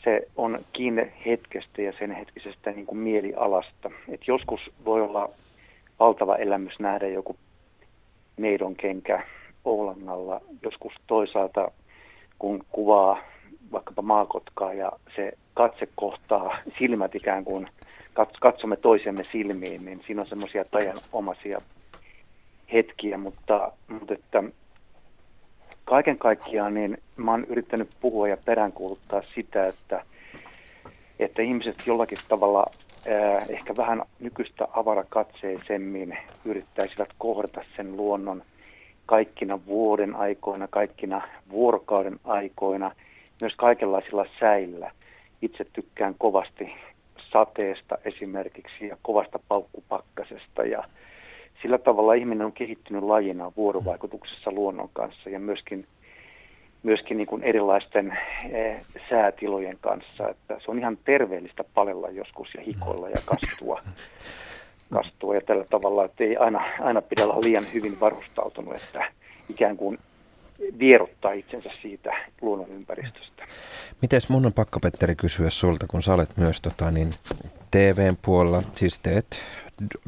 se on kiinni hetkestä ja sen hetkisestä niin kuin mielialasta. Et joskus voi olla valtava elämys nähdä joku neidon kenkä Oulangalla joskus toisaalta, kun kuvaa vaikkapa maakotkaa ja se katse kohtaa silmät ikään kuin katsomme toisemme silmiin, niin siinä on semmoisia omaisia hetkiä, mutta, mutta että kaiken kaikkiaan niin mä oon yrittänyt puhua ja peräänkuuluttaa sitä, että, että ihmiset jollakin tavalla ehkä vähän nykyistä avarakatseisemmin yrittäisivät kohdata sen luonnon kaikkina vuoden aikoina, kaikkina vuorokauden aikoina, myös kaikenlaisilla säillä. Itse tykkään kovasti sateesta esimerkiksi ja kovasta paukkupakkasesta ja sillä tavalla ihminen on kehittynyt lajina vuorovaikutuksessa luonnon kanssa ja myöskin, myöskin niin kuin erilaisten e, säätilojen kanssa. Että se on ihan terveellistä palella joskus ja hikoilla ja kastua kastua ja tällä tavalla, että ei aina, aina pidä olla liian hyvin varustautunut, että ikään kuin vierottaa itsensä siitä luonnonympäristöstä. Mites mun on pakko Petteri kysyä sulta, kun sä olet myös tota, niin, TVn puolella, siis teet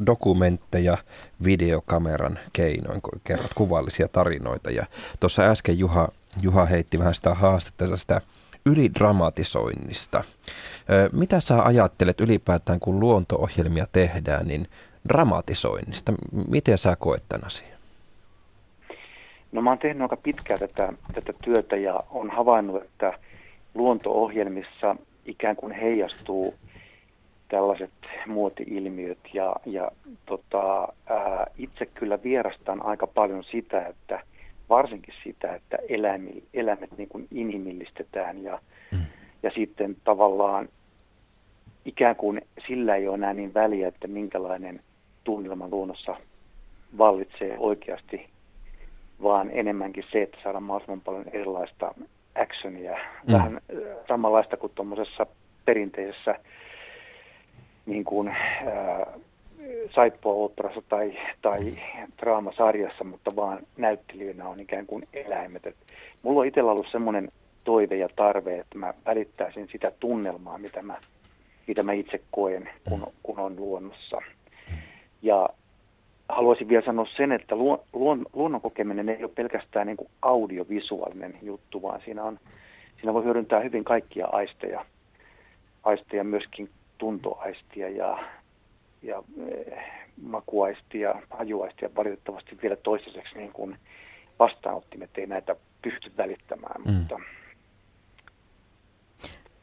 dokumentteja videokameran keinoin, kun kerrot kuvallisia tarinoita. Ja tuossa äsken Juha, Juha heitti vähän sitä haastetta, sitä ylidramatisoinnista. Mitä sä ajattelet ylipäätään, kun luonto-ohjelmia tehdään, niin dramatisoinnista? Miten sä koet tämän asian? No mä oon tehnyt aika pitkään tätä, tätä työtä ja on havainnut, että luonto-ohjelmissa ikään kuin heijastuu tällaiset muoti-ilmiöt ja, ja tota, ää, itse kyllä vierastan aika paljon sitä, että – varsinkin sitä, että eläimet, eläimet niin kuin inhimillistetään ja, mm. ja sitten tavallaan ikään kuin sillä ei ole enää niin väliä, että minkälainen tunnelma luonnossa vallitsee oikeasti, vaan enemmänkin se, että saadaan mahdollisimman paljon erilaista actionia, mm. vähän samanlaista kuin tuommoisessa perinteisessä niin kuin, saippua-oopperassa tai, tai draamasarjassa, mutta vaan näyttelijöinä on ikään kuin eläimet. Et mulla on itsellä ollut semmoinen toive ja tarve, että mä välittäisin sitä tunnelmaa, mitä mä, mitä mä itse koen, kun, kun on luonnossa. Ja haluaisin vielä sanoa sen, että luon, luon, luonnon kokeminen ei ole pelkästään niin kuin audiovisuaalinen juttu, vaan siinä, on, siinä voi hyödyntää hyvin kaikkia aisteja, aisteja myöskin tuntoaistia ja ja eh, makuaisti ja hajuaisti ja valitettavasti vielä toistaiseksi niin kuin vastaanottimet ei näitä pysty välittämään, mm. mutta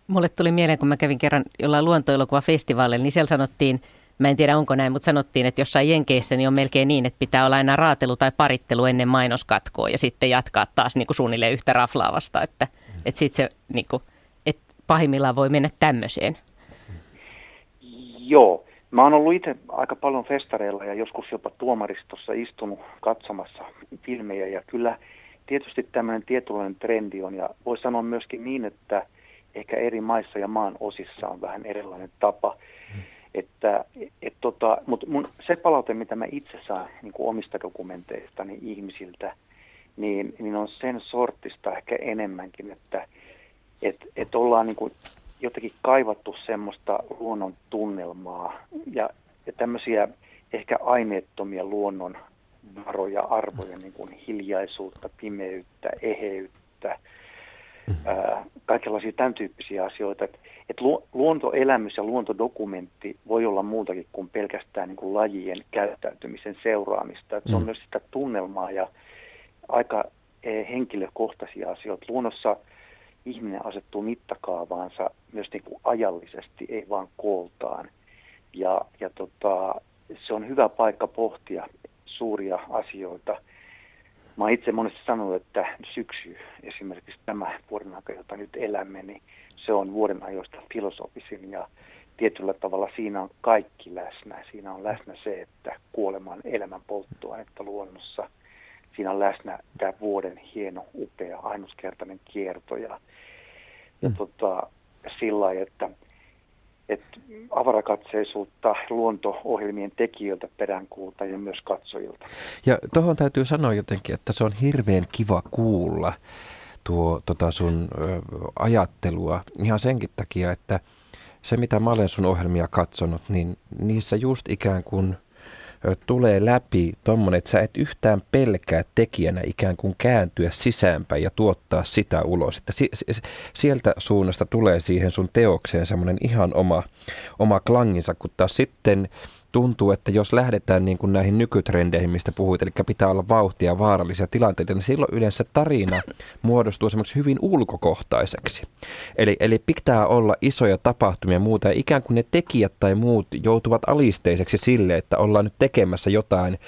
Mulle tuli mieleen, kun mä kävin kerran jollain luontoelokuvafestivaalilla, niin siellä sanottiin, mä en tiedä onko näin, mutta sanottiin, että jossain Jenkeissä niin on melkein niin, että pitää olla aina raatelu tai parittelu ennen mainoskatkoa ja sitten jatkaa taas niin kuin suunnilleen yhtä raflaavasta, että, mm. että sitten se niin kuin, että pahimmillaan voi mennä tämmöiseen. Joo, Mä oon ollut itse aika paljon festareilla ja joskus jopa tuomaristossa istunut katsomassa filmejä ja kyllä tietysti tämmöinen tietynlainen trendi on ja voi sanoa myöskin niin, että ehkä eri maissa ja maan osissa on vähän erilainen tapa. Mm. Että, et tota, mutta mun, se palaute, mitä mä itse saan niin kuin omista dokumenteistani ihmisiltä, niin, niin on sen sortista ehkä enemmänkin, että et, et ollaan niin kuin jotenkin kaivattu semmoista luonnon tunnelmaa ja, ja tämmöisiä ehkä aineettomia luonnon varoja, arvoja, niin kuin hiljaisuutta, pimeyttä, eheyttä, mm-hmm. ää, kaikenlaisia tämän tyyppisiä asioita. Et, et lu, luontoelämys ja luontodokumentti voi olla muutakin kuin pelkästään niin kuin lajien käyttäytymisen seuraamista. Et se on mm. myös sitä tunnelmaa ja aika eh, henkilökohtaisia asioita. Luonnossa ihminen asettuu mittakaavaansa myös niin kuin ajallisesti, ei vaan kooltaan. Ja, ja tota, se on hyvä paikka pohtia suuria asioita. Mä itse monesti sanonut, että syksy, esimerkiksi tämä vuoden aika, jota nyt elämme, niin se on vuoden ajoista filosofisin ja tietyllä tavalla siinä on kaikki läsnä. Siinä on läsnä se, että kuoleman elämän polttoainetta luonnossa. Siinä on läsnä tämä vuoden hieno, upea, ainutkertainen kierto ja ja mm. tota, sillä että, että avarakatseisuutta luonto-ohjelmien tekijöiltä peräänkuulta ja myös katsojilta. Ja tuohon täytyy sanoa jotenkin, että se on hirveän kiva kuulla tuo tota sun ö, ajattelua ihan senkin takia, että se mitä mä olen sun ohjelmia katsonut, niin niissä just ikään kuin – tulee läpi tuommoinen, että sä et yhtään pelkää tekijänä ikään kuin kääntyä sisäänpäin ja tuottaa sitä ulos. Että si- si- sieltä suunnasta tulee siihen sun teokseen semmoinen ihan oma, oma klanginsa, kun taas sitten tuntuu, että jos lähdetään niin kuin näihin nykytrendeihin, mistä puhuit, eli pitää olla vauhtia ja vaarallisia tilanteita, niin silloin yleensä tarina muodostuu semmoiksi hyvin ulkokohtaiseksi. Eli, eli pitää olla isoja tapahtumia ja muuta, ja ikään kuin ne tekijät tai muut joutuvat alisteiseksi sille, että ollaan nyt tekemässä jotain,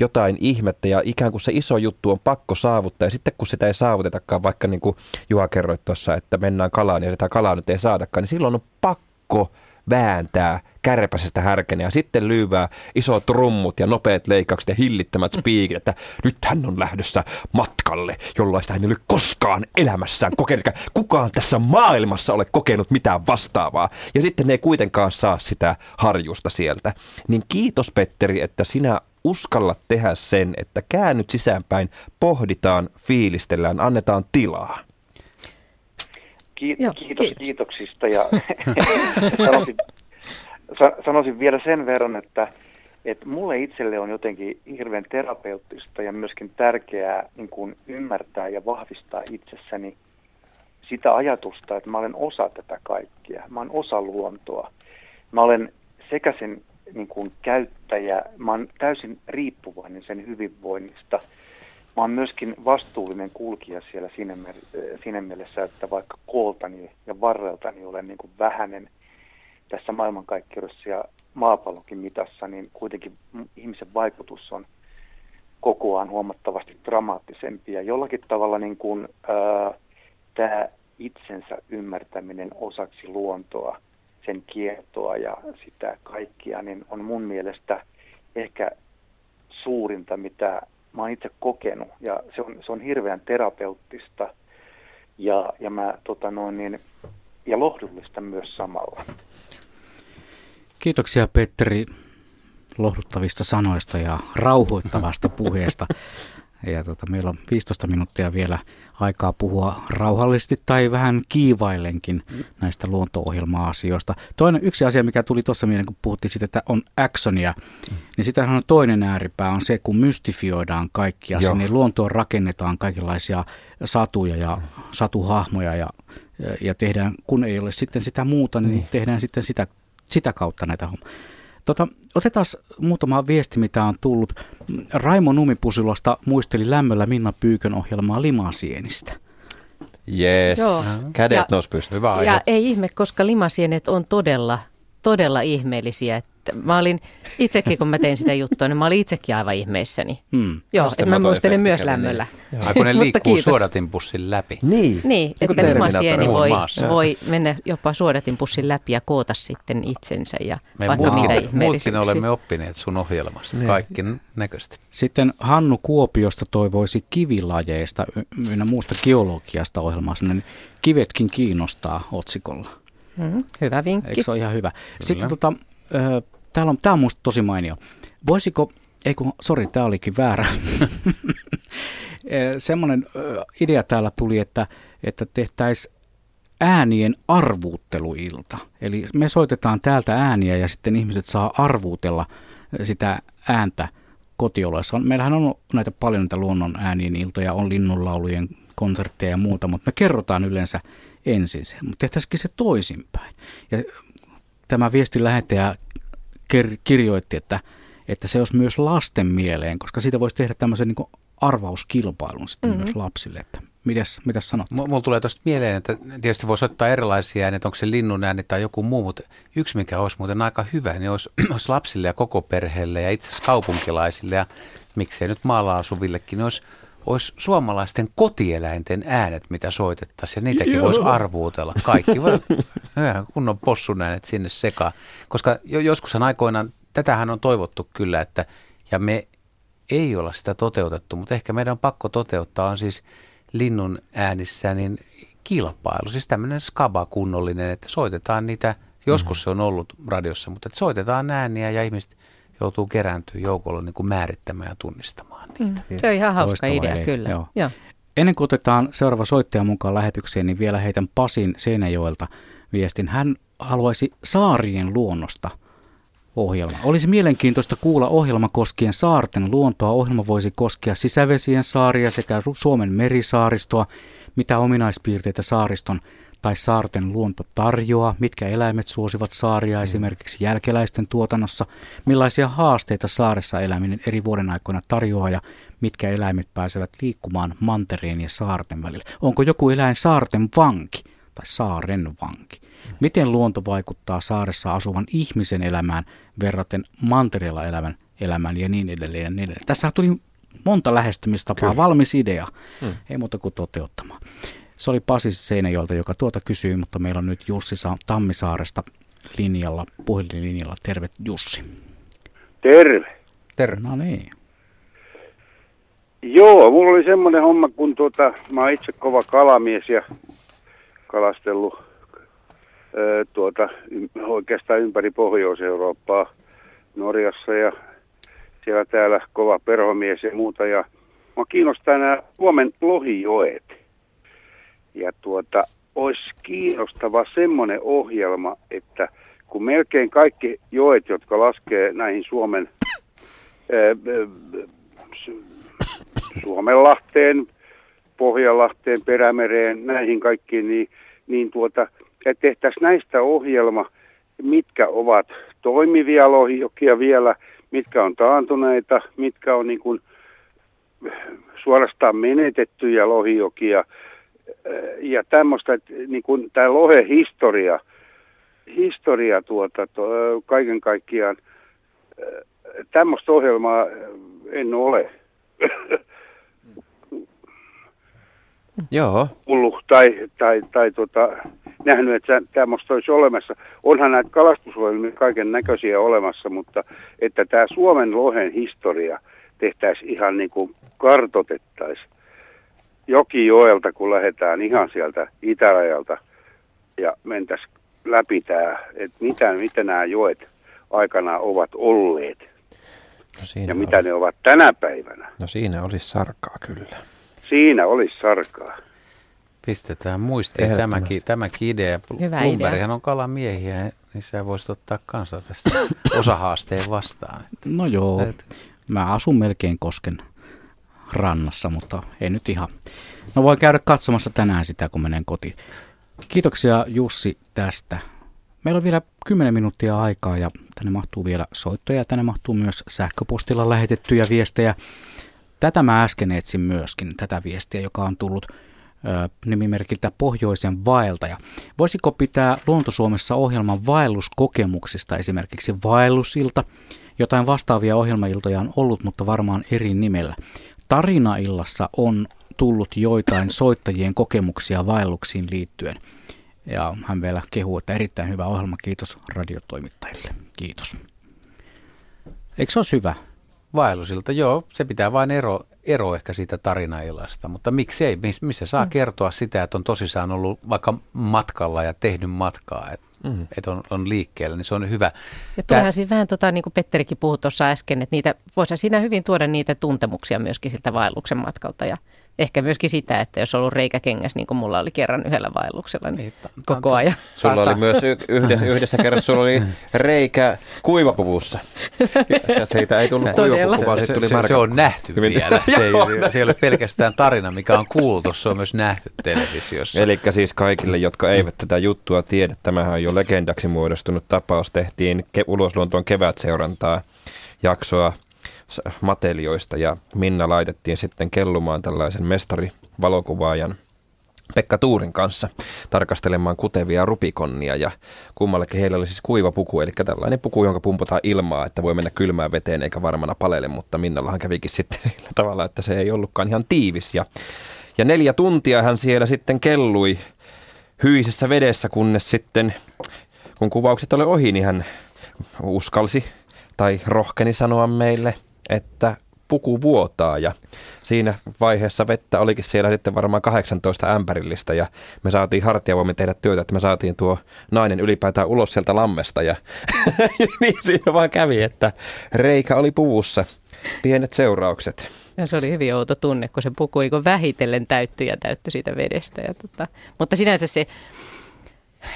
jotain ihmettä ja ikään kuin se iso juttu on pakko saavuttaa ja sitten kun sitä ei saavutetakaan, vaikka niin kuin Juha kerroit tuossa, että mennään kalaan ja sitä kalaa nyt ei saadakaan, niin silloin on pakko vääntää kärpäsestä härkenä ja sitten lyyvää isot trummut ja nopeat leikkaukset ja hillittämät spiikit, että nyt hän on lähdössä matkalle, jollaista hän ei ole koskaan elämässään kokenut. Kukaan tässä maailmassa ole kokenut mitään vastaavaa. Ja sitten ne ei kuitenkaan saa sitä harjusta sieltä. Niin kiitos Petteri, että sinä uskalla tehdä sen, että käännyt sisäänpäin, pohditaan, fiilistellään, annetaan tilaa. Kiitos, Joo, kiitos, kiitoksista ja sanoisin, sanoisin vielä sen verran, että, että mulle itselle on jotenkin hirveän terapeuttista ja myöskin tärkeää niin kuin ymmärtää ja vahvistaa itsessäni sitä ajatusta, että mä olen osa tätä kaikkea. Mä olen osa luontoa. Mä olen sekä sen niin kuin käyttäjä, mä olen täysin riippuvainen sen hyvinvoinnista – Mä oon myöskin vastuullinen kulkija siellä siinä, siinä mielessä, että vaikka kooltani ja varreltani olen niin vähäinen tässä maailmankaikkeudessa ja maapallonkin mitassa, niin kuitenkin ihmisen vaikutus on kokoaan huomattavasti dramaattisempi. Ja jollakin tavalla niin kuin, tämä itsensä ymmärtäminen osaksi luontoa, sen kiertoa ja sitä kaikkia, niin on mun mielestä ehkä suurinta, mitä mä oon itse kokenut ja se on, se on hirveän terapeuttista ja, ja mä tota noin niin, ja lohdullista myös samalla. Kiitoksia Petteri lohduttavista sanoista ja rauhoittavasta puheesta. Ja tota, meillä on 15 minuuttia vielä aikaa puhua rauhallisesti tai vähän kiivaillenkin näistä luonto-ohjelma-asioista. Toinen yksi asia, mikä tuli tuossa mieleen, kun puhuttiin siitä, että on actionia, mm. niin sitähän on toinen ääripää on se, kun mystifioidaan kaikkia. Joo. Sinne luontoon rakennetaan kaikenlaisia satuja ja satuhahmoja ja, ja tehdään, kun ei ole sitten sitä muuta, niin, niin. tehdään sitten sitä, sitä kautta näitä hommia. Tota, otetaan muutama viesti, mitä on tullut. Raimo Numipusilosta muisteli lämmöllä Minna Pyykön ohjelmaa Limasienistä. Jees, kädet nousi pystyyn. Hyvä aihe. Ja ei ihme, koska limasienet on todella, todella ihmeellisiä että mä olin itsekin, kun mä tein sitä juttua, niin mä olin itsekin aivan ihmeissäni. Hmm. Joo, että mä muistelen myös lämmöllä. Niin. Ai kun ne liikkuu suodatinpussin läpi. Niin, niin että limasieni voi, voi mennä jopa suodatinpussin läpi ja koota sitten itsensä ja Me vaikka muutkin, mitä muutkin olemme oppineet sun ohjelmasta, niin. kaikki näköistä. Sitten Hannu Kuopiosta toivoisi kivilajeista ynnä muusta geologiasta ohjelmaa. Kivetkin kiinnostaa otsikolla. Mm, hyvä vinkki. Eikö se ole ihan hyvä? Kyllä. Sitten tota, täällä on, tämä on musta tosi mainio. Voisiko, ei kun, sori, tämä olikin väärä. Semmoinen idea täällä tuli, että, että tehtäisiin äänien arvuutteluilta. Eli me soitetaan täältä ääniä ja sitten ihmiset saa arvuutella sitä ääntä kotioloissa. Meillähän on näitä paljon näitä luonnon äänien iltoja, on linnunlaulujen konsertteja ja muuta, mutta me kerrotaan yleensä ensin se. Mutta tehtäisikin se toisinpäin. Ja tämä viestin lähettäjä kirjoitti, että, että se olisi myös lasten mieleen, koska siitä voisi tehdä tämmöisen niin arvauskilpailun sitten mm-hmm. myös lapsille. Että mitäs, mitäs sanot? M- mulla tulee tuosta mieleen, että tietysti voisi ottaa erilaisia ääniä, onko se linnun ääni tai joku muu, mutta yksi mikä olisi muuten aika hyvä, niin olisi, olisi lapsille ja koko perheelle ja itse asiassa kaupunkilaisille ja miksei nyt maalla asuvillekin, niin olisi olisi suomalaisten kotieläinten äänet, mitä soitettaisiin, ja niitäkin Joo. voisi arvuutella. Kaikki voi kunnon possun äänet sinne sekaan. Koska jo, joskus aikoinaan, tätähän on toivottu kyllä, että, ja me ei olla sitä toteutettu, mutta ehkä meidän on pakko toteuttaa, on siis linnun äänissä niin kilpailu, siis tämmöinen skaba kunnollinen, että soitetaan niitä, joskus se on ollut radiossa, mutta että soitetaan ääniä ja ihmiset joutuu kerääntyä joukolla niin kuin määrittämään ja tunnistamaan niitä. Mm. Se on ihan hauska Loistava idea, idea, kyllä. Joo. Joo. Ennen kuin otetaan seuraava soittaja mukaan lähetykseen, niin vielä heitän Pasin Seinäjoelta viestin. Hän haluaisi Saarien luonnosta ohjelma. Olisi mielenkiintoista kuulla ohjelma koskien saarten luontoa. Ohjelma voisi koskea sisävesien saaria sekä Suomen merisaaristoa, mitä ominaispiirteitä saariston tai saarten luonto tarjoaa, mitkä eläimet suosivat saaria mm. esimerkiksi jälkeläisten tuotannossa, millaisia haasteita saaressa eläminen eri vuoden aikoina tarjoaa ja mitkä eläimet pääsevät liikkumaan mantereen ja saarten välillä. Onko joku eläin saarten vanki tai saaren vanki? Miten luonto vaikuttaa saaressa asuvan ihmisen elämään verraten mantereella elävän elämään ja niin edelleen ja niin edelleen. Tässä tuli monta lähestymistapaa, Kyllä. valmis idea, hmm. ei muuta kuin toteuttamaan. Se oli Pasi Seinäjoelta, joka tuota kysyy, mutta meillä on nyt Jussi Tammisaaresta linjalla, puhelinlinjalla. Terve Jussi. Terve. Terve. No niin. Joo, mulla oli semmoinen homma, kun tuota, mä oon itse kova kalamies ja kalastellut ö, tuota, oikeastaan ympäri Pohjois-Eurooppaa, Norjassa ja siellä täällä kova perhomies ja muuta. Ja mä kiinnostaa nämä Suomen lohijoet. Ja tuota, olisi kiinnostava semmoinen ohjelma, että kun melkein kaikki joet, jotka laskee näihin Suomen Suomenlahteen, Pohjanlahteen, Perämereen, näihin kaikkiin, niin, niin tuota, tehtäisiin näistä ohjelma, mitkä ovat toimivia lohijokia vielä, mitkä on taantuneita, mitkä on niin kuin suorastaan menetettyjä lohijokia, ja tämmöistä, että niin kuin tämä lohe historia, historia tuota, to, kaiken kaikkiaan, tämmöistä ohjelmaa en ole. Joo. Kuullut tai, tai, tai tota, nähnyt, että tämmöistä olisi olemassa. Onhan näitä kalastusohjelmia kaiken näköisiä olemassa, mutta että tämä Suomen lohen historia tehtäisiin ihan niin kuin kartotettaisiin Jokijoelta, kun lähdetään ihan sieltä itärajalta ja mentäisi läpi tämä, että mitä, mitä nämä joet aikanaan ovat olleet no siinä ja mitä ne ovat tänä päivänä. No siinä olisi sarkaa kyllä. Siinä olisi sarkaa. Pistetään muistiin tämäkin, tämäkin idea. Hyvä idea. on kalamiehiä, niin sä voisit ottaa kanssa tästä osahaasteen vastaan. No joo, mä asun melkein kosken rannassa, mutta ei nyt ihan. No voin käydä katsomassa tänään sitä, kun menen kotiin. Kiitoksia Jussi tästä Meillä on vielä 10 minuuttia aikaa ja tänne mahtuu vielä soittoja. Tänne mahtuu myös sähköpostilla lähetettyjä viestejä. Tätä mä äsken etsin myöskin, tätä viestiä, joka on tullut ö, nimimerkiltä Pohjoisen vaeltaja. Voisiko pitää Luontosuomessa ohjelman vaelluskokemuksista, esimerkiksi vaellusilta? Jotain vastaavia ohjelmailtoja on ollut, mutta varmaan eri nimellä. Tarinaillassa on tullut joitain soittajien kokemuksia vaelluksiin liittyen. Ja hän vielä kehuu, että erittäin hyvä ohjelma. Kiitos radiotoimittajille. Kiitos. Eikö se ole hyvä? Vaellusilta, joo. Se pitää vain ero, ero ehkä siitä tarinailasta. Mutta miksei? Missä saa mm. kertoa sitä, että on tosissaan ollut vaikka matkalla ja tehnyt matkaa. Että mm. että on, on liikkeellä, niin se on hyvä. Ja tuleehan siinä vähän, tota, niin kuin Petterikin puhui tuossa äsken, että niitä, voisi siinä hyvin tuoda niitä tuntemuksia myöskin siltä vaelluksen matkalta ja ehkä myöskin sitä, että jos on ollut reikäkengäs, niin kuin mulla oli kerran yhdellä vaelluksella, niin, niin koko ajan. Sulla oli myös yhdessä, yhdessä kerrassa sulla oli reikä kuivapuvussa. Ja siitä ei tullut kuivapuvu, vaan se, tuli se, se, on nähty Hyvin. vielä. Se ei, se ei ole pelkästään tarina, mikä on kuultu, se on myös nähty televisiossa. Eli siis kaikille, jotka eivät tätä juttua tiedä, tämähän on jo legendaksi muodostunut tapaus. Tehtiin ke- Ulosluontoon kevätseurantaa jaksoa matelioista ja Minna laitettiin sitten kellumaan tällaisen mestarivalokuvaajan Pekka Tuurin kanssa tarkastelemaan kutevia rupikonnia ja kummallekin heillä oli siis kuiva puku, eli tällainen puku, jonka pumputaan ilmaa, että voi mennä kylmään veteen eikä varmana palele, mutta Minnallahan kävikin sitten sillä tavalla, että se ei ollutkaan ihan tiivis. Ja, ja neljä tuntia hän siellä sitten kellui hyisessä vedessä, kunnes sitten kun kuvaukset oli ohi, niin hän uskalsi tai rohkeni sanoa meille, että puku vuotaa ja siinä vaiheessa vettä olikin siellä sitten varmaan 18 ämpärillistä ja me saatiin hartiavoimin tehdä työtä, että me saatiin tuo nainen ylipäätään ulos sieltä lammesta ja niin siinä vaan kävi, että reikä oli puvussa. Pienet seuraukset. Ja se oli hyvin outo tunne, kun se puku vähitellen täyttyi ja täyttyi siitä vedestä. Ja tota, mutta sinänsä se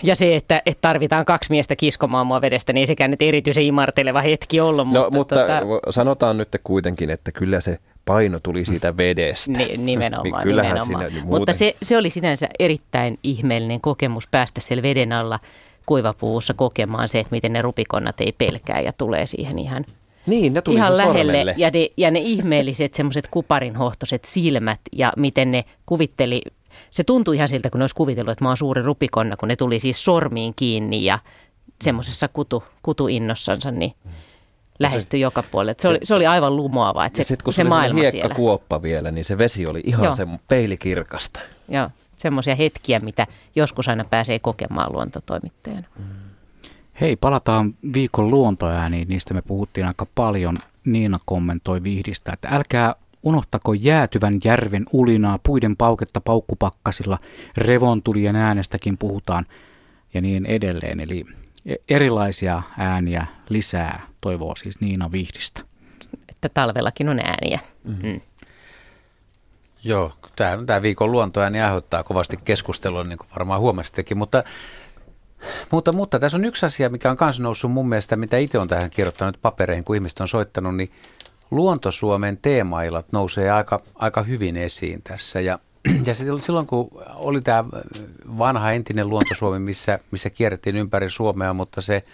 ja se, että, että tarvitaan kaksi miestä kiskomaan mua vedestä, niin ei sekään nyt erityisen imarteleva hetki ollut. No, mutta, mutta tota... sanotaan nyt kuitenkin, että kyllä se paino tuli siitä vedestä. Ni, nimenomaan, niin nimenomaan. Siinä, niin Mutta se, se oli sinänsä erittäin ihmeellinen kokemus päästä siellä veden alla kuivapuussa kokemaan se, että miten ne rupikonnat ei pelkää ja tulee siihen ihan niin, ne tuli ihan lähelle. Ja ne, ja ne ihmeelliset semmoiset kuparinhohtoiset silmät ja miten ne kuvitteli se tuntui ihan siltä, kun ne olisi kuvitellut, että mä oon suuri rupikonna, kun ne tuli siis sormiin kiinni ja semmoisessa kutu, kutuinnossansa, niin lähestyi se, joka puolelle. Se oli, se oli aivan lumoava, että se, sit, kun se, se maailma siellä. kuoppa vielä, niin se vesi oli ihan Joo. se peilikirkasta. Joo, semmoisia hetkiä, mitä joskus aina pääsee kokemaan luontotoimittajana. Mm. Hei, palataan viikon luontoääniin. Niistä me puhuttiin aika paljon. Niina kommentoi vihdistä, että älkää Unohtako jäätyvän järven ulinaa, puiden pauketta paukkupakkasilla, revontulien äänestäkin puhutaan ja niin edelleen. Eli e- erilaisia ääniä lisää, toivoo siis Niina Vihdistä. Että talvellakin on ääniä. Mm. Mm. Joo, tämä, tämä viikon luontoääni aiheuttaa kovasti keskustelua, niin kuin varmaan huomasittekin, mutta mutta, mutta tässä on yksi asia, mikä on myös noussut mun mielestä, mitä itse on tähän kirjoittanut papereihin, kun ihmiset on soittanut, niin Luontosuomen teemailat nousee aika, aika hyvin esiin tässä. Ja, ja silloin kun oli tämä vanha entinen Luontosuomi, missä, missä kierrettiin ympäri Suomea, mutta se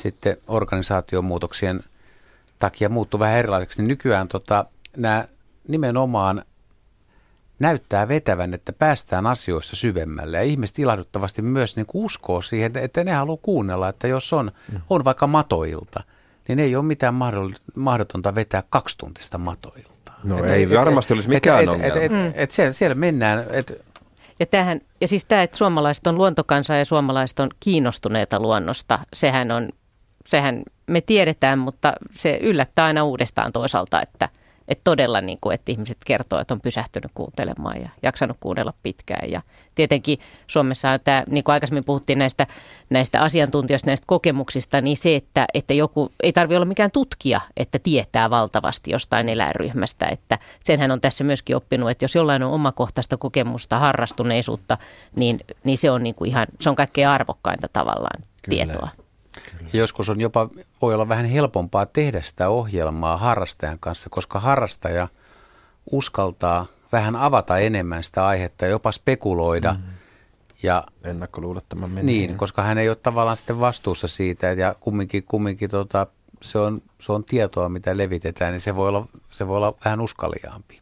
sitten organisaatiomuutoksien takia muuttui vähän erilaiseksi, niin nykyään tota, nämä nimenomaan näyttää vetävän, että päästään asioissa syvemmälle. Ja ihmiset ilahduttavasti myös niin uskoo siihen, että ne haluaa kuunnella, että jos on, mm. on vaikka matoilta – niin ei ole mitään mahdotonta vetää kaksituntista matoiltaa. No et, ei et, varmasti et, olisi mikään et, ongelma. Et, et, et, et siellä, siellä mennään. Et, ja, tämähän, ja siis tämä, että suomalaiset on luontokansa ja suomalaiset on kiinnostuneita luonnosta, sehän on, sehän me tiedetään, mutta se yllättää aina uudestaan toisaalta, että – että todella niin kuin, että ihmiset kertoo, että on pysähtynyt kuuntelemaan ja jaksanut kuunnella pitkään. Ja tietenkin Suomessa on tämä, niin kuin aikaisemmin puhuttiin näistä, näistä asiantuntijoista, näistä kokemuksista, niin se, että, että joku ei tarvitse olla mikään tutkija, että tietää valtavasti jostain eläinryhmästä. Että senhän on tässä myöskin oppinut, että jos jollain on omakohtaista kokemusta, harrastuneisuutta, niin, niin se on niin kuin ihan, se on kaikkein arvokkainta tavallaan Kyllä. tietoa. Ja joskus on jopa, voi olla vähän helpompaa tehdä sitä ohjelmaa harrastajan kanssa, koska harrastaja uskaltaa vähän avata enemmän sitä aihetta ja jopa spekuloida. Mm. Ja, Ennakkoluulottoman Niin, koska hän ei ole tavallaan sitten vastuussa siitä, ja kumminkin, kumminkin tota, se, on, se on tietoa, mitä levitetään, niin se voi olla, se voi olla vähän uskaliaampi.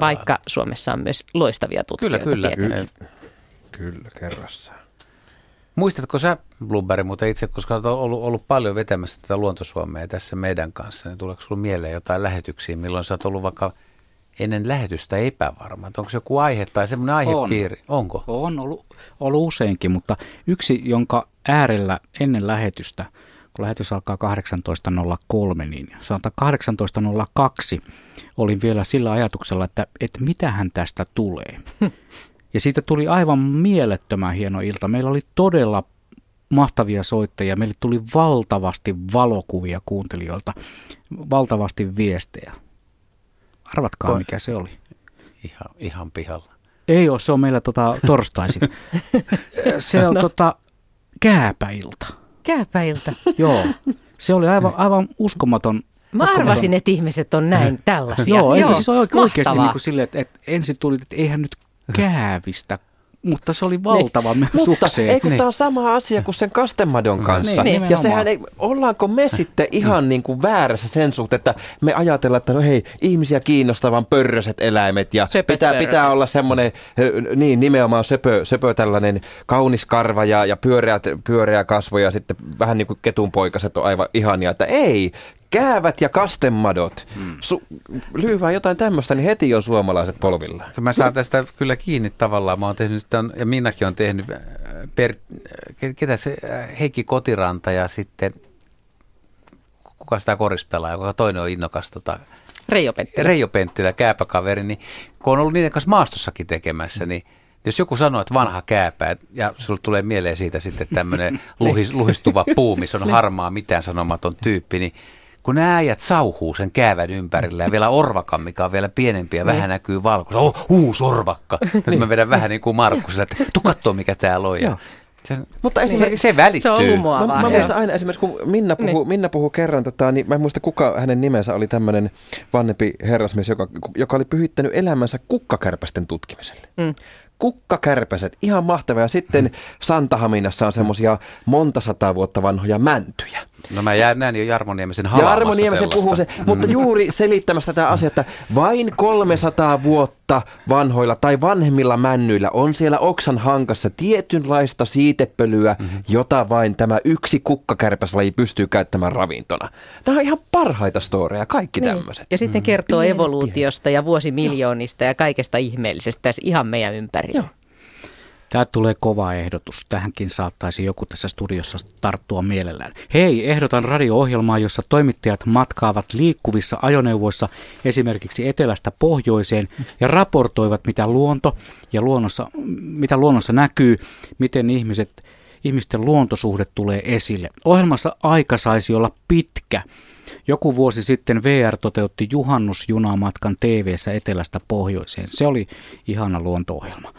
Vaikka lailla. Suomessa on myös loistavia tutkijoita. Kyllä, kyllä. Kyllä, kerrassaan. Muistatko sä, Blueberry, mutta itse, koska olet ollut, ollut paljon vetämässä tätä luontosuomea tässä meidän kanssa, niin tuleeko sinulla mieleen jotain lähetyksiä, milloin sä oot ollut vaikka ennen lähetystä epävarma? Onko se joku aihe tai semmoinen aihepiiri? On. Onko? On ollut, ollut useinkin, mutta yksi, jonka äärellä ennen lähetystä, kun lähetys alkaa 18.03, niin sanotaan 18.02 olin vielä sillä ajatuksella, että, että mitähän tästä tulee. Ja siitä tuli aivan mielettömän hieno ilta. Meillä oli todella mahtavia soittajia. Meille tuli valtavasti valokuvia kuuntelijoilta, valtavasti viestejä. Arvatkaa, Ko- mikä se oli. Ihan, ihan pihalla. Ei ole, se on meillä tota, torstaisin. se on no. tota, kääpäilta. Kääpäiltä? Joo. Se oli aivan, aivan uskomaton Mä uskomaton. arvasin, että ihmiset on näin tällaisia. Joo, Joo. siis on oikeasti niin kuin silleen, että, että ensin tuli, että eihän nyt käävistä mutta se oli valtava niin. Mutta eikö niin. tämä ole sama asia kuin sen kastemadon niin, kanssa? Niin, ja sehän ei, ollaanko me sitten ihan niin kuin väärässä sen suhteen, että me ajatellaan, että no hei, ihmisiä kiinnostavan pörröset eläimet ja pitää, pitää olla semmoinen, niin nimenomaan söpö, söpö tällainen kaunis karva ja, ja pyöreät, pyöreä kasvo ja sitten vähän niin kuin ketunpoikaset on aivan ihania, että ei, käävät ja kastemadot. Hmm. Su- lyyvää jotain tämmöistä, niin heti on suomalaiset polvilla. Mä saan tästä kyllä kiinni tavallaan. Mä oon tehnyt tämän, ja Minnakin on tehnyt, äh, per, ketä se, äh, Heikki Kotiranta ja sitten, kuka sitä korispelaa, joka toinen on innokas tota, Reijo Penttilä. Reijo Penttilä, kääpäkaveri, niin kun on ollut niiden kanssa maastossakin tekemässä, niin jos joku sanoo, että vanha kääpä, ja sulle tulee mieleen siitä sitten tämmöinen luhis, luhistuva puu, missä on harmaa, mitään sanomaton tyyppi, niin kun nämä äijät sauhuu sen käävän ympärillä ja vielä orvakan, mikä on vielä pienempi ja niin. vähän näkyy valkoista. Oh, uusi orvakka. Nyt mä vedän vähän niin kuin Markku että tu katsoo mikä täällä on. Ja se, Mutta esimerkiksi, se, se välittyy. Se on humoa mä, mä muistan aina esimerkiksi, kun Minna puhuu, niin. Minna puhuu kerran, tota, niin mä en muista kuka hänen nimensä oli tämmöinen vannempi herrasmies, joka, joka oli pyhittänyt elämänsä kukkakärpästen tutkimiselle. Mm kukkakärpäset, ihan mahtavaa. Ja sitten Santahaminassa on semmoisia monta sataa vuotta vanhoja mäntyjä. No mä jään näin jo Jarmo Niemisen Jarmo Niemisen puhuu se, mutta juuri selittämässä tätä asiaa, että vain 300 vuotta vanhoilla tai vanhemmilla männyillä on siellä oksan hankassa tietynlaista siitepölyä, mm-hmm. jota vain tämä yksi kukkakärpäslaji pystyy käyttämään ravintona. Nämä on ihan parhaita storeja, kaikki niin. tämmöiset. Ja sitten kertoo mm. evoluutiosta ja vuosimiljoonista ja kaikesta ihmeellisestä tässä ihan meidän ympärillä. Joo. Tämä tulee kova ehdotus. Tähänkin saattaisi joku tässä studiossa tarttua mielellään. Hei, ehdotan radio-ohjelmaa, jossa toimittajat matkaavat liikkuvissa ajoneuvoissa esimerkiksi etelästä pohjoiseen ja raportoivat, mitä luonto ja luonnossa, mitä luonnossa näkyy, miten ihmiset, ihmisten luontosuhde tulee esille. Ohjelmassa aika saisi olla pitkä. Joku vuosi sitten VR toteutti juhannusjunamatkan TV-ssä etelästä pohjoiseen. Se oli ihana luonto-ohjelma.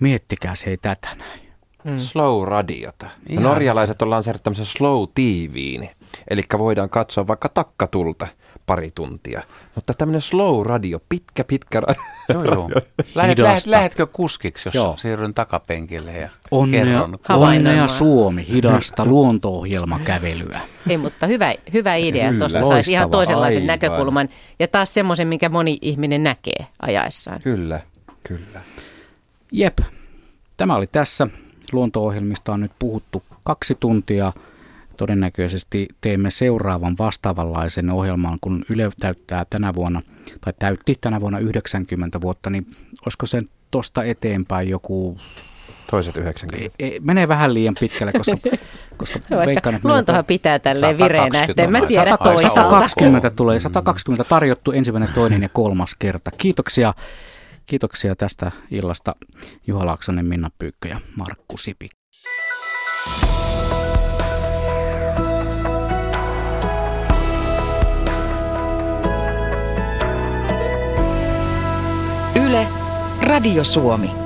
Miettikää se ei tätä näin. Mm. Slow-radiota. Ihan. Norjalaiset on lanseerannut tämmöisen slow TVin, eli voidaan katsoa vaikka takkatulta pari tuntia. Mutta tämmöinen slow radio, pitkä pitkä radio. Joo, joo. Lähet, lähet, lähetkö kuskiksi, jos joo. siirryn takapenkille ja onnea, kerron? Onnea Suomi, hidasta luonto-ohjelmakävelyä. Ei, mutta hyvä, hyvä idea. Tuosta saisi ihan toisenlaisen aivan. näkökulman ja taas semmoisen, minkä moni ihminen näkee ajaessaan. Kyllä, kyllä. Jep, tämä oli tässä. Luonto-ohjelmista on nyt puhuttu kaksi tuntia. Todennäköisesti teemme seuraavan vastaavanlaisen ohjelman, kun Yle täyttää tänä vuonna, tai täytti tänä vuonna 90 vuotta, niin olisiko se tuosta eteenpäin joku Toiset 90. Ei, ei, menee vähän liian pitkälle, koska, koska veikkaan, että luontohan pitää tälleen vireenä, että en mä tiedä toisaalta. 120 tulee, 120 tarjottu ensimmäinen, toinen ja kolmas kerta. Kiitoksia Kiitoksia tästä illasta Juha Laaksonen, Minna Pyykkö ja Markku Sipi. Yle, Radio Suomi.